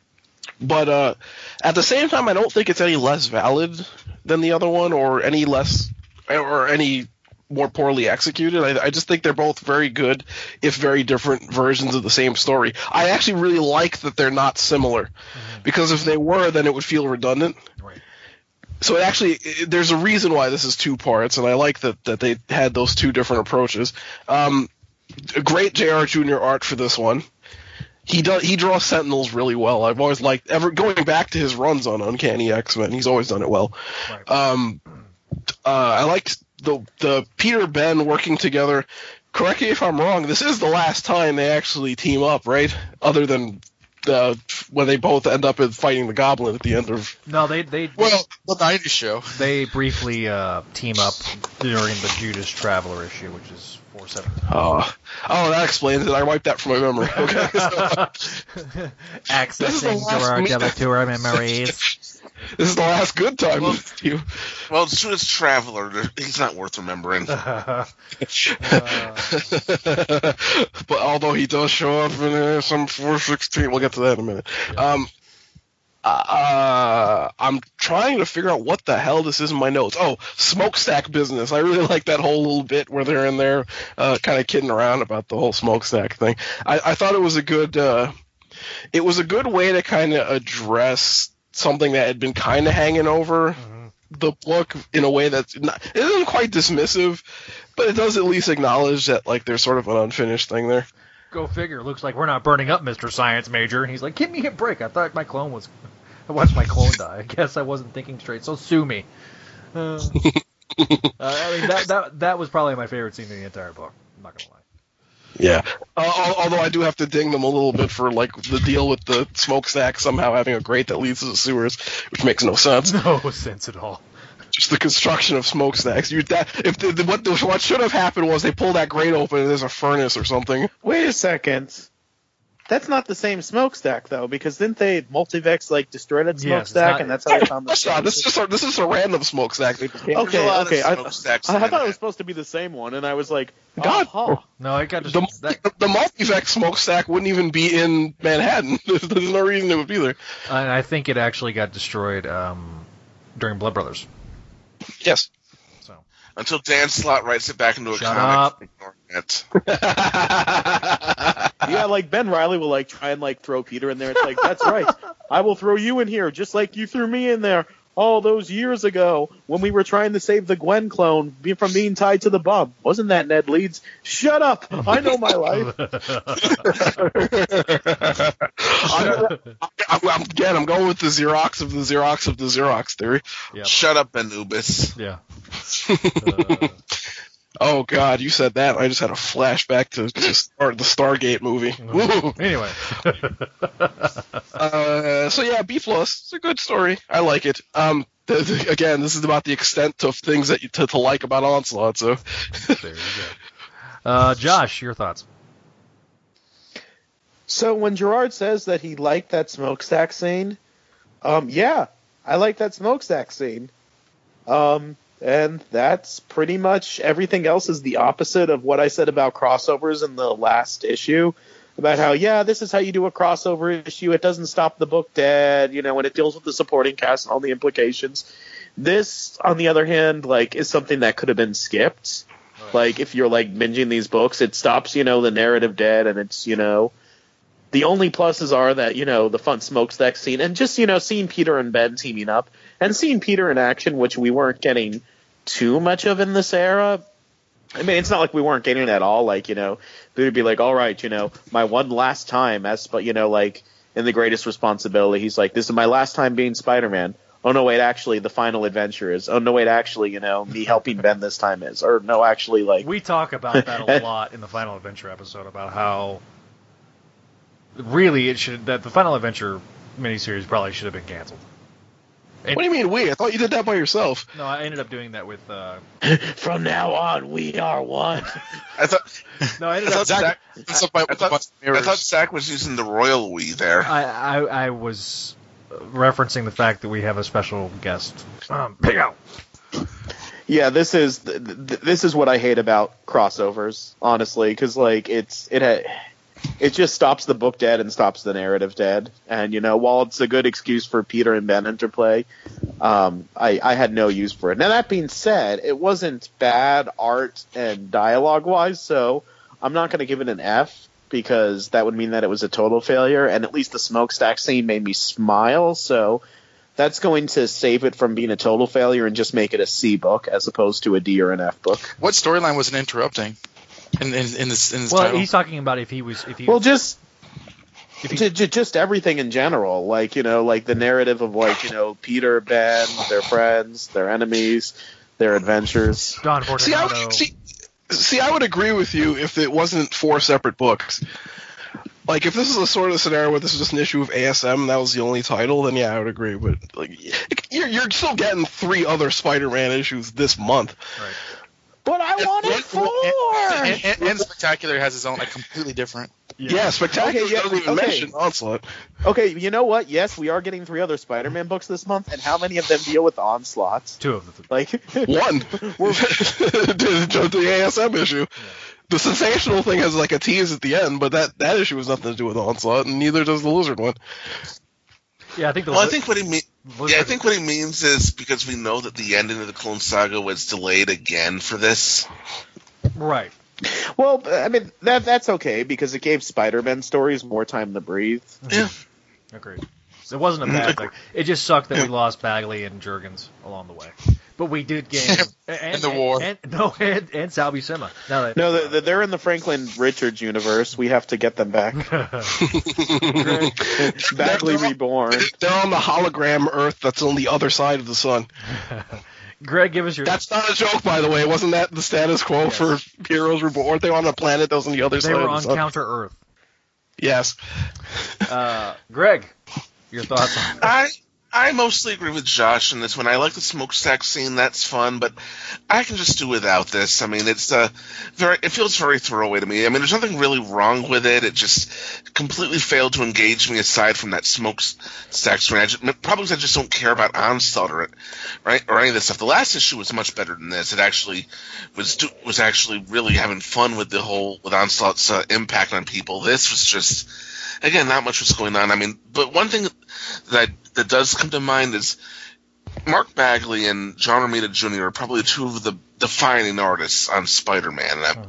S8: But uh, at the same time, I don't think it's any less valid than the other one, or any less, or any more poorly executed. I, I just think they're both very good, if very different versions of the same story. I actually really like that they're not similar, because if they were, then it would feel redundant.
S1: Right.
S8: So it actually, it- there's a reason why this is two parts, and I like that that they had those two different approaches. Um, great Jr. Junior art for this one. He does. He draws Sentinels really well. I've always liked ever going back to his runs on Uncanny X Men. He's always done it well. Um, uh, I like the the Peter Ben working together. Correct me if I'm wrong. This is the last time they actually team up, right? Other than the when they both end up in fighting the Goblin at the end of.
S1: No, they they
S10: Well, the '90s show.
S1: they briefly uh, team up during the Judas Traveler issue, which is four seven.
S8: Oh, oh, that explains it. I wiped that from my memory. Okay.
S1: Accessing
S8: last
S1: Gerard
S8: me-
S1: Delatour memories.
S8: this is the last good time. with you.
S9: Well, Judas Traveler, he's not worth remembering.
S8: but although he does show up in uh, some 416, we'll get to that in a minute. Um, uh, I'm trying to figure out what the hell this is in my notes. Oh, smokestack business. I really like that whole little bit where they're in there, uh, kind of kidding around about the whole smokestack thing. I, I thought it was a good, uh, it was a good way to kind of address something that had been kind of hanging over the book in a way that's not, it isn't quite dismissive, but it does at least acknowledge that like there's sort of an unfinished thing there.
S1: Go figure. Looks like we're not burning up Mr. Science Major. And he's like, give me a break. I thought my clone was. I watched my clone die. I guess I wasn't thinking straight. So sue me. Uh, uh, I mean, that, that that was probably my favorite scene in the entire book. I'm not gonna lie.
S8: Yeah. Uh, although I do have to ding them a little bit for like the deal with the smokestack somehow having a grate that leads to the sewers, which makes no sense.
S1: No sense at all.
S8: Just the construction of smokestacks. You that if the, the, what the, what should have happened was they pull that grate open and there's a furnace or something.
S7: Wait a second. That's not the same smokestack though, because didn't they multivex like destroy that
S1: Yes,
S7: smokestack,
S1: not-
S7: and that's how they found the.
S8: That's not. This is just a, this is a random smokestack. They
S7: Okay,
S9: There's a lot of
S7: okay. I,
S9: smokestacks
S7: I, I thought it was supposed to be the same one, and I was like,
S8: God.
S7: huh.
S1: No, it got
S8: The,
S1: that,
S8: the, the multivex smokestack wouldn't even be in Manhattan. There's, there's no reason it would be there.
S1: and I think it actually got destroyed um, during Blood Brothers.
S8: Yes.
S1: So
S9: Until Dan Slott writes it back into a
S1: Shut
S9: comic.
S1: up.
S7: Yeah, like Ben Reilly will like try and like throw Peter in there. It's like that's right. I will throw you in here just like you threw me in there all those years ago when we were trying to save the Gwen clone from being tied to the bomb. Wasn't that Ned Leeds? Shut up! I know my life.
S8: I'm, I'm, I'm, again, I'm going with the Xerox of the Xerox of the Xerox theory.
S1: Yep.
S9: Shut up, Ben Ubis.
S1: yeah.
S8: Uh, Oh God, you said that. I just had a flashback to, to start the Stargate movie. Woo.
S1: Anyway.
S8: Uh, so yeah, B plus. It's a good story. I like it. Um, the, the- again, this is about the extent of things that you to, to like about Onslaught. So
S1: there you go. Uh, Josh, your thoughts?
S7: So when Gerard says that he liked that smokestack scene, um, yeah, I like that smokestack scene. Um, and that's pretty much everything else is the opposite of what I said about crossovers in the last issue. About how, yeah, this is how you do a crossover issue. It doesn't stop the book dead, you know, and it deals with the supporting cast and all the implications. This, on the other hand, like is something that could have been skipped. Like if you're like binging these books, it stops, you know, the narrative dead, and it's you know, the only pluses are that you know the fun smokestack scene, and just you know seeing Peter and Ben teaming up, and seeing Peter in action, which we weren't getting too much of in this era. I mean, it's not like we weren't getting it at all. Like you know, Peter'd be like, "All right, you know, my one last time as, but you know, like in the greatest responsibility, he's like, this is my last time being Spider-Man." oh no wait actually the final adventure is oh no wait actually you know me helping ben this time is or no actually like
S1: We talk about that a lot in the Final Adventure episode about how really it should that the Final Adventure miniseries probably should have been canceled.
S8: What do you mean we? I thought you did that by yourself.
S1: No, I ended up doing that with. Uh,
S7: from now on we are one
S9: I thought.
S1: no, I
S9: I
S1: ended
S9: thought,
S1: up.
S9: Zach,
S10: It's up by-
S9: I,
S10: with a bunch
S9: thought. I thought Zach was using the royal we there.
S1: I, I I was referencing the fact that we have a special guest. Um, pick out.
S7: yeah this is th- th- this is what i hate about crossovers honestly because like it's it ha- it just stops the book dead and stops the narrative dead and you know while it's a good excuse for peter and ben interplay um, I, I had no use for it now that being said it wasn't bad art and dialogue wise so i'm not going to give it an f because that would mean that it was a total failure and at least the smokestack scene made me smile so that's going to save it from being a total failure and just make it a C book as opposed to a D or an F book.
S10: What storyline was it interrupting? In, in, in this in this
S1: Well,
S10: title?
S1: he's talking about if he was if he.
S7: Well, just
S1: If you-
S7: ju- ju- just everything in general, like you know, like the narrative of like you know Peter, Ben, their friends, their enemies, their adventures.
S1: Don
S8: See, I would, see, see, I would agree with you if it wasn't four separate books. Like, if this is a sort of scenario where this is just an issue of ASM, that was the only title, then yeah, I would agree. But like, you're you're still getting three other Spider-Man issues this month.
S1: Right.
S7: But I wanted
S10: and,
S7: four.
S10: and, and, and Spectacular has his own like completely different.
S8: Yeah, Spectacular
S7: Okay, yeah,
S8: doesn't even
S7: okay.
S8: mention Onslaught.
S7: Okay, you know what? Yes, we are getting three other Spider-Man books this month, and how many of them deal with onslaughts?
S1: Two of them.
S7: Like
S8: One, the, the, the ASM issue. The sensational thing has like a tease at the end, but that, that issue has nothing to do with Onslaught, and neither does the Lizard one.
S1: Yeah, I think the.
S9: Well, I think what he mean.
S1: Lizard-
S9: Yeah, I think what he means is because we know that the ending of the Clone Saga was delayed again for this.
S1: right.
S7: Well, I mean that that's okay because it gave Spider-Man stories more time to breathe.
S9: Yeah.
S1: Agreed. It wasn't a bad thing. It just sucked that we lost Bagley and Jurgens along the way. But we did gain and,
S10: In the war.
S1: And, no, and, and Sal Buscema. Now that
S7: No, the, the, they're in the Franklin Richards universe. We have to get them back. Bagley reborn.
S8: They're on the hologram Earth that's on the other side of the sun.
S1: Greg, give us your.
S8: That's not a joke, by the way. Wasn't that the status quo for Heroes Reborn? Weren't they on a planet that was on the other
S1: they
S8: side
S1: were
S8: of the
S1: on
S8: sun?
S1: Counter Earth.
S8: Yes.
S1: Uh, Greg, your thoughts on
S9: I I mostly agree with Josh in this one. I like the smokestack scene; that's fun. But I can just do without this. I mean, it's uh, very. It feels very throwaway to me. I mean, there's nothing really wrong with it. It just completely failed to engage me aside from that smokestack scene. I just, probably because I just don't care about onslaught or right, or any of this stuff. The last issue was much better than this. It actually was was actually really having fun with the whole with onslaught's uh, impact on people. This was just again not much was going on. I mean, but one thing that that does come to mind is Mark Bagley and John Romita Jr. are probably two of the defining artists on Spider-Man. And I- uh-huh.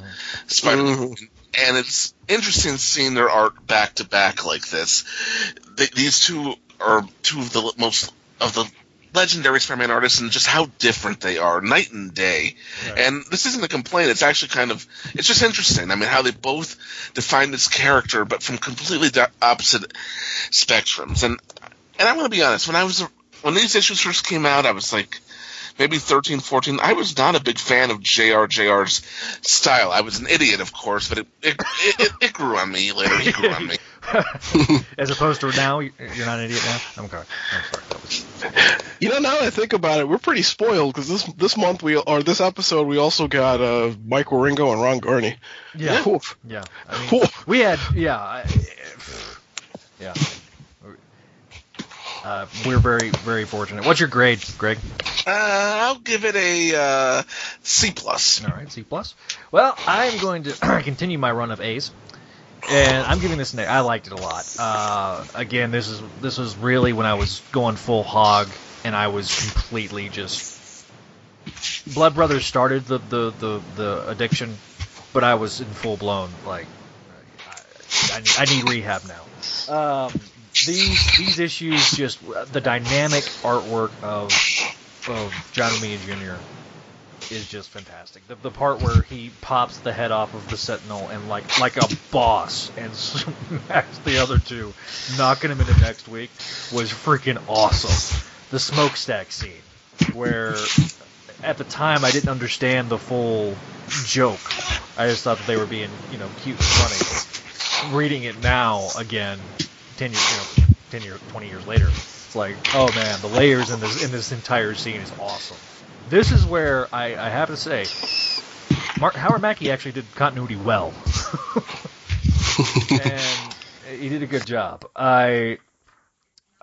S9: Spider-Man. Mm-hmm. And it's interesting seeing their art back to back like this. Th these two are two of the most of the legendary Spider-Man artists, and just how different they are, night and day. And this isn't a complaint; it's actually kind of it's just interesting. I mean, how they both define this character, but from completely opposite spectrums. And and I'm going to be honest, when I was when these issues first came out, I was like maybe 13, 14. I was not a big fan of JRJR's style. I was an idiot, of course, but it it, it, it, it grew on me later. He grew on me.
S1: As opposed to now, you're not an idiot now. Okay, I'm sorry.
S8: You know, now that I think about it, we're pretty spoiled because this this month we or this episode we also got uh, Mike Wieringo and Ron Garney.
S1: Yeah.
S8: Oof.
S1: Yeah, I mean, we had yeah, I- yeah. Uh, we're very very fortunate. What's your grade, Greg?
S9: Uh, I'll give it a uh, C plus.
S1: All right, C plus. Well, I'm going to continue my run of A's, and I'm giving this an A. I liked it a lot. Uh, again, this is this was really when I was going full hog and I was completely just. Blood Brothers started the the the, the addiction, but I was in full blown like. I, I, need, I need rehab now. Um, these these issues just the dynamic artwork of of John Romita Jr. is just fantastic. The, the part where he pops the head off of the Sentinel and like like a boss and smacks the other two, knocking him into next week was freaking awesome. The smokestack scene where at the time I didn't understand the full joke. I just thought that they were being you know cute and funny. Reading it now again, ten years you know ten years twenty years later, it's like oh man, the layers in this in this entire scene is awesome. This is where I, I have to say, Mark, Howard Mackie actually did continuity well, and he did a good job. I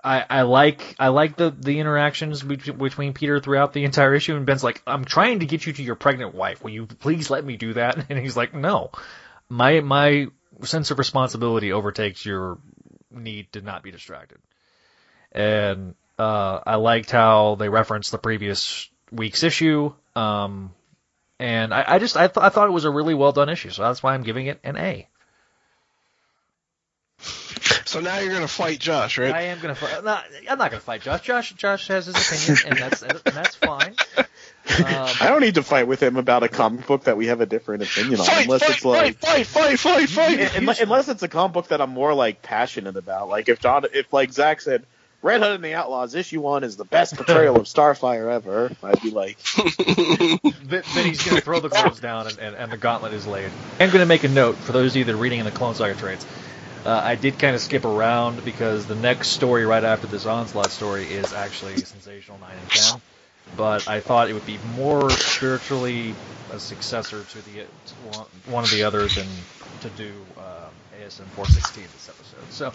S1: I, I like I like the, the interactions between, Peter throughout the entire issue, and Ben's like, "I'm trying to get you to your pregnant wife. Will you please let me do that?" And he's like, "No, my my sense of responsibility overtakes your need to not be distracted." And uh, I liked how they referenced the previous week's issue, um, and I, I just I, th- I thought it was a really well done issue, so that's why I'm giving it an A.
S8: So now you're gonna fight Josh, right?
S1: I am gonna fight. Not, I'm not gonna fight Josh. Josh Josh has his opinion, and that's and that's fine. Um,
S7: I don't need to fight with him about a comic book that we have a different opinion on,
S8: Fight,
S7: unless
S8: fight,
S7: it's like
S8: fight, fight, fight, fight, fight.
S7: unless, unless it's a comic book that I'm more like passionate about. Like if John, if like Zach said, Red Hood and the Outlaws issue one is the best portrayal of Starfire ever, I'd be like,
S1: then, then he's gonna throw the gloves down, and, and, and the gauntlet is laid. I'm gonna make a note for those of you that are reading in the Clone Saga trades. Uh, I did kind of skip around because the next story right after this onslaught story is actually sensational nine and ten. But I thought it would be more spiritually a successor to the to one, one of the others than to do um, ASM 416 this episode. So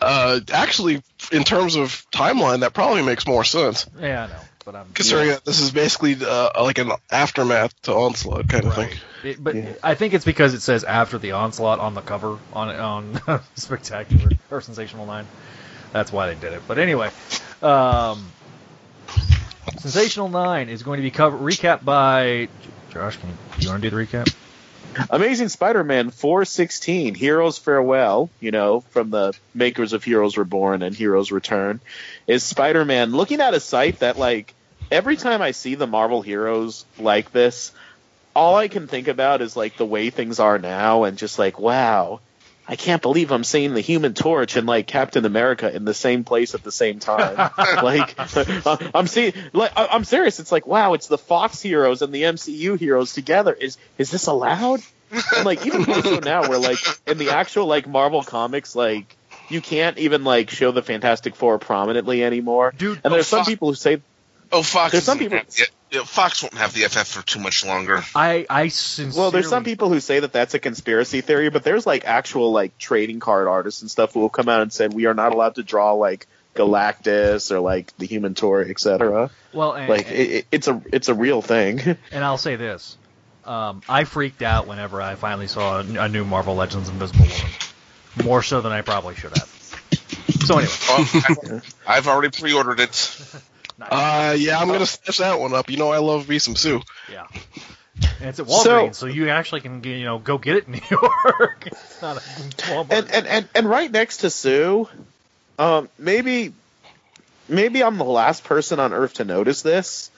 S8: Uh, actually, in terms of timeline, that probably makes more sense.
S1: yeah, I know, but I'm
S8: Considering that this is basically uh, like an aftermath to Onslaught kind of thing.
S1: It, but I think it's because it says after the onslaught on the cover on on Spectacular or Sensational Nine. That's why they did it. But anyway, um, Sensational Nine is going to be cover recapped by Josh. Can you, do you want to do the recap?
S7: Amazing Spider-Man 416, Heroes Farewell, you know, from the makers of Heroes Reborn and Heroes Return, is Spider-Man. Looking at a site that, like, every time I see the Marvel heroes like this, all I can think about is, like, the way things are now and just like, wow, I can't believe I'm seeing the Human Torch and, like, Captain America in the same place at the same time. like, I'm seeing, like, I'm serious. It's like, wow, it's the Fox heroes and the MCU heroes together. Is, is this allowed? and like even more so now where like in the actual like Marvel comics like you can't even like show the Fantastic Four prominently anymore.
S1: Dude,
S7: and there's some people who say
S9: Oh, Fox.
S7: There's some people-
S9: gonna- yeah, yeah, Fox won't have the FF for too much longer.
S1: I I sincerely
S7: well, there's some people who say that that's a conspiracy theory, but there's like actual like trading card artists and stuff who will come out and said we are not allowed to draw like Galactus or like the Human Torch, etc.
S1: Well, and,
S7: Like it, it, it's a it's a real thing.
S1: And I'll say this: um, I freaked out whenever I finally saw a, a new Marvel Legends Invisible Woman, more so than I probably should have. So anyway,
S9: Oh, I, I've already pre-ordered it.
S8: Uh, yeah, I'm gonna snatch that one up. You know, I love me some Sue.
S1: yeah, and it's at Walgreens, so, you actually can you know go get it in New York. it's not a Walmart.
S7: and, and and and right next to Sue, um, maybe maybe I'm the last person on Earth to notice this.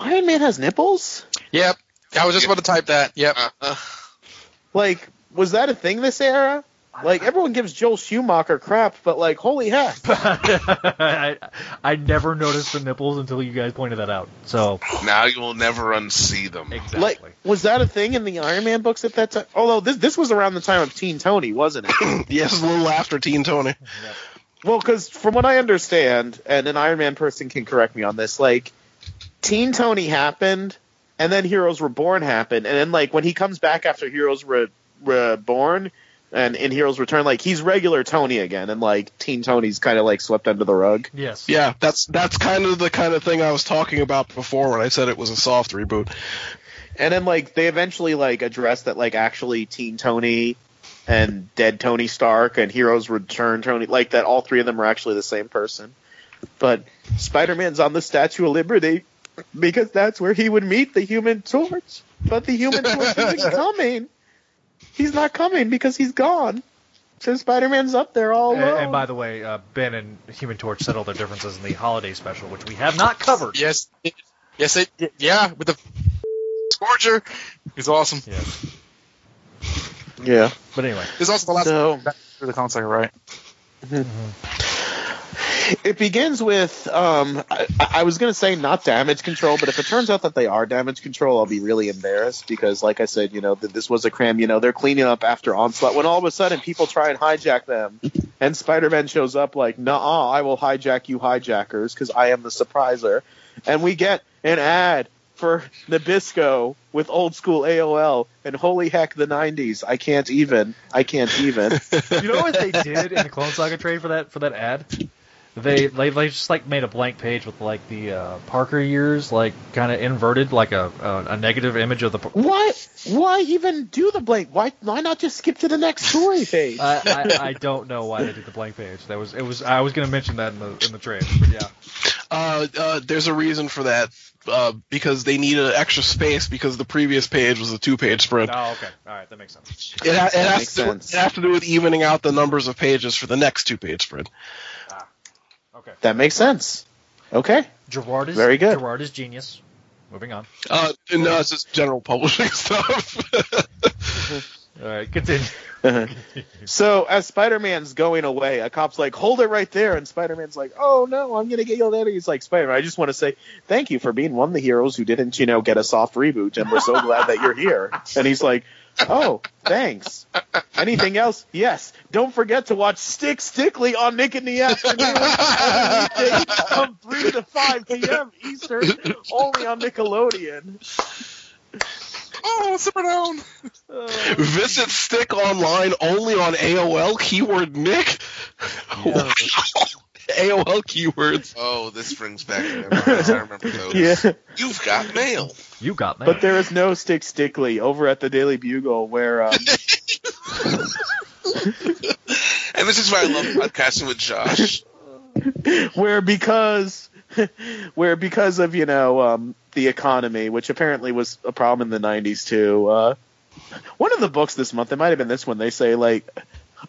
S7: Iron Man has nipples.
S10: Yep. I was just about to type that. Yep.
S9: Uh,
S7: Like, was that a thing this era? Like, everyone gives Joel Schumacher crap, but like, holy heck!
S1: I, I never noticed the nipples until you guys pointed that out. So
S9: now you will never unsee them.
S1: exactly.
S7: Like, was that a thing in the Iron Man books at that time? Although this this was around the time of Teen Tony, wasn't it?
S8: Yes, a little after Teen Tony.
S7: Well, because from what I understand, and an Iron Man person can correct me on this, like Teen Tony happened, and then Heroes Reborn happened, and then like when he comes back after Heroes Re- Reborn and in Heroes Return, like he's regular Tony again, and like Teen Tony's kind of like swept under the rug.
S1: yes.
S8: Yeah, that's that's kind of the kind of thing I was talking about before when I said it was a soft reboot.
S7: And then like they eventually like address that like actually Teen Tony and Dead Tony Stark and Heroes Return Tony like that all three of them are actually the same person. but Spider-Man's on the Statue of Liberty because that's where he would meet the Human Torch. But the Human Torch isn't coming. He's not coming because he's gone. So Spider-Man's up there all
S1: And,
S7: alone.
S1: and by the way, uh, Ben and Human Torch settle their differences in the holiday special, which we have not covered.
S10: Yes, it- yes, it, yeah, with the Scorcher, he's awesome.
S1: Yes.
S7: yeah.
S1: But anyway,
S10: He's also the last
S7: So-
S10: back through the comic cycle, right?
S7: It begins with um, I, I was going to say not damage control, but if it turns out that they are damage control, I'll be really embarrassed because, like I said, you know, th- this was a cram. You know, they're cleaning up after onslaught. When all of a sudden people try and hijack them, and Spider-Man shows up like, "Nah, I will hijack you, hijackers, because I am the surpriser," and we get an ad for Nabisco with old school AOL, and holy heck, the '90s. I can't even. I can't even.
S1: you know what they did in the Clone Saga trade for that for that ad? They they, they just like made a blank page with like the uh, Parker years like kind of inverted, like a, a a negative image of the. Par-
S7: Why? Why even do the blank? Why? Why not just skip to the next story page?
S1: I, I, I don't know why they did the blank page. That was it was I was going to mention that in the in the trade, but yeah.
S8: Uh, uh, there's a reason for that. Uh, because they needed extra space because the previous page was a two-page spread.
S1: Oh, okay, all right, that makes sense.
S8: It, ha- it, has
S7: makes
S8: to,
S7: sense.
S8: it has to do with evening out the numbers of pages for the next two-page spread.
S1: Okay.
S7: That makes sense. Okay.
S1: Gerard is
S7: Very good.
S1: Gerard is genius. Moving on.
S8: Uh, and, no, it's just general publishing stuff.
S1: All right, continue.
S7: so as Spider-Man's going away, a cop's like, "Hold it right there," and Spider-Man's like, "Oh no, I'm gonna get yelled at." He's like, "Spider-Man, I just want to say thank you for being one of the heroes who didn't, you know, get a soft reboot, and we're so glad that you're here." And he's like, "Oh, thanks. Anything else? Yes. Don't forget to watch Stick Stickly on Nick in the Afternoon every from three to five p.m. Eastern, only on Nickelodeon."
S10: Oh, super down. Oh.
S8: Visit Stick Online only on AOL keyword Nick. Wow. AOL keywords.
S9: Oh, this brings back memories. I remember those.
S7: Yeah.
S9: You've got mail.
S1: You got mail.
S7: But there is no Stick Stickly over at the Daily Bugle where um,
S9: And this is why I love podcasting with Josh.
S7: where because where because of you know um, the economy, which apparently was a problem in the '90s too. Uh, one of the books this month, it might have been this one. They say like,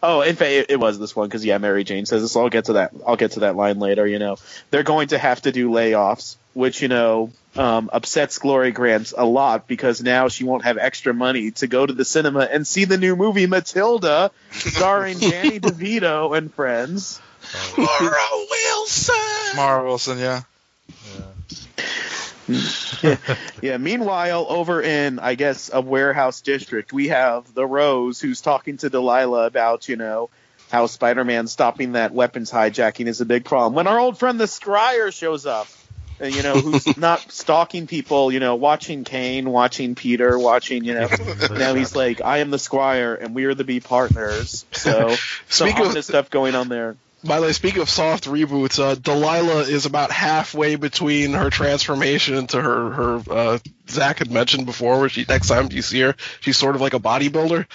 S7: oh, in fact, it, it was this one because yeah, Mary Jane says this. I'll get to that. I'll get to that line later. You know, they're going to have to do layoffs, which you know um, upsets Glory Grant a lot because now she won't have extra money to go to the cinema and see the new movie Matilda, starring Danny DeVito and friends.
S9: Laura Wilson.
S10: Mara Wilson, yeah.
S7: yeah, yeah. Meanwhile, over in I guess a warehouse district, we have the Rose who's talking to Delilah about you know how Spider-Man stopping that weapons hijacking is a big problem. When our old friend the Scryer shows up, and, you know who's not stalking people, you know, watching Kaine, watching Peter, watching you know. now he's like, I am the Squire, and we are the B partners. So some
S8: Speaking of-
S7: stuff going on there.
S8: By the way, speaking of soft reboots, uh, Delilah is about halfway between her transformation into her her uh, Zach had mentioned before, where she next time you see her, she's sort of like a bodybuilder.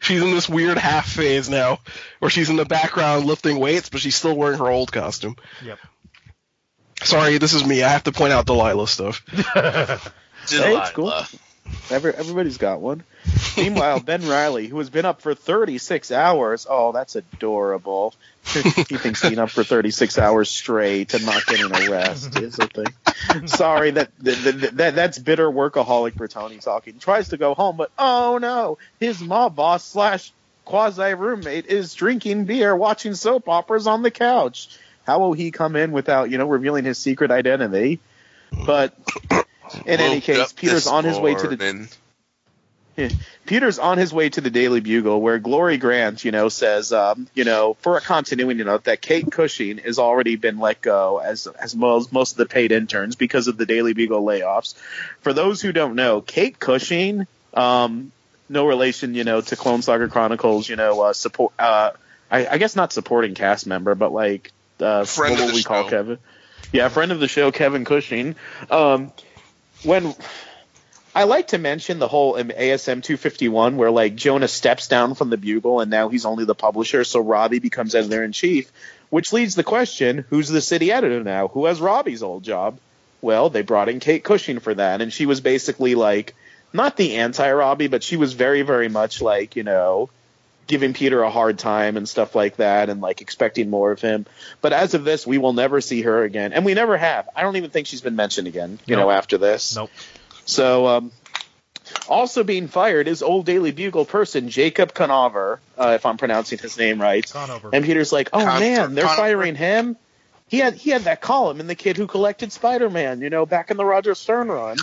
S8: She's in this weird half phase now, where she's in the background lifting weights, but she's still wearing her old costume.
S1: Yep.
S8: Sorry, this is me. I have to point out Delilah stuff.
S7: Hey, it's cool. Every, everybody's got one. Meanwhile, Ben Reilly, who has been up for 36 hours, oh, that's adorable. he thinks being up for 36 hours straight and not getting a rest is a thing. Sorry, that, that, that that's bitter workaholic Bertoni talking. Tries to go home, but oh no, his mob boss slash quasi roommate is drinking beer, watching soap operas on the couch. How will he come in without, you know, revealing his secret identity? But in any case, Peter's on his way to the
S9: morning.
S7: Peter's on his way to the Daily Bugle, where Glory Grant, you know, says, um, you know, for a continuity note, that Kate Cushing has already been let go, as as most most of the paid interns because of the Daily Bugle layoffs. For those who don't know, Kate Cushing, um, no relation, you know, to Clone Saga Chronicles, you know, uh, support. Uh, I, I guess not supporting cast member, but like, uh,
S9: Friend
S7: what
S9: of
S7: will
S9: the
S7: we call. Kevin? Yeah, friend of the show, Kevin Cushing. Um, when I like to mention the whole ASM 251 where like Jonah steps down from the Bugle and now he's only the publisher, so Robbie becomes editor in chief, which leads the question: Who's the city editor now? Who has Robbie's old job? Well, they brought in Kate Cushing for that, and she was basically like not the anti-Robbie, but she was very, very much like you know giving Peter a hard time and stuff like that, and like expecting more of him. But as of this, we will never see her again, and we never have. I don't even think she's been mentioned again. You know, after this.
S1: Nope.
S7: So, um, also being fired is old Daily Bugle person Jacob Conover, uh, if I'm pronouncing his name right.
S1: Conover.
S7: And Peter's like, "Oh
S9: Con-
S7: man, they're
S9: Conover.
S7: firing him. He had he had that column in the Kid Who Collected Spider-Man, you know, back in the Roger Stern run.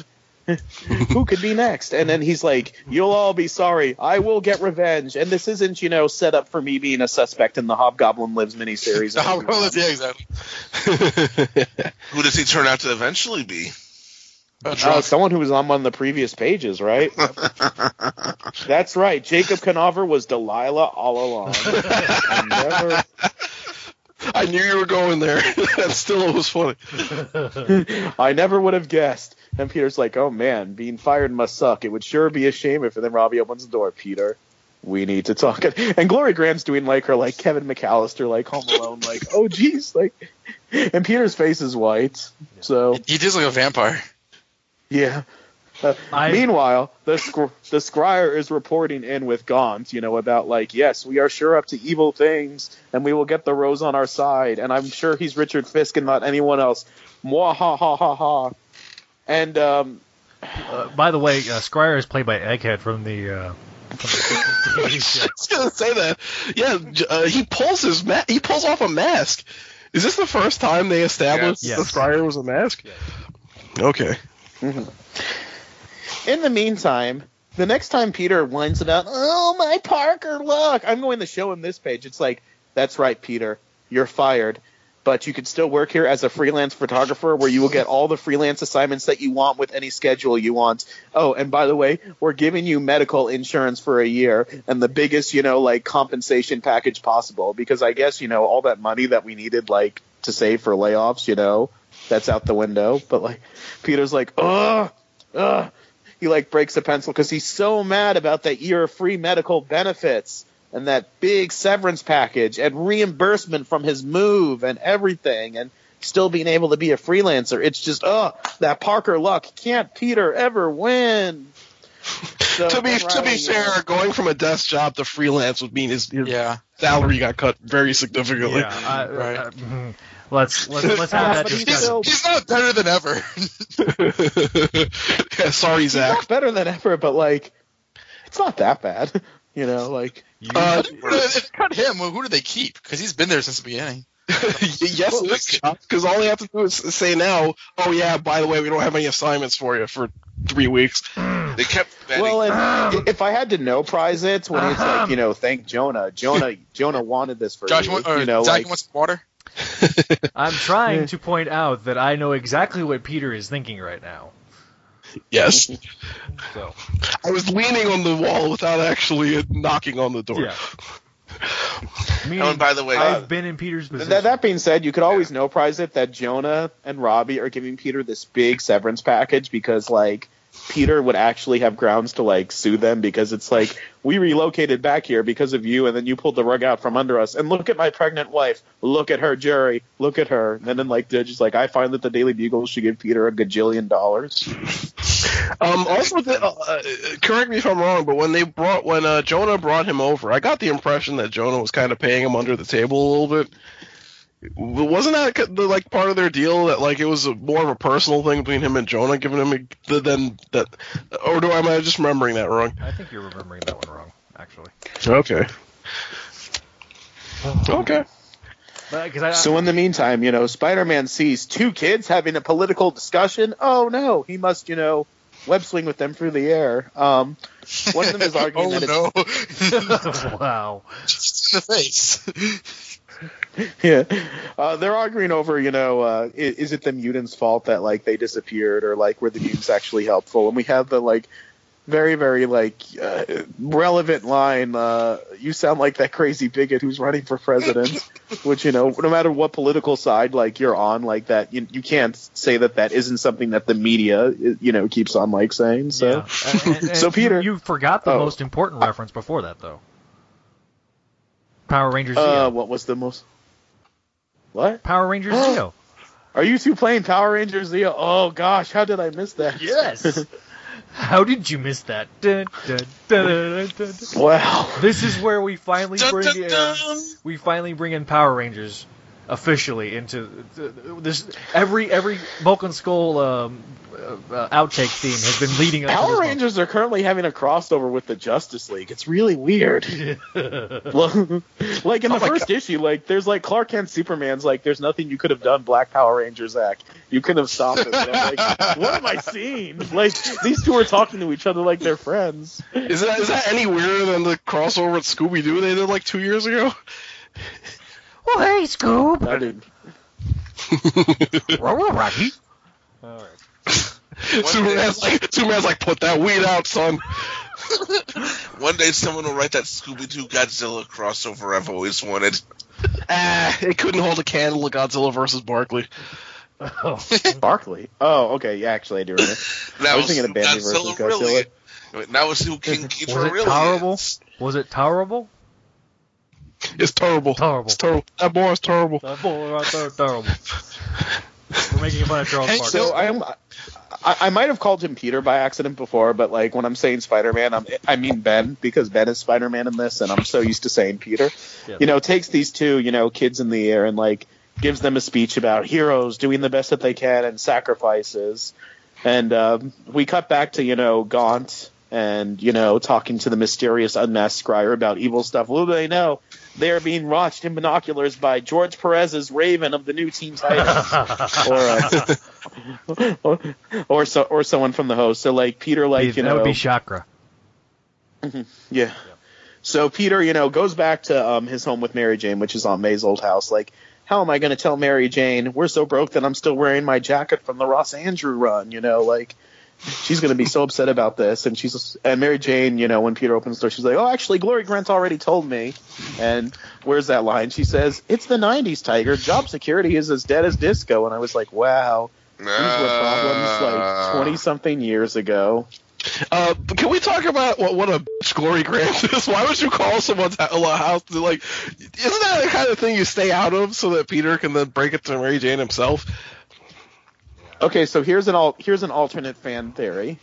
S7: Who could be next?" And then he's like, "You'll all be sorry. I will get revenge. And this isn't, you know, set up for me being a suspect in the Hobgoblin Lives miniseries."
S10: The Hobgoblins, yeah, exactly.
S9: Who does he turn out to eventually be?
S7: Uh, someone who was on one of the previous pages, right? That's right. Jacob Conover was Delilah all along. I never,
S8: I knew you were going there. that still was funny.
S7: I never would have guessed. And Peter's like, "Oh man, being fired must suck. It would sure be a shame if." And then Robbie opens the door. Peter, we need to talk. And Glory Grant's doing like her like Kevin McAllister, like Home Alone, like, "Oh geez," like. And Peter's face is white. So
S10: He does like a vampire.
S7: Yeah. Uh,
S1: I-
S7: meanwhile, the scr- the scryer is reporting in with Gaunt, you know, about like, yes, we are sure up to evil things, and we will get the rose on our side, and I'm sure he's Richard Fisk and not anyone else. Mwah ha ha ha ha. And um,
S1: Uh, by the way, uh, Scryer is played by Egghead from the. Uh, from the
S8: I was gonna say that. Yeah, uh, he pulls his ma- he pulls off a mask. Is this the first time they established
S1: Yes.
S8: the Scryer was a mask? Okay.
S7: in the meantime, the next time Peter whines about, oh my Parker, look, I'm going to show him this page. It's like, that's right, Peter, you're fired. But you can still work here as a freelance photographer where you will get all the freelance assignments that you want with any schedule you want. Oh, and by the way, we're giving you medical insurance for a year and the biggest, you know, like compensation package possible because I guess, you know, all that money that we needed like to save for layoffs, you know, that's out the window. But like Peter's like, ugh, ugh. He like breaks a pencil because he's so mad about that year of free medical benefits and that big severance package and reimbursement from his move and everything and still being able to be a freelancer. It's just, oh, that Parker luck. Can't Peter ever win? So
S8: to be to be
S7: you know,
S8: fair, going from a desk job to freelance would mean his, his
S10: Yeah.
S8: salary got cut very significantly.
S1: yeah, I,
S10: Right.
S1: uh, mhm. let's let's let's have that
S7: but he's
S1: discussion.
S10: He's not better than ever.
S8: yeah, sorry,
S7: he's
S8: Zach.
S7: not better than ever, but like, it's not that bad. You know, like,
S8: Uh,
S10: if cut him, well, who do they keep? Because he's been there since the beginning.
S8: yes, because all they have to do is say now, oh yeah, by the way, we don't have any assignments for you for three weeks. Hmm.
S9: They kept betting.
S7: well, and hmm. if I had to no prize it when it's like, you hmm. know, thank Jonah. Jonah, Jonah wanted this for
S10: Josh,
S7: you.
S10: want, or
S7: you know,
S10: Zach
S7: like,
S10: wants water.
S1: I'm trying to point out that I know exactly what Peter is thinking right now.
S8: Yes,
S1: So
S8: I was leaning on the wall without actually knocking on the door.
S1: yeah. Meaning,
S9: Oh, and by the way,
S1: I've uh, been in Peter's position.
S7: That, that being said, you could always no prize it that Jonah and Robbie are giving Peter this big severance package because like Peter would actually have grounds to like sue them because it's like we relocated back here because of you and then you pulled the rug out from under us. And look at my pregnant wife. Look at her jury look at her. And then like they're just like I find that the Daily Bugle should give Peter a gajillion dollars.
S8: Um, also, the, uh, uh, correct me if I'm wrong, but when they brought when uh, Jonah brought him over, I got the impression that Jonah was kind of paying him under the table a little bit. W- Wasn't that the like part of their deal that like it was a, more of a personal thing between him and Jonah, giving him a, than that, or do I am I just remembering that wrong?
S1: I think you're remembering that one wrong, actually.
S8: Okay. Okay.
S1: Because I,
S7: so in the meantime you know Spider-Man sees two kids having a political discussion oh no he must you know web swing with them through the air um one of them is arguing
S10: oh
S7: that it's
S10: no!
S1: wow.
S10: Just in the face.
S7: yeah, uh, they're arguing over, you know, uh, is, is it the mutants' fault that like they disappeared, or like were the mutants actually helpful? And we have the like very very like uh, relevant line. Uh, you sound like that crazy bigot who's running for president. Which you know, no matter what political side like you're on, like that, you, you can't say that that isn't something that the media you know keeps on like saying. So,
S1: Yeah. And- and-
S7: so
S1: and
S7: Peter,
S1: you, you forgot the
S7: Oh.
S1: most important reference before that, though. Power Rangers
S7: uh, what was the most? What?
S1: Power Rangers Zeo.
S7: Are you two playing Power Rangers Zeo? Oh gosh, how did I miss that?
S1: Yes. How did you miss that? Dun, dun, dun, dun, dun, dun.
S7: Wow.
S1: This is where we finally
S9: Dun,
S1: bring
S9: dun,
S1: in we finally bring in Power Rangers officially into this. Every every Bulk and Skull um, uh, uh, outtake theme has been leading up.
S7: Power
S1: this
S7: Rangers are currently having a crossover with the Justice League. It's really weird. like in the
S8: Oh my
S7: first issue, like there's like Clark Kent Superman's like there's nothing you could have done, Black Power Rangers act. You couldn't have stopped it. Like, what am I seeing? Like these two are talking to each other like they're friends.
S8: Is that is that any weirder than the crossover with Scooby Doo they did like two years ago?
S1: well, hey, Scoob.
S7: I did.
S1: Rocky. All right.
S8: Superman's like Superman's like put that weed out, son.
S9: One day someone will write that Scooby Doo Godzilla crossover I've always wanted.
S8: Ah, it couldn't hold a candle to Godzilla versus Barkley.
S1: Oh.
S7: Barkley. Oh, okay. Yeah, actually, I do remember.
S9: Now
S7: I was thinking of Bambi versus
S9: Godzilla
S7: Godzilla.
S9: really. Wait, Now we'll who King Ghidorah
S1: Was it
S9: really
S1: tolerable?
S9: is.
S1: Was it tolerable?
S8: It's terrible.
S1: Terrible.
S8: It's terrible. That boy is terrible.
S1: That boy right there, terrible. We're making fun of Charles Barkley.
S7: So I am. I, I might have called him Peter by accident before, but like when I'm saying Spider-Man, I'm, I mean Ben because Ben is Spider-Man in this, and I'm so used to saying Peter.
S1: Yeah.
S7: You know, takes these two, you know, kids in the air and like gives them a speech about heroes doing the best that they can and sacrifices. And um, we cut back to you know Gaunt and you know talking to the mysterious unmasked scryer about evil stuff. Little do they know they are being watched in binoculars by George Perez's Raven of the new Teen Titans or, uh, or or so or someone from the host. So like Peter, like you
S1: that
S7: know,
S1: would be Chakra.
S7: yeah. So Peter, you know, goes back to um, his home with Mary Jane, which is on May's old house. Like, how am I going to tell Mary Jane we're so broke that I'm still wearing my jacket from the Ross Andru run? You know, like she's going to be so upset about this. And she's and Mary Jane, you know, when Peter opens the door, she's like, "Oh, actually, Glory Grant already told me." And where's that line? She says, "It's the '90s, Tiger. Job security is as dead as disco." And I was like, "Wow." These were problems like twenty something years ago.
S8: Uh, can we talk about what, what a bitch Glory Grant is? Why would you call someone's hou- house to like? Isn't that the kind of thing you stay out of so that Peter can then break it to Mary Jane himself?
S7: Okay, so here's an al- here's an alternate fan theory.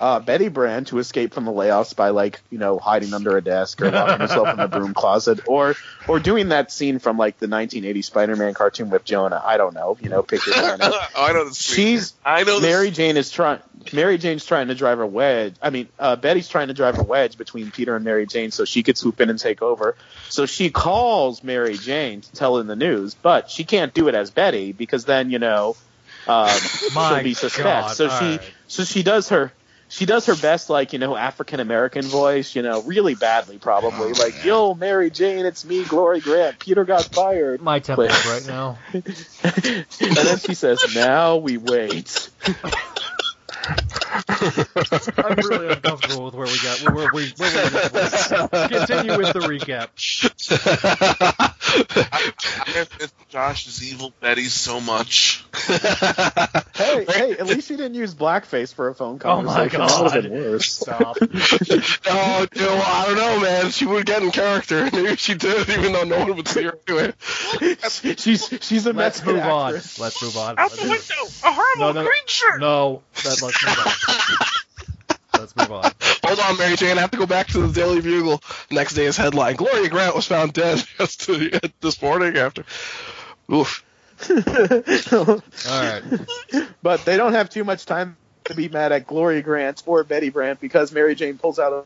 S7: Uh, Betty Brant to escape from the layoffs by like you know hiding under a desk or locking herself in the broom closet or or doing that scene from like the 1980 Spider-Man cartoon with Jonah. I don't know, you know, pick your
S9: oh, I know the.
S7: She's
S9: I know the
S7: Mary Jane is trying. Mary Jane's trying to drive a wedge. I mean, uh, Betty's trying to drive a wedge between Peter and Mary Jane so she could swoop in and take over. So she calls Mary Jane to tell her the news, but she can't do it as Betty because then you know um, she'll be suspect.
S1: God,
S7: so
S1: all
S7: she
S1: right.
S7: so she does her she does her best like you know African American voice, you know, really badly probably
S9: Oh,
S7: like
S9: man.
S7: yo Mary Jane, it's me, Glory Grant. Peter got fired.
S1: My temple right now.
S7: and then she says, "Now we wait."
S1: I'm really uncomfortable with where we got where, where we where we're going with this. Continue with the recap.
S9: I, I have missed Josh's evil Betty so much.
S7: Hey, hey, at least you didn't use blackface for a phone call.
S1: Oh my
S7: conversation. That would have
S1: God.
S7: been worse.
S1: Stop.
S8: oh, you know, I don't know, man. She would get in character. Maybe she did, even though no one would see her do it.
S7: she's she's a
S1: Let's
S7: method
S1: move on. Let's move on.
S9: Out the window, a horrible
S1: No, no,
S9: creature.
S1: no. That, let's move on. Let's move on.
S8: Hold on, Mary Jane. I have to go back to the Daily Bugle. Next day's headline: Gloria Grant was found dead this morning after. Oof.
S1: All right.
S7: but they don't have too much time to be mad at Gloria Grant or Betty Brant because Mary Jane pulls out a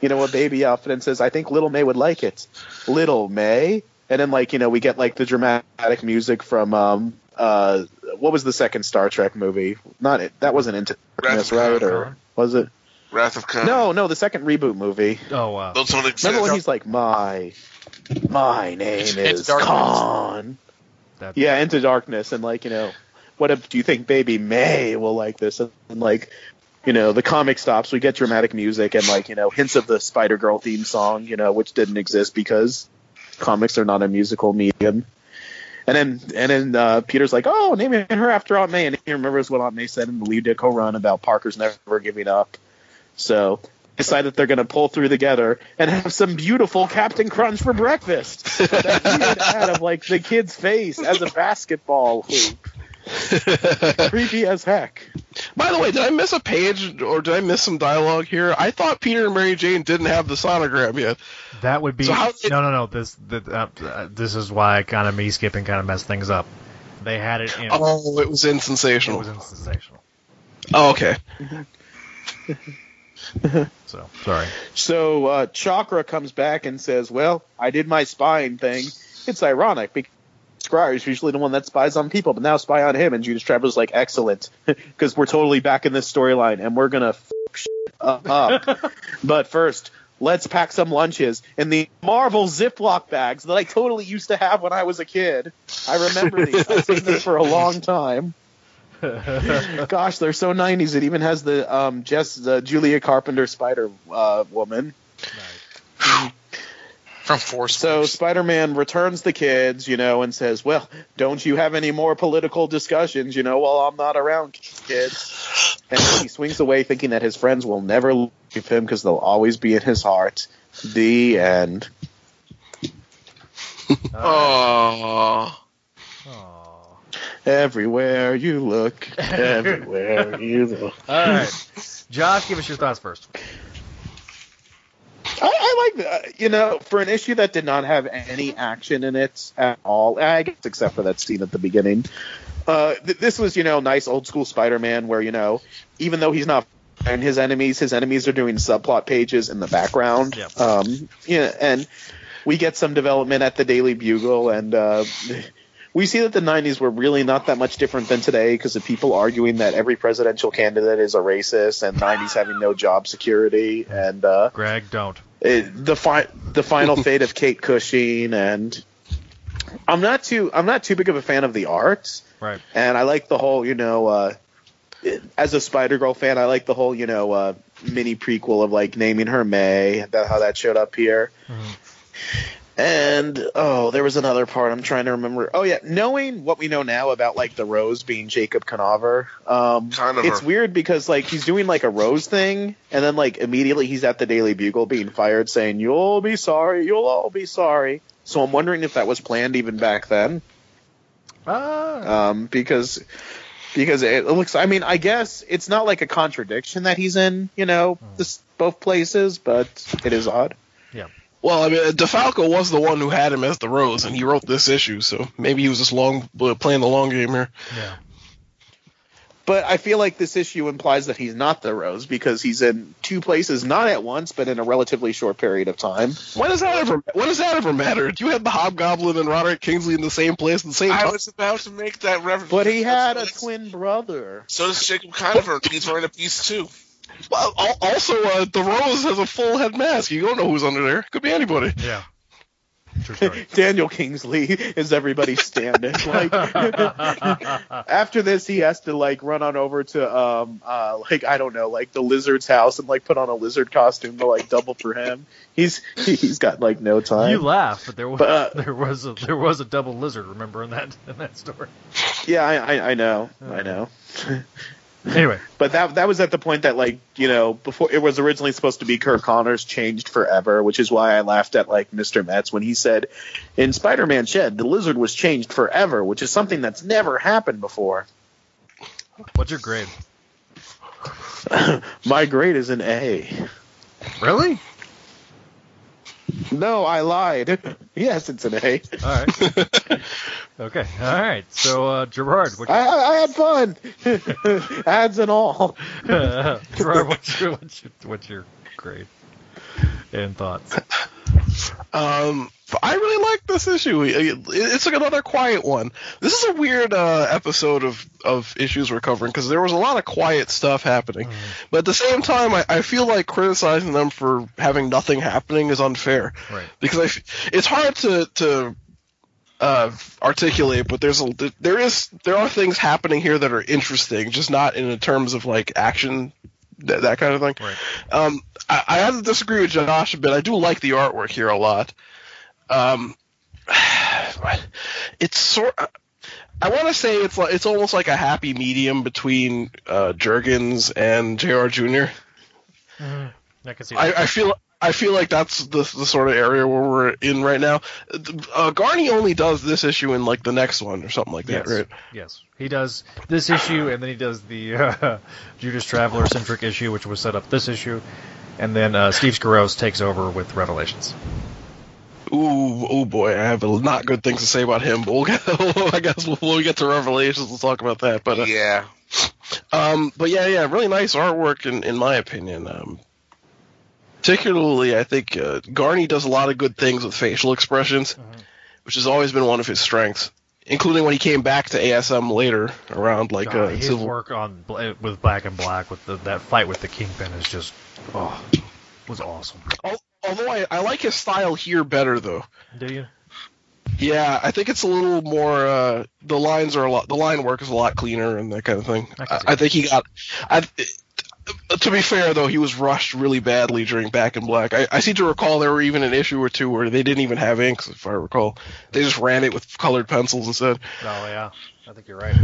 S7: you know a baby outfit and says, "I think Little May would like it." Little May, and then like you know we get like the dramatic music from um uh what was the second Star Trek movie? Not it. That wasn't into
S9: Wrath of
S7: right
S9: Khan.
S7: or was it?
S9: Wrath of Khan.
S7: No, no, the second reboot movie.
S1: Oh wow.
S9: Those don't exist.
S7: Remember when he's like, "My, my name
S10: Into
S7: is
S10: Darkness.
S7: Khan."
S1: That-
S7: Yeah, into darkness, and like you know, what if, do you think Baby May will like this? And like, you know, the comic stops. We get dramatic music and like you know hints of the Spider Girl theme song, you know, which didn't exist because comics are not a musical medium. And then and then uh, Peter's like, oh, naming her after Aunt May, and he remembers what Aunt May said in the Lee Ditko run about Parker's never giving up. So decide that they're going to pull through together and have some beautiful Captain Crunch for breakfast. that weird ad of like the kid's face as a basketball hoop. Creepy as heck.
S8: By the way, did I miss a page or did I miss some dialogue here? I thought Peter and Mary Jane didn't have the sonogram yet.
S1: That would be
S8: So how
S1: no, no, no. This, the, uh, uh, this is why kind of me skipping kind of messed things up. They had it in.
S8: Oh, it was in
S1: it was in sensational.
S8: Oh, okay.
S1: So sorry.
S7: So uh, Chakra comes back and says, "Well, I did my spying thing. It's ironic because Scryer is usually the one that spies on people, but now spy on him." And Judas Travers like, "Excellent, because we're totally back in this storyline, and we're gonna f- shit up. but first, Let's pack some lunches in the Marvel Ziploc bags that I totally used to have when I was a kid. I remember these. I've seen them for a long time. Gosh, they're so 90s. It even has the um, Jess, the Julia Carpenter Spider uh, woman.
S10: From Force.
S7: So Spider-Man returns the kids, you know, and says, "Well, don't you have any more political discussions, you know, while I'm not around, kids?" And he swings away, thinking that his friends will never leave him because they'll always be in his heart. The end.
S10: Oh.
S1: Oh.
S7: Everywhere you look, everywhere you look.
S1: All right, Josh, give us your thoughts first.
S7: I, I like that. You know, for an issue that did not have any action in it at all, I guess except for that scene at the beginning. Uh, th- this was, you know, nice old school Spider-Man where, you know, even though he's not and his enemies, his enemies are doing subplot pages in the background.
S1: Yep.
S7: Um, yeah, and we get some development at the Daily Bugle, and uh, we see that the 90s were really not that much different than today because of people arguing that every presidential candidate is a racist and 90s having no job security and uh,
S1: Greg, don't.
S7: It, the fi- the final fate of Kate Cushing and I'm not too I'm not too big of a fan of the art
S1: Right.
S7: and I like the whole you know uh, as a Spider Girl fan I like the whole you know uh, mini prequel of like naming her May that how that showed up here and oh there was another part I'm trying to remember oh yeah knowing what we know now about like the Rose being Jacob Conover um
S9: Kind of
S7: it's
S9: a-
S7: weird because like he's doing like a Rose thing and then like immediately he's at the Daily Bugle being fired saying you'll be sorry you'll all be sorry so I'm wondering if that was planned even back then
S1: Ah.
S7: um, because because it looks. I mean, I guess it's not like a contradiction that he's in, you know, this both places, but it is odd.
S8: Well, I mean, DeFalco was the one who had him as the Rose, and he wrote this issue, so maybe he was just long uh, playing the long game here.
S1: yeah.
S7: But I feel like this issue implies that he's not the Rose because he's in two places, not at once, but in a relatively short period of time.
S8: When does that ever? When does that ever matter? Do You had the Hobgoblin and Roderick Kingsley in the same place at the same
S9: I
S8: time.
S9: I was about to make that reference.
S7: But he had a
S9: So
S7: twin brother.
S9: So does Jacob Conover. He's wearing a piece too.
S8: Well, also, uh, the Rose has a full head mask. You don't know who's under there. Could be anybody.
S1: Yeah.
S7: Daniel Kingsley is everybody standing. like after this, he has to like run on over to um uh like I don't know like the lizard's house and like put on a lizard costume to like double for him. He's he's got like no time.
S1: you laugh, but there was
S7: But, uh,
S1: there was a there was a double lizard. Remember in that in that story.
S7: yeah, I, I I know I know.
S1: Anyway,
S7: But that that was at the point that like you know before it was originally supposed to be Curt Connors changed forever, which is why I laughed at like Mr. Metz when he said in Spider-Man Shed the lizard was changed forever, which is something that's never happened before.
S1: what's your grade?
S7: My grade is an A.
S1: Really?
S7: No, I lied. Yes, it's an A.
S1: All right. okay. All right. So uh, Gerard, what,
S7: I, I, I had fun. Ads and all.
S1: Gerard, what's your, what's your what's your grade and thoughts?
S8: Um, I really like this issue. It's like another quiet one. This is a weird uh, episode of, of issues we're covering because there was a lot of quiet stuff happening. But at the same time, I, I feel like criticizing them for having nothing happening is unfair.
S1: Right.
S8: Because I it's hard to to uh, articulate, but there's a there is there are things happening here that are interesting, just not in terms of like action that, that kind of thing.
S1: Right.
S8: Um, I, I have to disagree with Josh a bit. I do like the artwork here a lot. Um, it's sort. I want to say it's like it's almost like a happy medium between uh, Jurgens and Jr. Jr.
S1: Mhm. I can see.
S8: I, I feel I feel like that's the the sort of area where we're in right now. Uh, Garney only does this issue in like the next one or something like that,
S1: yes.
S8: right?
S1: Yes. He does this issue, and then he does the uh, Judas Traveler centric issue, which was set up this issue, and then uh, Steve Skroce takes over with Revelations.
S8: Ooh, oh boy, I have a not good things to say about him, but we'll get, I guess when we get to Revelations, we'll talk about that. But uh,
S9: Yeah.
S8: Um, but yeah, yeah, really nice artwork in, in my opinion. Um, particularly, I think uh, Garney does a lot of good things with facial expressions, which has always been one of his strengths, including when he came back to ASM later around like
S1: God,
S8: uh,
S1: his
S8: Civil.
S1: work on with Black and Black with the, that fight with the Kingpin is just oh was awesome.
S8: Al- Although I, I like his style here better though.
S1: Do you?
S8: Yeah, I think it's a little more. Uh, the lines are a lot. The line work is a lot cleaner and that kind of thing.
S1: I
S8: I, I think he got. I, to be fair though, he was rushed really badly during Back in Black. I, I seem to recall there were even an issue or two where they didn't even have inks, if I recall. They just ran it with colored pencils instead,
S1: Oh yeah, I think you're right.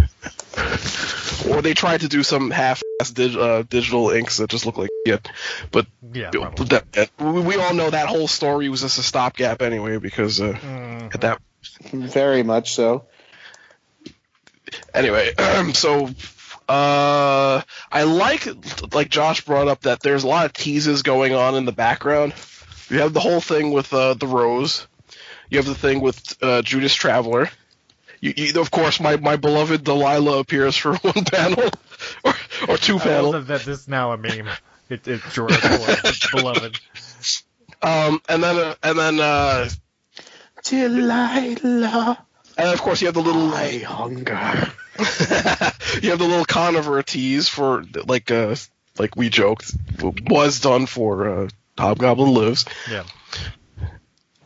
S8: or they tried to do some half-ass dig, uh, digital inks that just look like shit. But
S1: Yeah,
S8: that, that- we we all know that whole story was just a stopgap anyway because uh,
S1: Mm-hmm.
S8: at that
S7: Very much so.
S8: anyway, so uh, I like like Josh brought up that there's a lot of teases going on in the background. You have the whole thing with uh, the rose. You have the thing with uh, Judas Traveler. You, you, of course, my, my beloved Delilah appears for one panel or, or two panels.
S1: that, that this is now a meme. It, it's George beloved, beloved.
S8: Um, and then uh, and then uh,
S7: Delilah.
S8: and of course you have the little
S7: I hunger.
S8: you have the little Conover tease for like uh like we joked was done for uh, Hobgoblin Lives.
S1: Yeah.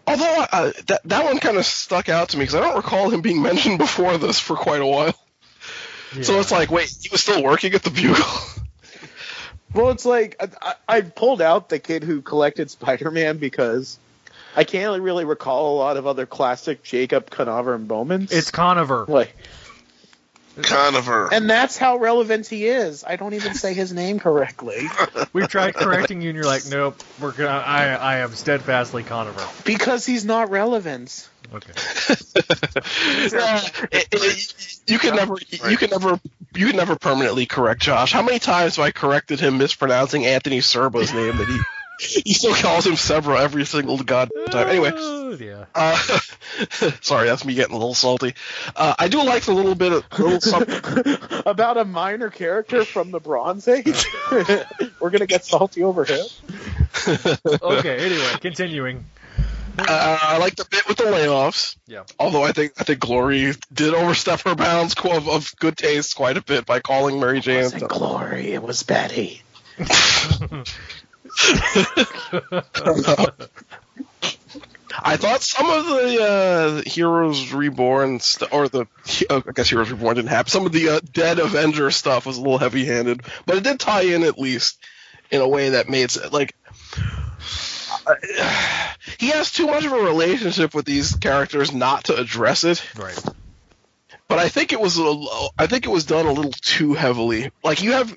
S8: Although uh, that that one kind of stuck out to me because I don't recall him being mentioned before this for quite a while. So it's like, wait, he was still working at the Bugle.
S7: Well, it's like I, I pulled out the kid who collected Spider-Man because I can't really recall a lot of other classic Jacob Conover moments.
S1: It's Conover.
S7: like,
S9: Conover.
S7: and that's how relevant he is. I don't even say his name correctly
S1: We've tried correcting you, and you're like, nope. We're gonna. I I am steadfastly Conover.
S7: because he's not relevant.
S1: Okay.
S8: Yeah, it- it- you can never, you can never, you can never permanently correct Josh. How many times have I corrected him mispronouncing Anthony Serba's name that he he still calls him Sebra every single god time. Anyway,
S1: Oh, yeah.
S8: uh, sorry, that's me getting a little salty. Uh, I do like the little bit of little something.
S7: About a minor character from the Bronze Age. We're gonna get salty over him.
S1: Okay. Anyway, continuing.
S8: Uh, I like the bit with the layoffs.
S1: Yeah.
S8: Although I think I think Glory did overstep her bounds of, of good taste quite a bit by calling Mary Jane.
S7: It
S8: Jane.
S7: wasn't Glory, it was Betty.
S8: I thought some of the uh, Heroes Reborn st- or the uh, I guess Heroes Reborn didn't happen. Some of the uh, Dead Avenger stuff was a little heavy-handed, but it did tie in at least in a way that made it like uh, he has too much of a relationship with these characters not to address it.
S1: Right.
S8: But I think it was a, I think it was done a little too heavily. Like you have.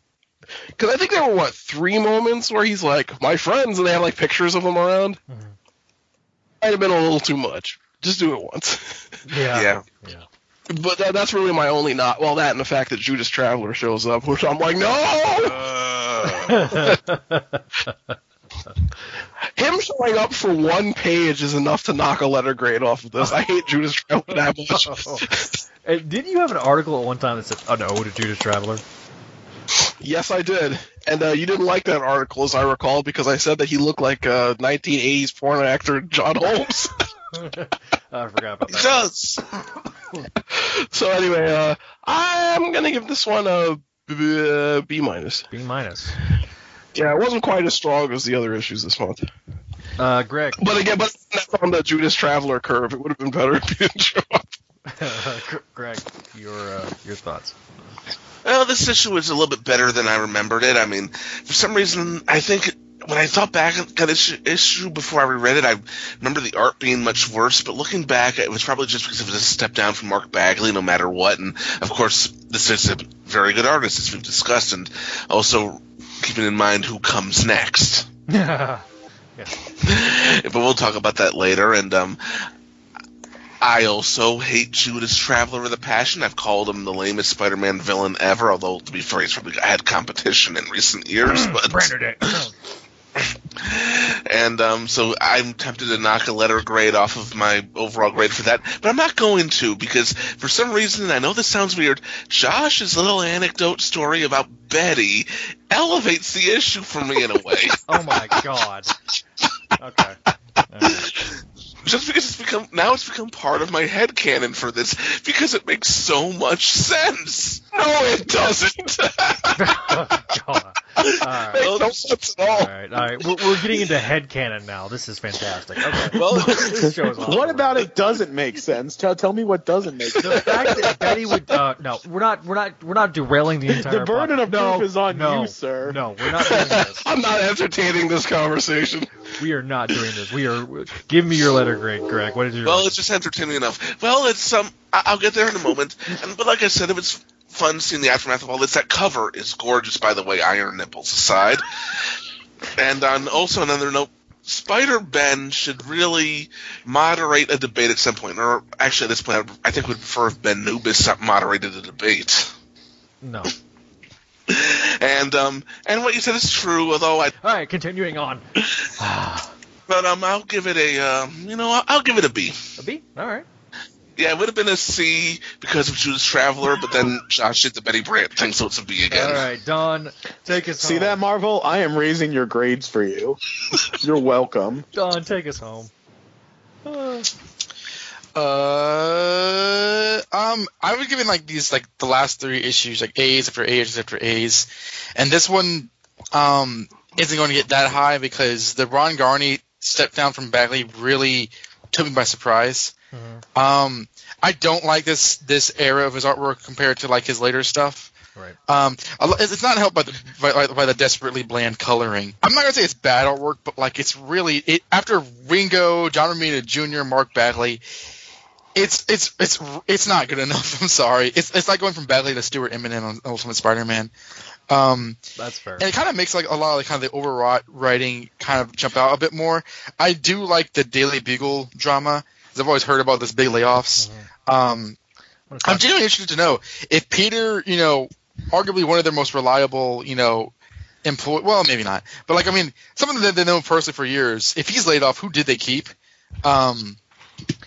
S8: Because I think there were what three moments where he's like my friends, and they have like pictures of them around. Might have been a little too much. Just do it once.
S1: Yeah.
S9: yeah.
S1: Yeah.
S8: But that, that's really my only not. Well, that and the fact that Judas Traveler shows up, which I'm like, no.
S9: Uh,
S8: Him showing up for one page is enough to knock a letter grade off of this. I hate Judas Traveler that much.
S1: Didn't you have an article at one time that said, "Oh no, to Judas Traveler"?
S8: Yes, I did. And uh, you didn't like that article, as I recall, because I said that he looked like uh, 1980s porn actor John Holmes.
S1: I forgot about that.
S9: does.
S8: so anyway, uh, I'm gonna give this one a B, uh, minus.
S1: B minus.
S8: Yeah, it wasn't quite as strong as the other issues this month.
S1: Uh, Greg.
S8: But again, but that's on the Judas Traveler curve. It would have been better if he didn't show up.
S1: Greg, your uh, your thoughts.
S9: Well, this issue was a little bit better than I remembered it. I mean, for some reason, I think when I thought back at this issue, issue before I reread it, I remember the art being much worse. But looking back, it was probably just because it was a step down from Mark Bagley, no matter what. And of course, this is a very good artist, as we've discussed, and also keeping in mind who comes next.
S1: yeah.
S9: but we'll talk about that later. And um, I also hate Judas Traveler with a passion. I've called him the lamest Spider-Man villain ever. Although to be fair, he's probably had competition in recent years. But and um, so I'm tempted to knock a letter grade off of my overall grade for that, but I'm not going to because for some reason and I know this sounds weird. Josh's little anecdote story about Betty elevates the issue for me in a way.
S1: oh my god. Okay.
S9: Just because it's become now it's become part of my head canon for this because it makes so much sense.
S8: No, it doesn't.
S1: oh, god. All right.
S8: Makes no sense at all.
S1: All right, all right. We're, we're getting into head headcanon now. This is fantastic. Okay.
S7: Well,
S1: this show is awesome.
S7: what about it doesn't make sense? Tell, tell me what doesn't make sense.
S1: the fact that Betty would? Uh, no, we're not. We're not. We're not derailing the entire.
S7: The burden of
S1: podcast.
S7: proof is on
S1: no,
S7: you, sir.
S1: No, we're not doing this.
S8: I'm not entertaining this conversation.
S1: We are not doing this. We are. Give me your letter grade, Greg. What is your?
S9: Well, it's just entertaining enough. Well, it's um, I- I'll get there in a moment. And but like I said, if it's fun seeing the aftermath of all this, that cover is gorgeous. By the way, Iron Nipples aside. And on also another note, Spider Ben should really moderate a debate at some point, or actually at this point, I think would prefer if Ben Nubis moderated a debate.
S1: no.
S9: And um, and what you said is true, although I,
S1: All right, continuing on.
S9: but um, I'll give it a, um, you know, I'll, I'll give it a B.
S1: A B. All right.
S9: Yeah, it would have been a C because of Judas Traveler, but then Josh did the Betty Brant thing, so it's a B again.
S1: All right, Don, take us
S7: See
S1: home.
S7: that, Marvel? I am raising your grades for you. You're welcome.
S1: Don, take us home. Uh,
S10: Uh, um, I was giving like these like the last three issues like A's after A's after A's, and this one um isn't going to get that high because the Ron Garney step down from Bagley really took me by surprise.
S1: Mhm.
S10: Um, I don't like this this era of his artwork compared to like his later stuff.
S1: Right.
S10: Um, it's not helped by the by, by the desperately bland coloring. I'm not gonna say it's bad artwork, but like it's really it after Ringo, John Romita Jr., Mark Bagley, it's it's it's it's not good enough. I'm sorry. It's it's like going from Bagley to Stuart Immonen on Ultimate Spider-Man. Um,
S1: That's fair.
S10: and it kind of makes like a lot of the kind of the overwrought writing kind of jump out a bit more. I do like the Daily Bugle drama. 'Cause I've always heard about this big layoffs. Um, I'm genuinely interested to know if Peter, you know, arguably one of their most reliable, you know, employee. Well, maybe not, but like I mean, someone that they know personally for years. If he's laid off, who did they keep? Um,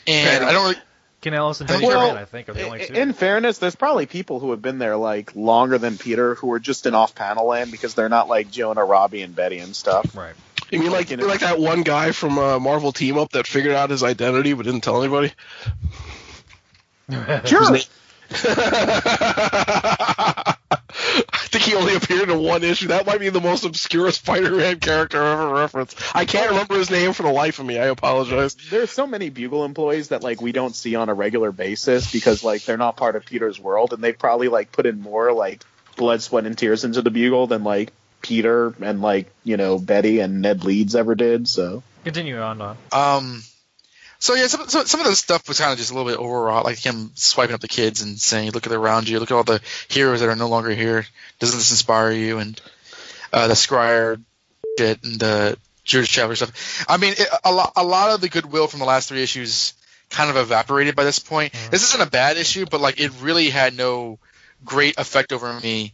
S10: and I don't really.
S1: Ken Ellis and
S10: Well,
S1: Sherman, I think, are the only two.
S7: In fairness, there's probably people who have been there like longer than Peter who are just in off-panel land because they're not like Jonah, Robbie, and Betty and stuff.
S1: right.
S8: You mean like
S7: You
S8: you like that one guy from uh, Marvel Team Up that figured out his identity but didn't tell anybody?
S7: Sure.
S8: I think he only appeared in one issue. That might be the most obscure Spider-Man character I've ever referenced. I can't remember his name for the life of me. I apologize.
S7: There's so many Bugle employees that like we don't see on a regular basis because like they're not part of Peter's world, and they probably like put in more like blood, sweat, and tears into the Bugle than like Peter and like you know Betty and Ned Leeds ever did. So
S1: Continue on, Don.
S10: Um, so yeah, some, some some of the stuff was kind of just a little bit overwrought, like him swiping up the kids and saying, "Look at around you, look at all the heroes that are no longer here. Doesn't this inspire you?" And uh, the Scryer shit and the Judas Traveler stuff. I mean, it, a lot a lot of the goodwill from the last three issues kind of evaporated by this point. This isn't a bad issue, but like it really had no great effect over me right,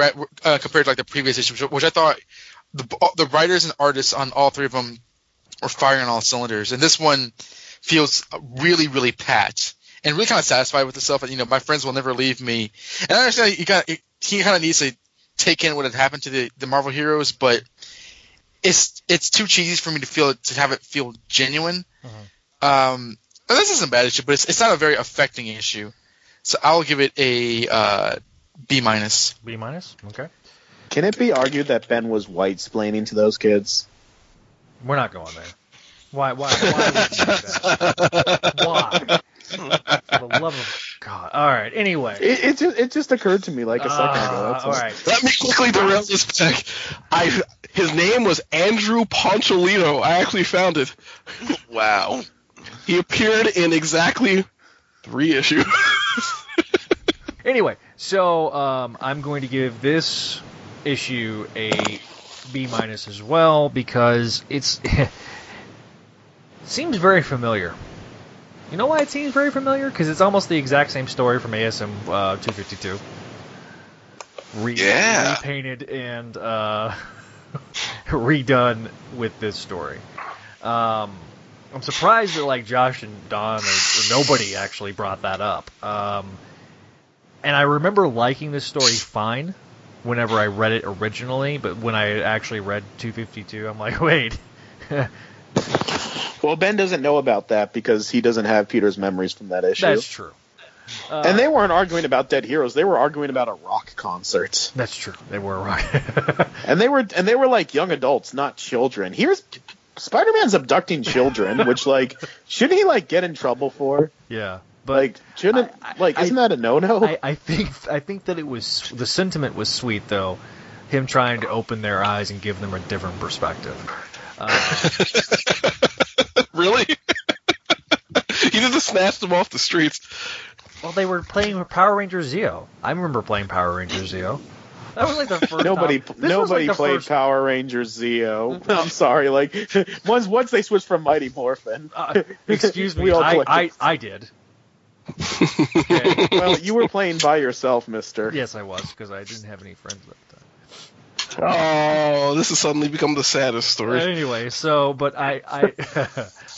S10: uh, compared to like the previous issue, which, I thought the the writers and artists on all three of them were firing on all cylinders, and this one feels really really patched and really kind of satisfied with itself. And you know, my friends will never leave me, and I understand he kind of he kind of needs to take in what had happened to the the Marvel heroes, but it's it's too cheesy for me to feel to have it feel genuine. Um, this isn't a bad issue, but it's it's not a very affecting issue. So I'll give it a uh, B minus.
S1: B minus. Okay.
S7: can it be argued that Ben was white splaining to those kids?
S1: We're not going there. Why? Why? Why would you do that? Why? For the love of God. All right. Anyway.
S7: It, it just it just occurred to me like a second ago. That's
S1: Uh, all right.
S8: Let me quickly derail this back. I his name was Andrew Poncholino. I actually found it.
S9: Wow.
S8: He appeared in exactly three issues.
S1: Anyway, so um, I'm going to give this issue a B minus as well because it's seems very familiar. You know why it seems very familiar? Because it's almost the exact same story from ASM uh, 252. Re-
S9: Yeah.
S1: repainted and uh, redone with this story. Um, I'm surprised that like Josh and Don or, or nobody actually brought that up. Um, and I remember liking this story fine whenever I read it originally, but when I actually read 252, I'm like, wait.
S7: Well, Ben doesn't know about that because he doesn't have Peter's memories from that issue.
S1: That's true. Uh,
S7: and they weren't arguing about dead heroes; they were arguing about a rock concert.
S1: That's true. They were right.
S7: And they were and they were like young adults, not children. Here's Spider-Man's abducting children, which like shouldn't he like get in trouble for?
S1: yeah, but
S7: Like shouldn't like
S1: I-
S7: isn't that a no-no?
S1: I, I think I think that it was the sentiment was sweet though, him trying to open their eyes and give them a different perspective. Uh,
S8: really? he just snatched them off the streets.
S1: well, they were playing Power Rangers Zeo. I remember playing Power Rangers Zeo. That was like the first.
S7: Nobody,
S1: time-
S7: nobody
S1: like
S7: played
S1: first-
S7: Power Rangers Zeo. I'm sorry. Like once, once they switched from Mighty Morphin.
S1: Uh, excuse me, I. I, I did. Okay.
S7: well, you were playing by yourself, Mister.
S1: Yes, I was because I didn't have any friends at the time.
S8: Oh, this has suddenly become the saddest story.
S1: Anyway, so but I I,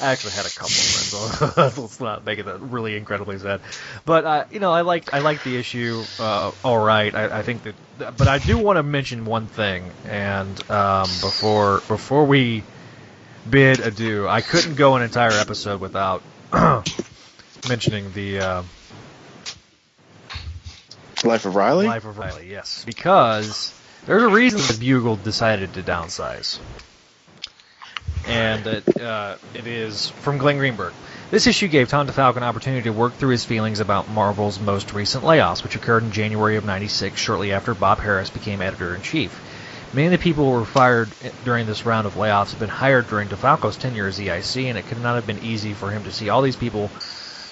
S1: I actually had a couple of friends. Let's not make it that really incredibly sad. But uh, you know, I like I like the issue. Uh, all right, I, I think that. But I do want to mention one thing, and um, before before we bid adieu, I couldn't go an entire episode without mentioning the. Uh,
S7: Life of Reilly.
S1: Life of Reilly, yes. Because there's a reason the Bugle decided to downsize. And it, uh, it is from Glenn Greenberg. This issue gave Tom DeFalco an opportunity to work through his feelings about Marvel's most recent layoffs, which occurred in January of 96, shortly after Bob Harras became editor in chief. Many of the people who were fired during this round of layoffs had been hired during DeFalco's tenure as EIC, and it could not have been easy for him to see all these people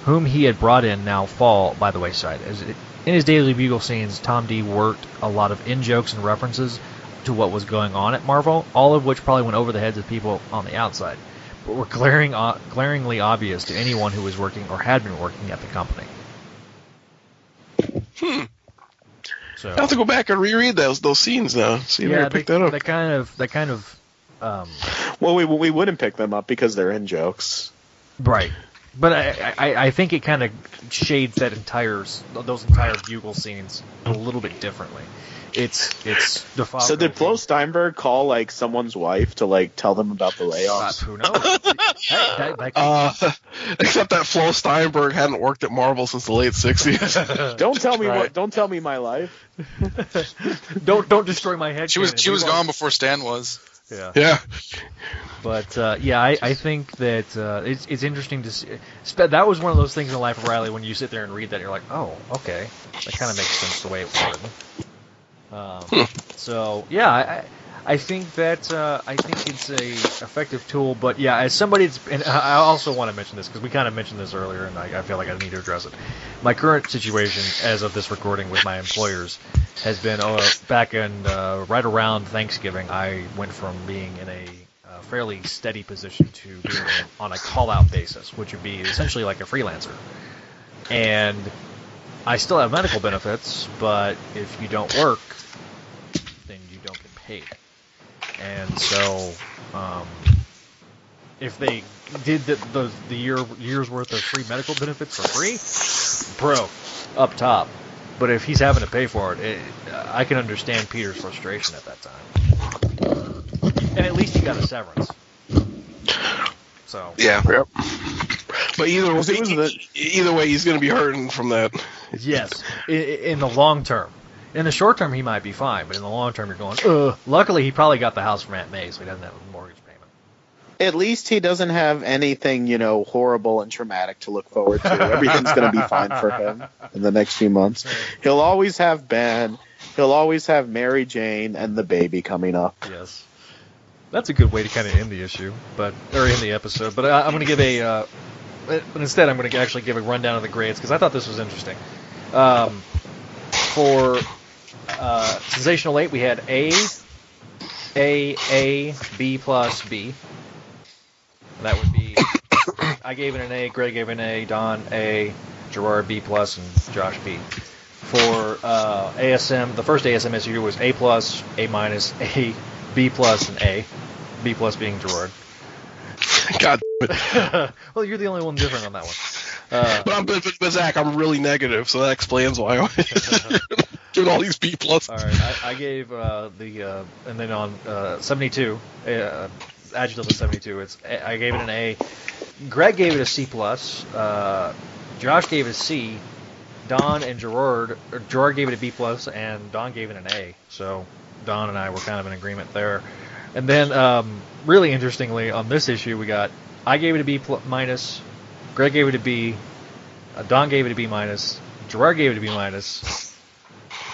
S1: whom he had brought in now fall by the wayside. As it, in his daily bugle scenes, Tom D worked a lot of in jokes and references to what was going on at Marvel, all of which probably went over the heads of people on the outside, but were glaring, uh, glaringly obvious to anyone who was working or had been working at the company.
S8: Hmm.
S1: So
S8: I have to go back and reread those those scenes now. See if I
S1: yeah,
S8: can
S1: they,
S8: pick that up.
S1: they kind of, they kind of, um,
S7: Well, we we wouldn't pick them up because they're in jokes.
S1: Right. But I, I, I think it kind of shades that entire those entire bugle scenes a little bit differently. It's it's the
S7: So did Flo Steinberg call like someone's wife to like tell them about the layoffs?
S1: who knows? hey, that, that,
S8: Uh, except that Flo Steinberg hadn't worked at Marvel since the late '60s.
S7: don't tell me
S10: Right.
S7: what. Don't tell me my life.
S1: don't don't destroy my head.
S10: She was she was gone before Stan was.
S1: Yeah.
S8: yeah.
S1: But uh, yeah, I, I think that uh, it's it's interesting to see. That was one of those things in the Life of Reilly when you sit there and read that, you're like, oh, okay, that kind of makes sense the way it written. Um, so yeah, I, I- think that uh, I think it's a effective tool. But yeah, as somebody, that's, and I also want to mention this because we kind of mentioned this earlier, and I, I feel like I need to address it. My current situation, as of this recording, with my employers, has been uh, back in uh, right around Thanksgiving. I went from being in a uh, fairly steady position to being on a call-out basis, which would be essentially like a freelancer. And I still have medical benefits, but if you don't work, then you don't get paid. And so, um, if they did the, the the year year's worth of free medical benefits for free, bro, up top. But if he's having to pay for it, it I can understand Peter's frustration at that time. And at least he got a severance. So
S9: Yeah.
S8: Yep. But either way,
S7: it was the-
S8: either way, he's going to be hurting from that.
S1: Yes, i- i- in the long term. In the short term, he might be fine, but in the long term, you're going. Ugh. Luckily, he probably got the house from Aunt May, so he doesn't have a mortgage payment.
S7: at least he doesn't have anything, you know, horrible and traumatic to look forward to. Everything's going to be fine for him in the next few months. He'll always have Ben. He'll always have Mary Jane and the baby coming up.
S1: Yes. That's a good way to kind of end the issue, but or end the episode. But I, I'm going to give a, uh, but instead I'm going to actually give a rundown of the grades because I thought this was interesting. Um, for uh, Sensational Eight, we had A, A, A, B plus B. That would be. I gave it an A. Greg gave an A. Don A. Gerard B plus, and Josh B. For uh, ASM, the first ASM issue was A plus, A minus, A, B plus, and A. B plus being Gerard.
S8: God.
S1: well, you're the only one different on that one. Uh,
S8: but I'm but, but Zach, I'm really negative, so that explains why all these B plus.
S1: All right, I, I gave uh, the uh, and then on uh, 72, uh, adjective was 72. It's I gave it an A. Greg gave it a C plus. Uh, Josh gave it a C. Don and Gerard, Gerard gave it a B plus, and Don gave it an A. So Don and I were kind of in agreement there. And then, um, really interestingly, on this issue, we got I gave it a B pl- minus, Greg gave it a B, uh, Don gave it a B minus, Gerard gave it a B minus,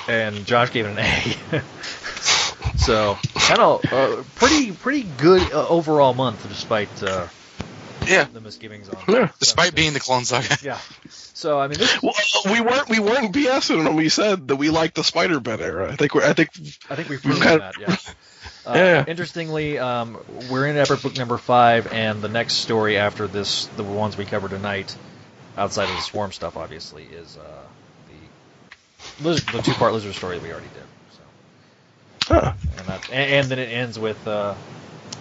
S1: and Josh gave it an A. so kind of uh, pretty pretty good uh, overall month, despite uh,
S10: Yeah.
S1: the misgivings on.
S8: Yeah.
S10: Despite being the Clone Saga.
S1: Yeah. So I mean, this,
S8: Well, we weren't we weren't BSing when we said that we liked the Spider Ben era. I think we're I think
S1: I think we've
S8: We've
S1: proven
S8: got-
S1: that. Yeah. Uh,
S8: Yeah.
S1: Interestingly, um, we're in Epic Book number five, and the next story after this, the ones we cover tonight, outside of the Swarm stuff, obviously, is uh, the liz- the two-part lizard story that we already did. So,
S8: Huh.
S1: and, that, and, and then it ends with uh,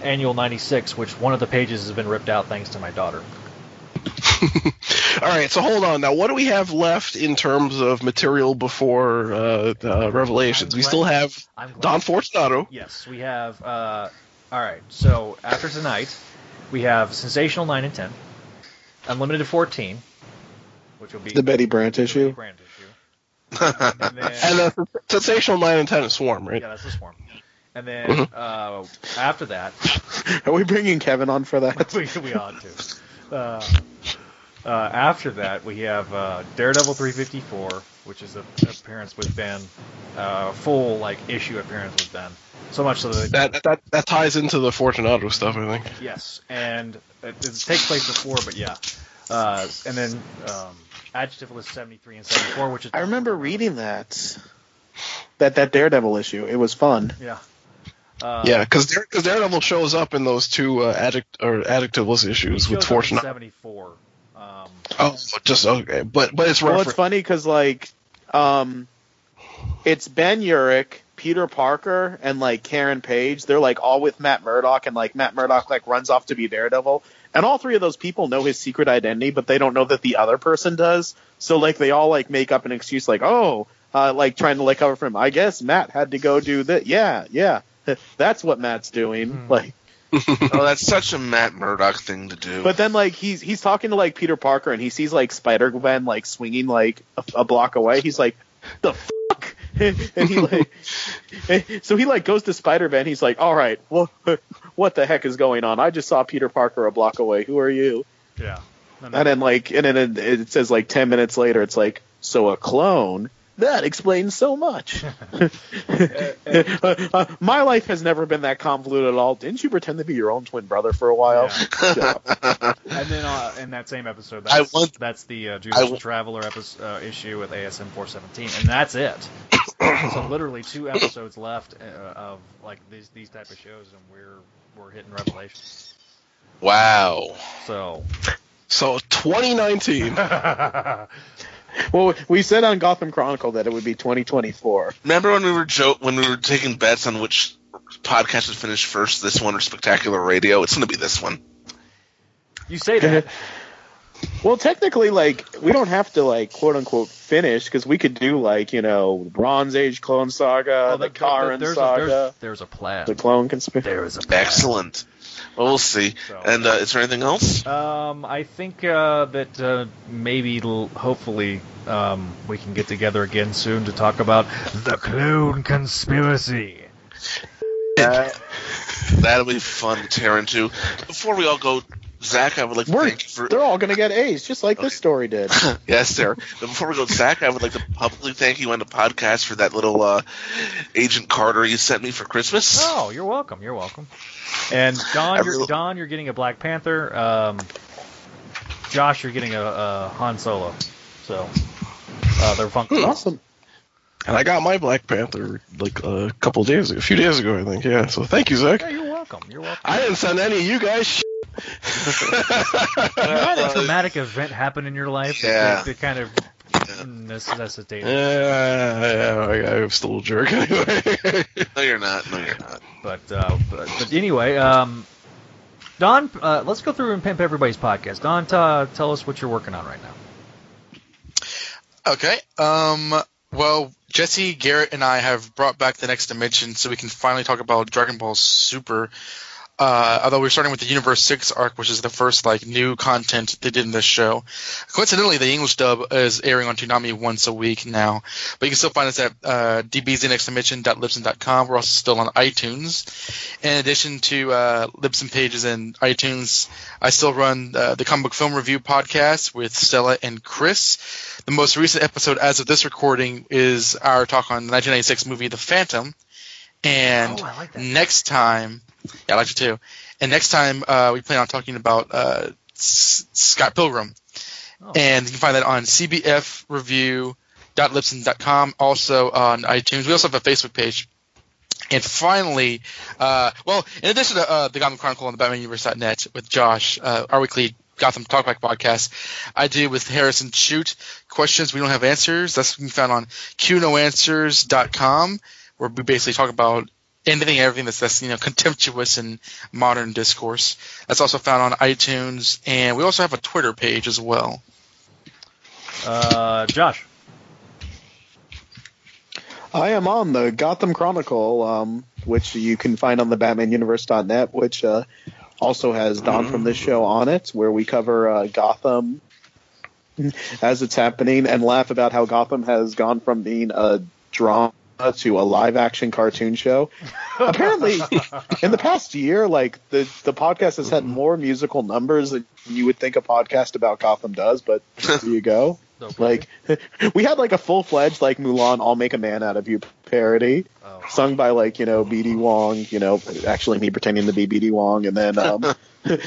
S1: Annual 96, which one of the pages has been ripped out thanks to my daughter.
S8: All right, so hold on. Now, what do we have left in terms of material before uh, uh, Revelations?
S1: I'm
S8: We
S1: glad-
S8: still have Don Fortunato.
S1: Yes, we have. Uh, all right, so after tonight, we have Sensational 9 and 10, Unlimited 14, which will be
S7: The Betty Brant
S1: the
S7: issue.
S1: Brand issue. And then,
S8: And uh, Sensational 9 and 10 is Swarm, right?
S1: yeah, that's the Swarm. And then
S8: Mhm.
S1: uh, after that,
S7: Are we bringing Kevin on for that?
S1: we, we ought to. Uh, uh, after that, we have uh, Daredevil 354, which is a appearance with Ben, uh, full like issue appearance with Ben. So much so that
S8: That, that that ties into the Fortunato stuff, I think.
S1: Yes, and it, it takes place before, but yeah. Uh, and then um, Adjective was 73 and 74, which is
S7: I remember reading that. That that Daredevil issue. It was fun.
S1: Yeah. Uh,
S8: yeah, because Daredevil shows up in those two uh, adject or adjectiveless
S1: he
S8: issues with
S1: shows up in 74. Um,
S8: Oh, just okay, but but it's
S7: Well,
S8: refer-
S7: it's funny because like, um, it's Ben Urich, Peter Parker, and like Karen Page. They're like all with Matt Murdock, and like Matt Murdock like runs off to be Daredevil, and all three of those people know his secret identity, but they don't know that the other person does. So like they all like make up an excuse like, oh, uh, like trying to like cover for him. I guess Matt had to go do that. Yeah, yeah, that's what Matt's doing. Like.
S9: oh, that's such a Matt Murdock thing to do.
S7: But then, like, he's he's talking to like Peter Parker, and he sees like Spider Gwen like swinging like a, a block away. He's like, "The fuck," and he like, so he like goes to Spider Man. He's like, "All right, what what the heck is going on? I just saw Peter Parker a block away. Who are you?"
S1: yeah.
S7: And then like, and then it, it says like ten minutes later, it's like, "So a clone." That explains so much. Uh, uh, my life has never been that convoluted at all. Didn't you pretend to be your own twin brother for a while? Shut up.
S1: And then uh, in that same episode,
S9: I
S1: that's,
S9: want-
S1: that's the uh,
S9: I
S1: Judicial
S9: w-
S1: Traveler episode, uh, issue with ASM 417, and that's it. so literally two episodes left uh, of like these these type of shows, and we're we're hitting Revelation.
S9: wow.
S1: So
S8: so 2019.
S7: Well, we said on Gotham Chronicle that it would be 2024.
S9: Remember when we were jo- when we were taking bets on which podcast would finish first, this one or Spectacular Radio? It's going to be this one.
S1: you say that.
S7: Well, technically, like we don't have to like quote unquote finish because we could do like you know Bronze Age Clone Saga,
S1: Well,
S7: the
S1: there- there-
S7: Karen
S1: there's, a,
S7: Saga,
S1: there's, there's a plan.
S7: the Clone Conspiracy.
S1: There is a plan.
S9: Excellent. Well, we'll see.
S1: So-
S9: And uh, is there anything else?
S1: Um, I think uh, that uh, maybe, l- hopefully, um, we can get together again soon to talk about the clone conspiracy.
S9: That'll be fun to tear into. Before we all go, Zach, I would like to
S7: We're,
S9: thank you for.
S7: they're all gonna get A's, just like this story did.
S9: yes, sir. But before we go, Zach, I would like to publicly thank you on the podcast for that little uh, Agent Carter you sent me for Christmas.
S1: Oh, you're welcome. You're welcome. And Don,
S9: I
S1: you're,
S9: really-
S1: Don, you're getting a Black Panther. Um, Josh, you're getting a, a Han Solo. So uh, they're fun.
S7: Awesome.
S8: And I got my Black Panther like a couple days, ago, a few days ago, I think. Yeah. So thank you, Zach.
S1: Yeah, you're welcome. You're welcome.
S8: I didn't send any of you guys.
S1: You had a traumatic event happen in your life
S9: Yeah.
S1: that, that kind of necessitated.
S8: Yeah, I, I'm still a jerk anyway.
S9: No, you're not. No, you're not.
S1: But, uh, but but anyway, um, Don, uh, let's go through and pimp everybody's podcast. Don, t- tell us what you're working on right now.
S10: Okay. Um. Well, Jesse, Garrett, and I have brought back the next dimension, so we can finally talk about Dragon Ball Super. Uh, although we're starting with the Universe Six arc, which is the first like new content they did in this show. Coincidentally, the English dub is airing on Toonami once a week now, but you can still find us at uh, dbznextdimension.libsyn.com. We're also still on iTunes. In addition to uh, Libsyn pages and iTunes, I still run uh, the comic book film review podcast with Stella and Chris. The most recent episode, as of this recording, is our talk on the 1996 movie The Phantom. And
S1: Oh, like
S10: next time, yeah, I like it too. And next time, uh, we plan on talking about uh, S- Scott Pilgrim.
S1: Oh.
S10: And you can find that on cbfreview.libsyn.com, also on iTunes. We also have a Facebook page. And finally, uh, well, in addition to uh, the Gotham Chronicle on the BatmanUniverse.net with Josh, uh, our weekly Gotham Talkback podcast, I do with Harrison Shoot questions we don't have answers. That's can be found on qnoanswers.com, where we basically talk about anything, everything that's, that's you know contemptuous in modern discourse. That's also found on iTunes, and we also have a Twitter page as well.
S1: Uh, Josh.
S7: I am on the Gotham Chronicle, um, which you can find on the BatmanUniverse.net, which uh, also has Don from this show on it, where we cover uh, Gotham as it's happening and laugh about how Gotham has gone from being a drama to a live action cartoon show. Apparently, in the past year, like the the podcast has had more musical numbers than you would think a podcast about Gotham does. But there you go. Like we had like a full fledged like Mulan "I'll Make a Man Out of You" parody,
S1: Oh.
S7: sung by like you know BD Wong, you know actually me pretending to be BD Wong, and then um, and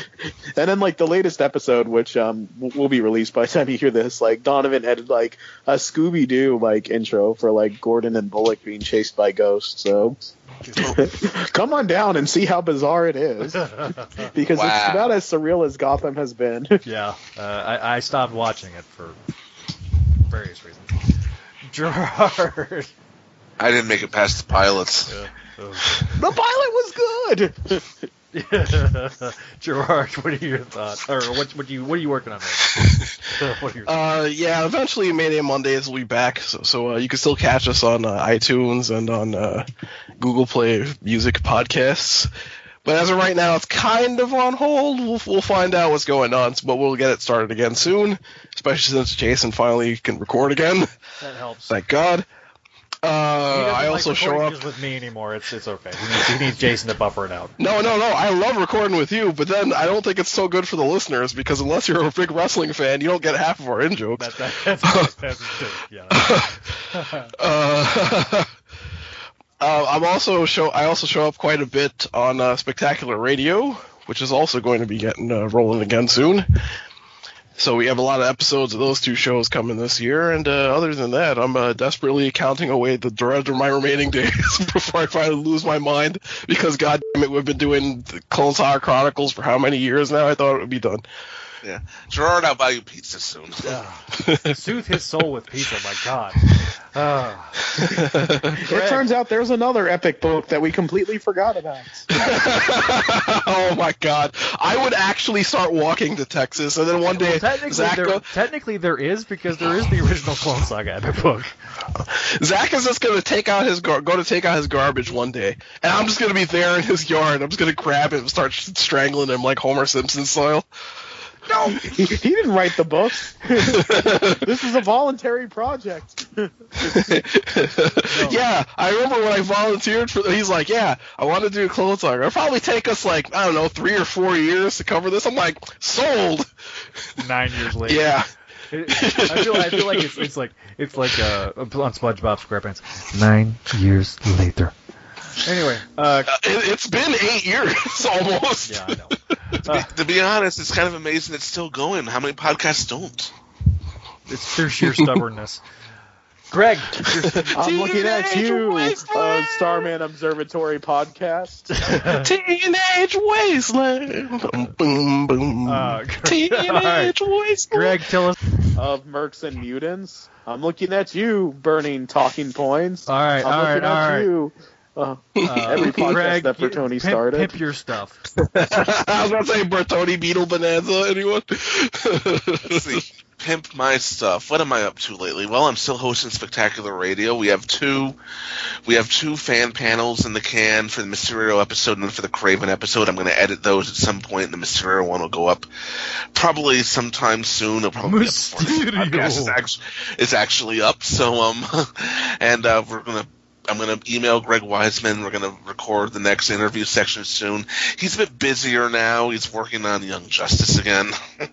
S7: then like the latest episode, which um will be released by the time you hear this, like Donovan had like a Scooby Doo like intro for like Gordon and Bullock being chased by ghosts. So come on down and see how bizarre it is, because
S9: Wow.
S7: it's about as surreal as Gotham has been.
S1: Yeah, uh, I, I stopped watching it for various reasons. Gerard.
S9: I didn't make it past the pilots.
S7: the pilot was good.
S1: Gerard, what are your thoughts? Or what, what, do you, what are you working on right now? what are your
S8: Uh, yeah, eventually Mayday Mondays will be back, so, so uh, you can still catch us on uh, iTunes and on uh, Google Play Music podcasts. But as of right now, it's kind of on hold. We'll, we'll find out what's going on, but we'll get it started again soon, especially since Jason finally can record again.
S1: That helps.
S8: Thank God. Uh, I
S1: like
S8: also show up.
S1: with me anymore. It's it's okay. He needs, he needs Jason to buffer it out.
S8: No, no, no. I love recording with you, but then I don't think it's so good for the listeners because unless you're a big wrestling fan, you don't get half of our in jokes.
S1: That, that, that's, that's, that's, yeah.
S8: Uh, uh, I'm also show. I also show up quite a bit on uh, Spectacular Radio, which is also going to be getting uh, rolling again soon. So we have a lot of episodes of those two shows coming this year, and uh, other than that, I'm uh, desperately counting away the dread of my remaining days before I finally lose my mind. Because God damn it, we've been doing the Clone Saga Chronicles for how many years now? I thought it would be done.
S9: Yeah, Gerard, I'll buy you pizza soon.
S1: Soothe his soul with pizza. My God. Ah.
S7: It turns out there's another epic book that we completely forgot about.
S8: oh my God! I would actually start walking to Texas, and then one day
S1: technically,
S8: Zach
S1: there,
S8: go-
S1: technically there is because there is the original Clone Saga epic book.
S8: Zach is just gonna take out his gar- go to take out his garbage one day, and I'm just gonna be there in his yard. I'm just gonna grab him and start strangling him like Homer Simpson style.
S7: No, he, he didn't write the book. this is a voluntary project.
S8: Yeah, I remember when I volunteered for. He's like, "Yeah, I want to do a Clone Saga. It'll probably take us like I don't know, three or four years to cover this." I'm like, "Sold."
S1: Nine years later.
S8: Yeah.
S1: I feel I feel like it's, it's like it's like uh, on SpongeBob SquarePants. Nine years later. Anyway, uh,
S8: it, it's been eight years almost.
S1: Yeah, I know.
S9: to, be, to be honest, it's kind of amazing it's still going. How many podcasts don't?
S1: It's their sheer stubbornness. Greg,
S7: I'm looking at you, uh, Starman Observatory podcast.
S8: Teenage Wasteland. Boom, boom, boom.
S1: Uh,
S8: Teenage Wasteland.
S1: Greg, tell us.
S7: of Mercs and Mutants. I'm looking at you, burning talking points.
S1: All right,
S7: I'm
S1: all right,
S7: looking
S1: all
S7: at
S1: right.
S7: you. Uh,
S1: Uh,
S7: every podcast
S1: Greg,
S7: that
S1: you-
S7: Bertoni
S1: pimp,
S7: started.
S1: Pimp your stuff.
S8: I was gonna say Bertoni Beetle Bonanza. Anyone?
S9: Let's see. Pimp my stuff. What am I up to lately? Well, I'm still hosting Spectacular Radio. We have two, we have two fan panels in the can for the Mysterio episode and for the Kraven episode. I'm going to edit those at some point. and The Mysterio one will go up probably sometime soon. It'll probably be up before this
S1: Mysterio.
S9: podcast is actually, is actually up. So um, and uh, we're gonna. I'm going to email Greg Weisman. We're going to record the next interview section soon. He's a bit busier now. He's working on Young Justice again.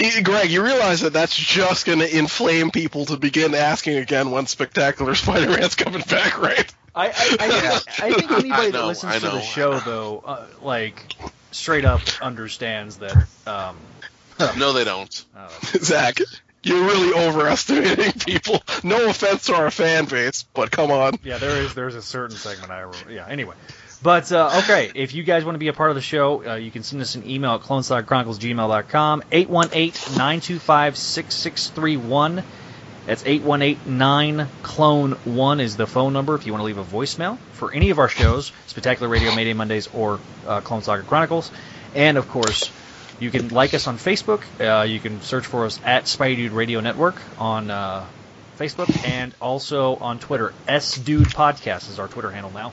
S8: Eh, Greg, you realize that that's just going to inflame people to begin asking again when Spectacular Spider-Man's coming back, right?
S1: I, I, I, think, I think anybody
S9: I
S1: that listens to the show, though, uh, like straight up understands that. Um,
S9: No, they don't.
S8: Zach, you're really overestimating people. No offense to our fan base, but come on.
S1: yeah, there is there's a certain segment I wrote yeah. Anyway, but uh, okay, if you guys want to be a part of the show, uh, you can send us an email at clonesagachronicles@gmail.com, 818-925-6631. That's 818-9-CLONE-1 is the phone number if you want to leave a voicemail for any of our shows, Spectacular Radio, Mayday Mondays, or uh, Clone Saga Chronicles. And, of course, you can like us on Facebook. Uh, you can search for us at Spidey Dude Radio Network on uh, Facebook and also on Twitter. S Dude Podcast is our Twitter handle now.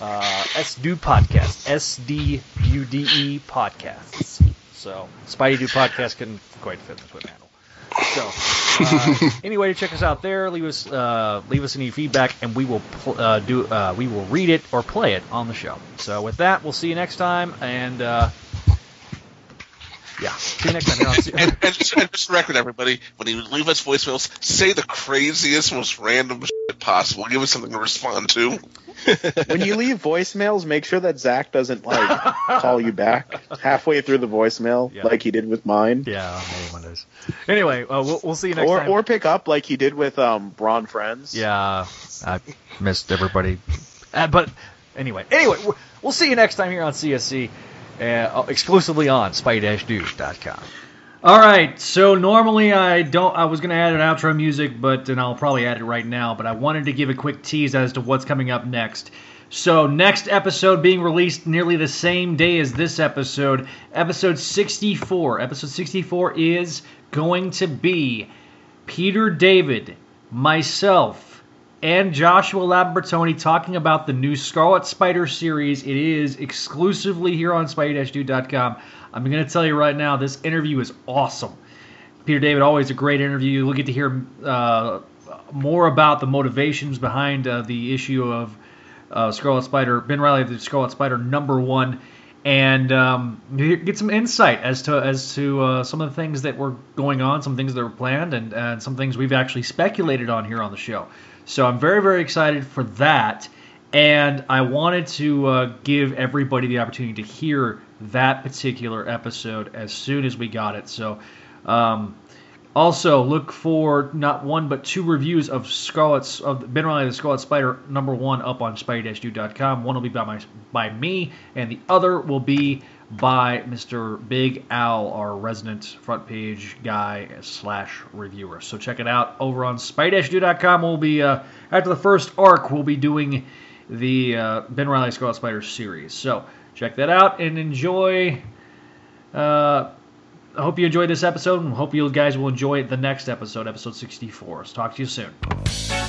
S1: Uh, S Dude Podcast. S D U D E Podcasts. So Spidey Dude Podcast couldn't quite fit the Twitter handle. So uh, anyway, check us out there. Leave us uh, leave us any feedback, and we will pl- uh, do uh, we will read it or play it on the show. So with that, we'll see you next time, and uh, yeah, see you next time. here on C-
S9: and, and, just, and just record everybody when you leave us voicemails, say the craziest, most random shit possible. Give us something to respond to.
S7: when you leave voicemails, make sure that Zach doesn't like call you back halfway through the voicemail,
S1: Yeah.
S7: like he did with mine.
S1: yeah, maybe one. Anyway, uh, we'll, we'll see you next
S7: or
S1: time.
S7: or pick up like he did with um Braun Friends.
S1: Yeah, I missed everybody. Uh, but anyway, anyway, we'll- we'll see you next time here on CSC, uh, exclusively on spy-dude.com. All right, so normally I don't. I was gonna add an outro music, but and I'll probably add it right now. But I wanted to give a quick tease as to what's coming up next. So next episode being released nearly the same day as this episode, episode 64. Episode 64 is going to be Peter David, myself, and Joshua Lambertoni talking about the new Scarlet Spider series. It is exclusively here on spidey-dude.com. I'm going to tell you right now, this interview is awesome. Peter David, always a great interview. We'll get to hear uh, more about the motivations behind uh, the issue of uh, Scarlet Spider, Ben Reilly, of the Scarlet Spider number one, and um, get some insight as to as to uh, some of the things that were going on, some things that were planned, and, and some things we've actually speculated on here on the show. So I'm very very excited for that, and I wanted to uh, give everybody the opportunity to hear that particular episode as soon as we got it. So. Um, also, look for not one but two reviews of Scarlet's of Ben Reilly the Scarlet Spider number one up on spidey-dude.com. One will be by my by me, and the other will be by Mr. Big Al, our resident front page guy slash reviewer. So check it out over on spidey-dude.com. We'll be uh, after the first arc, we'll be doing the uh, Ben Reilly Scarlet Spider series. So check that out and enjoy. Uh, I hope you enjoyed this episode and hope you guys will enjoy the next episode, episode 64. So talk to you soon.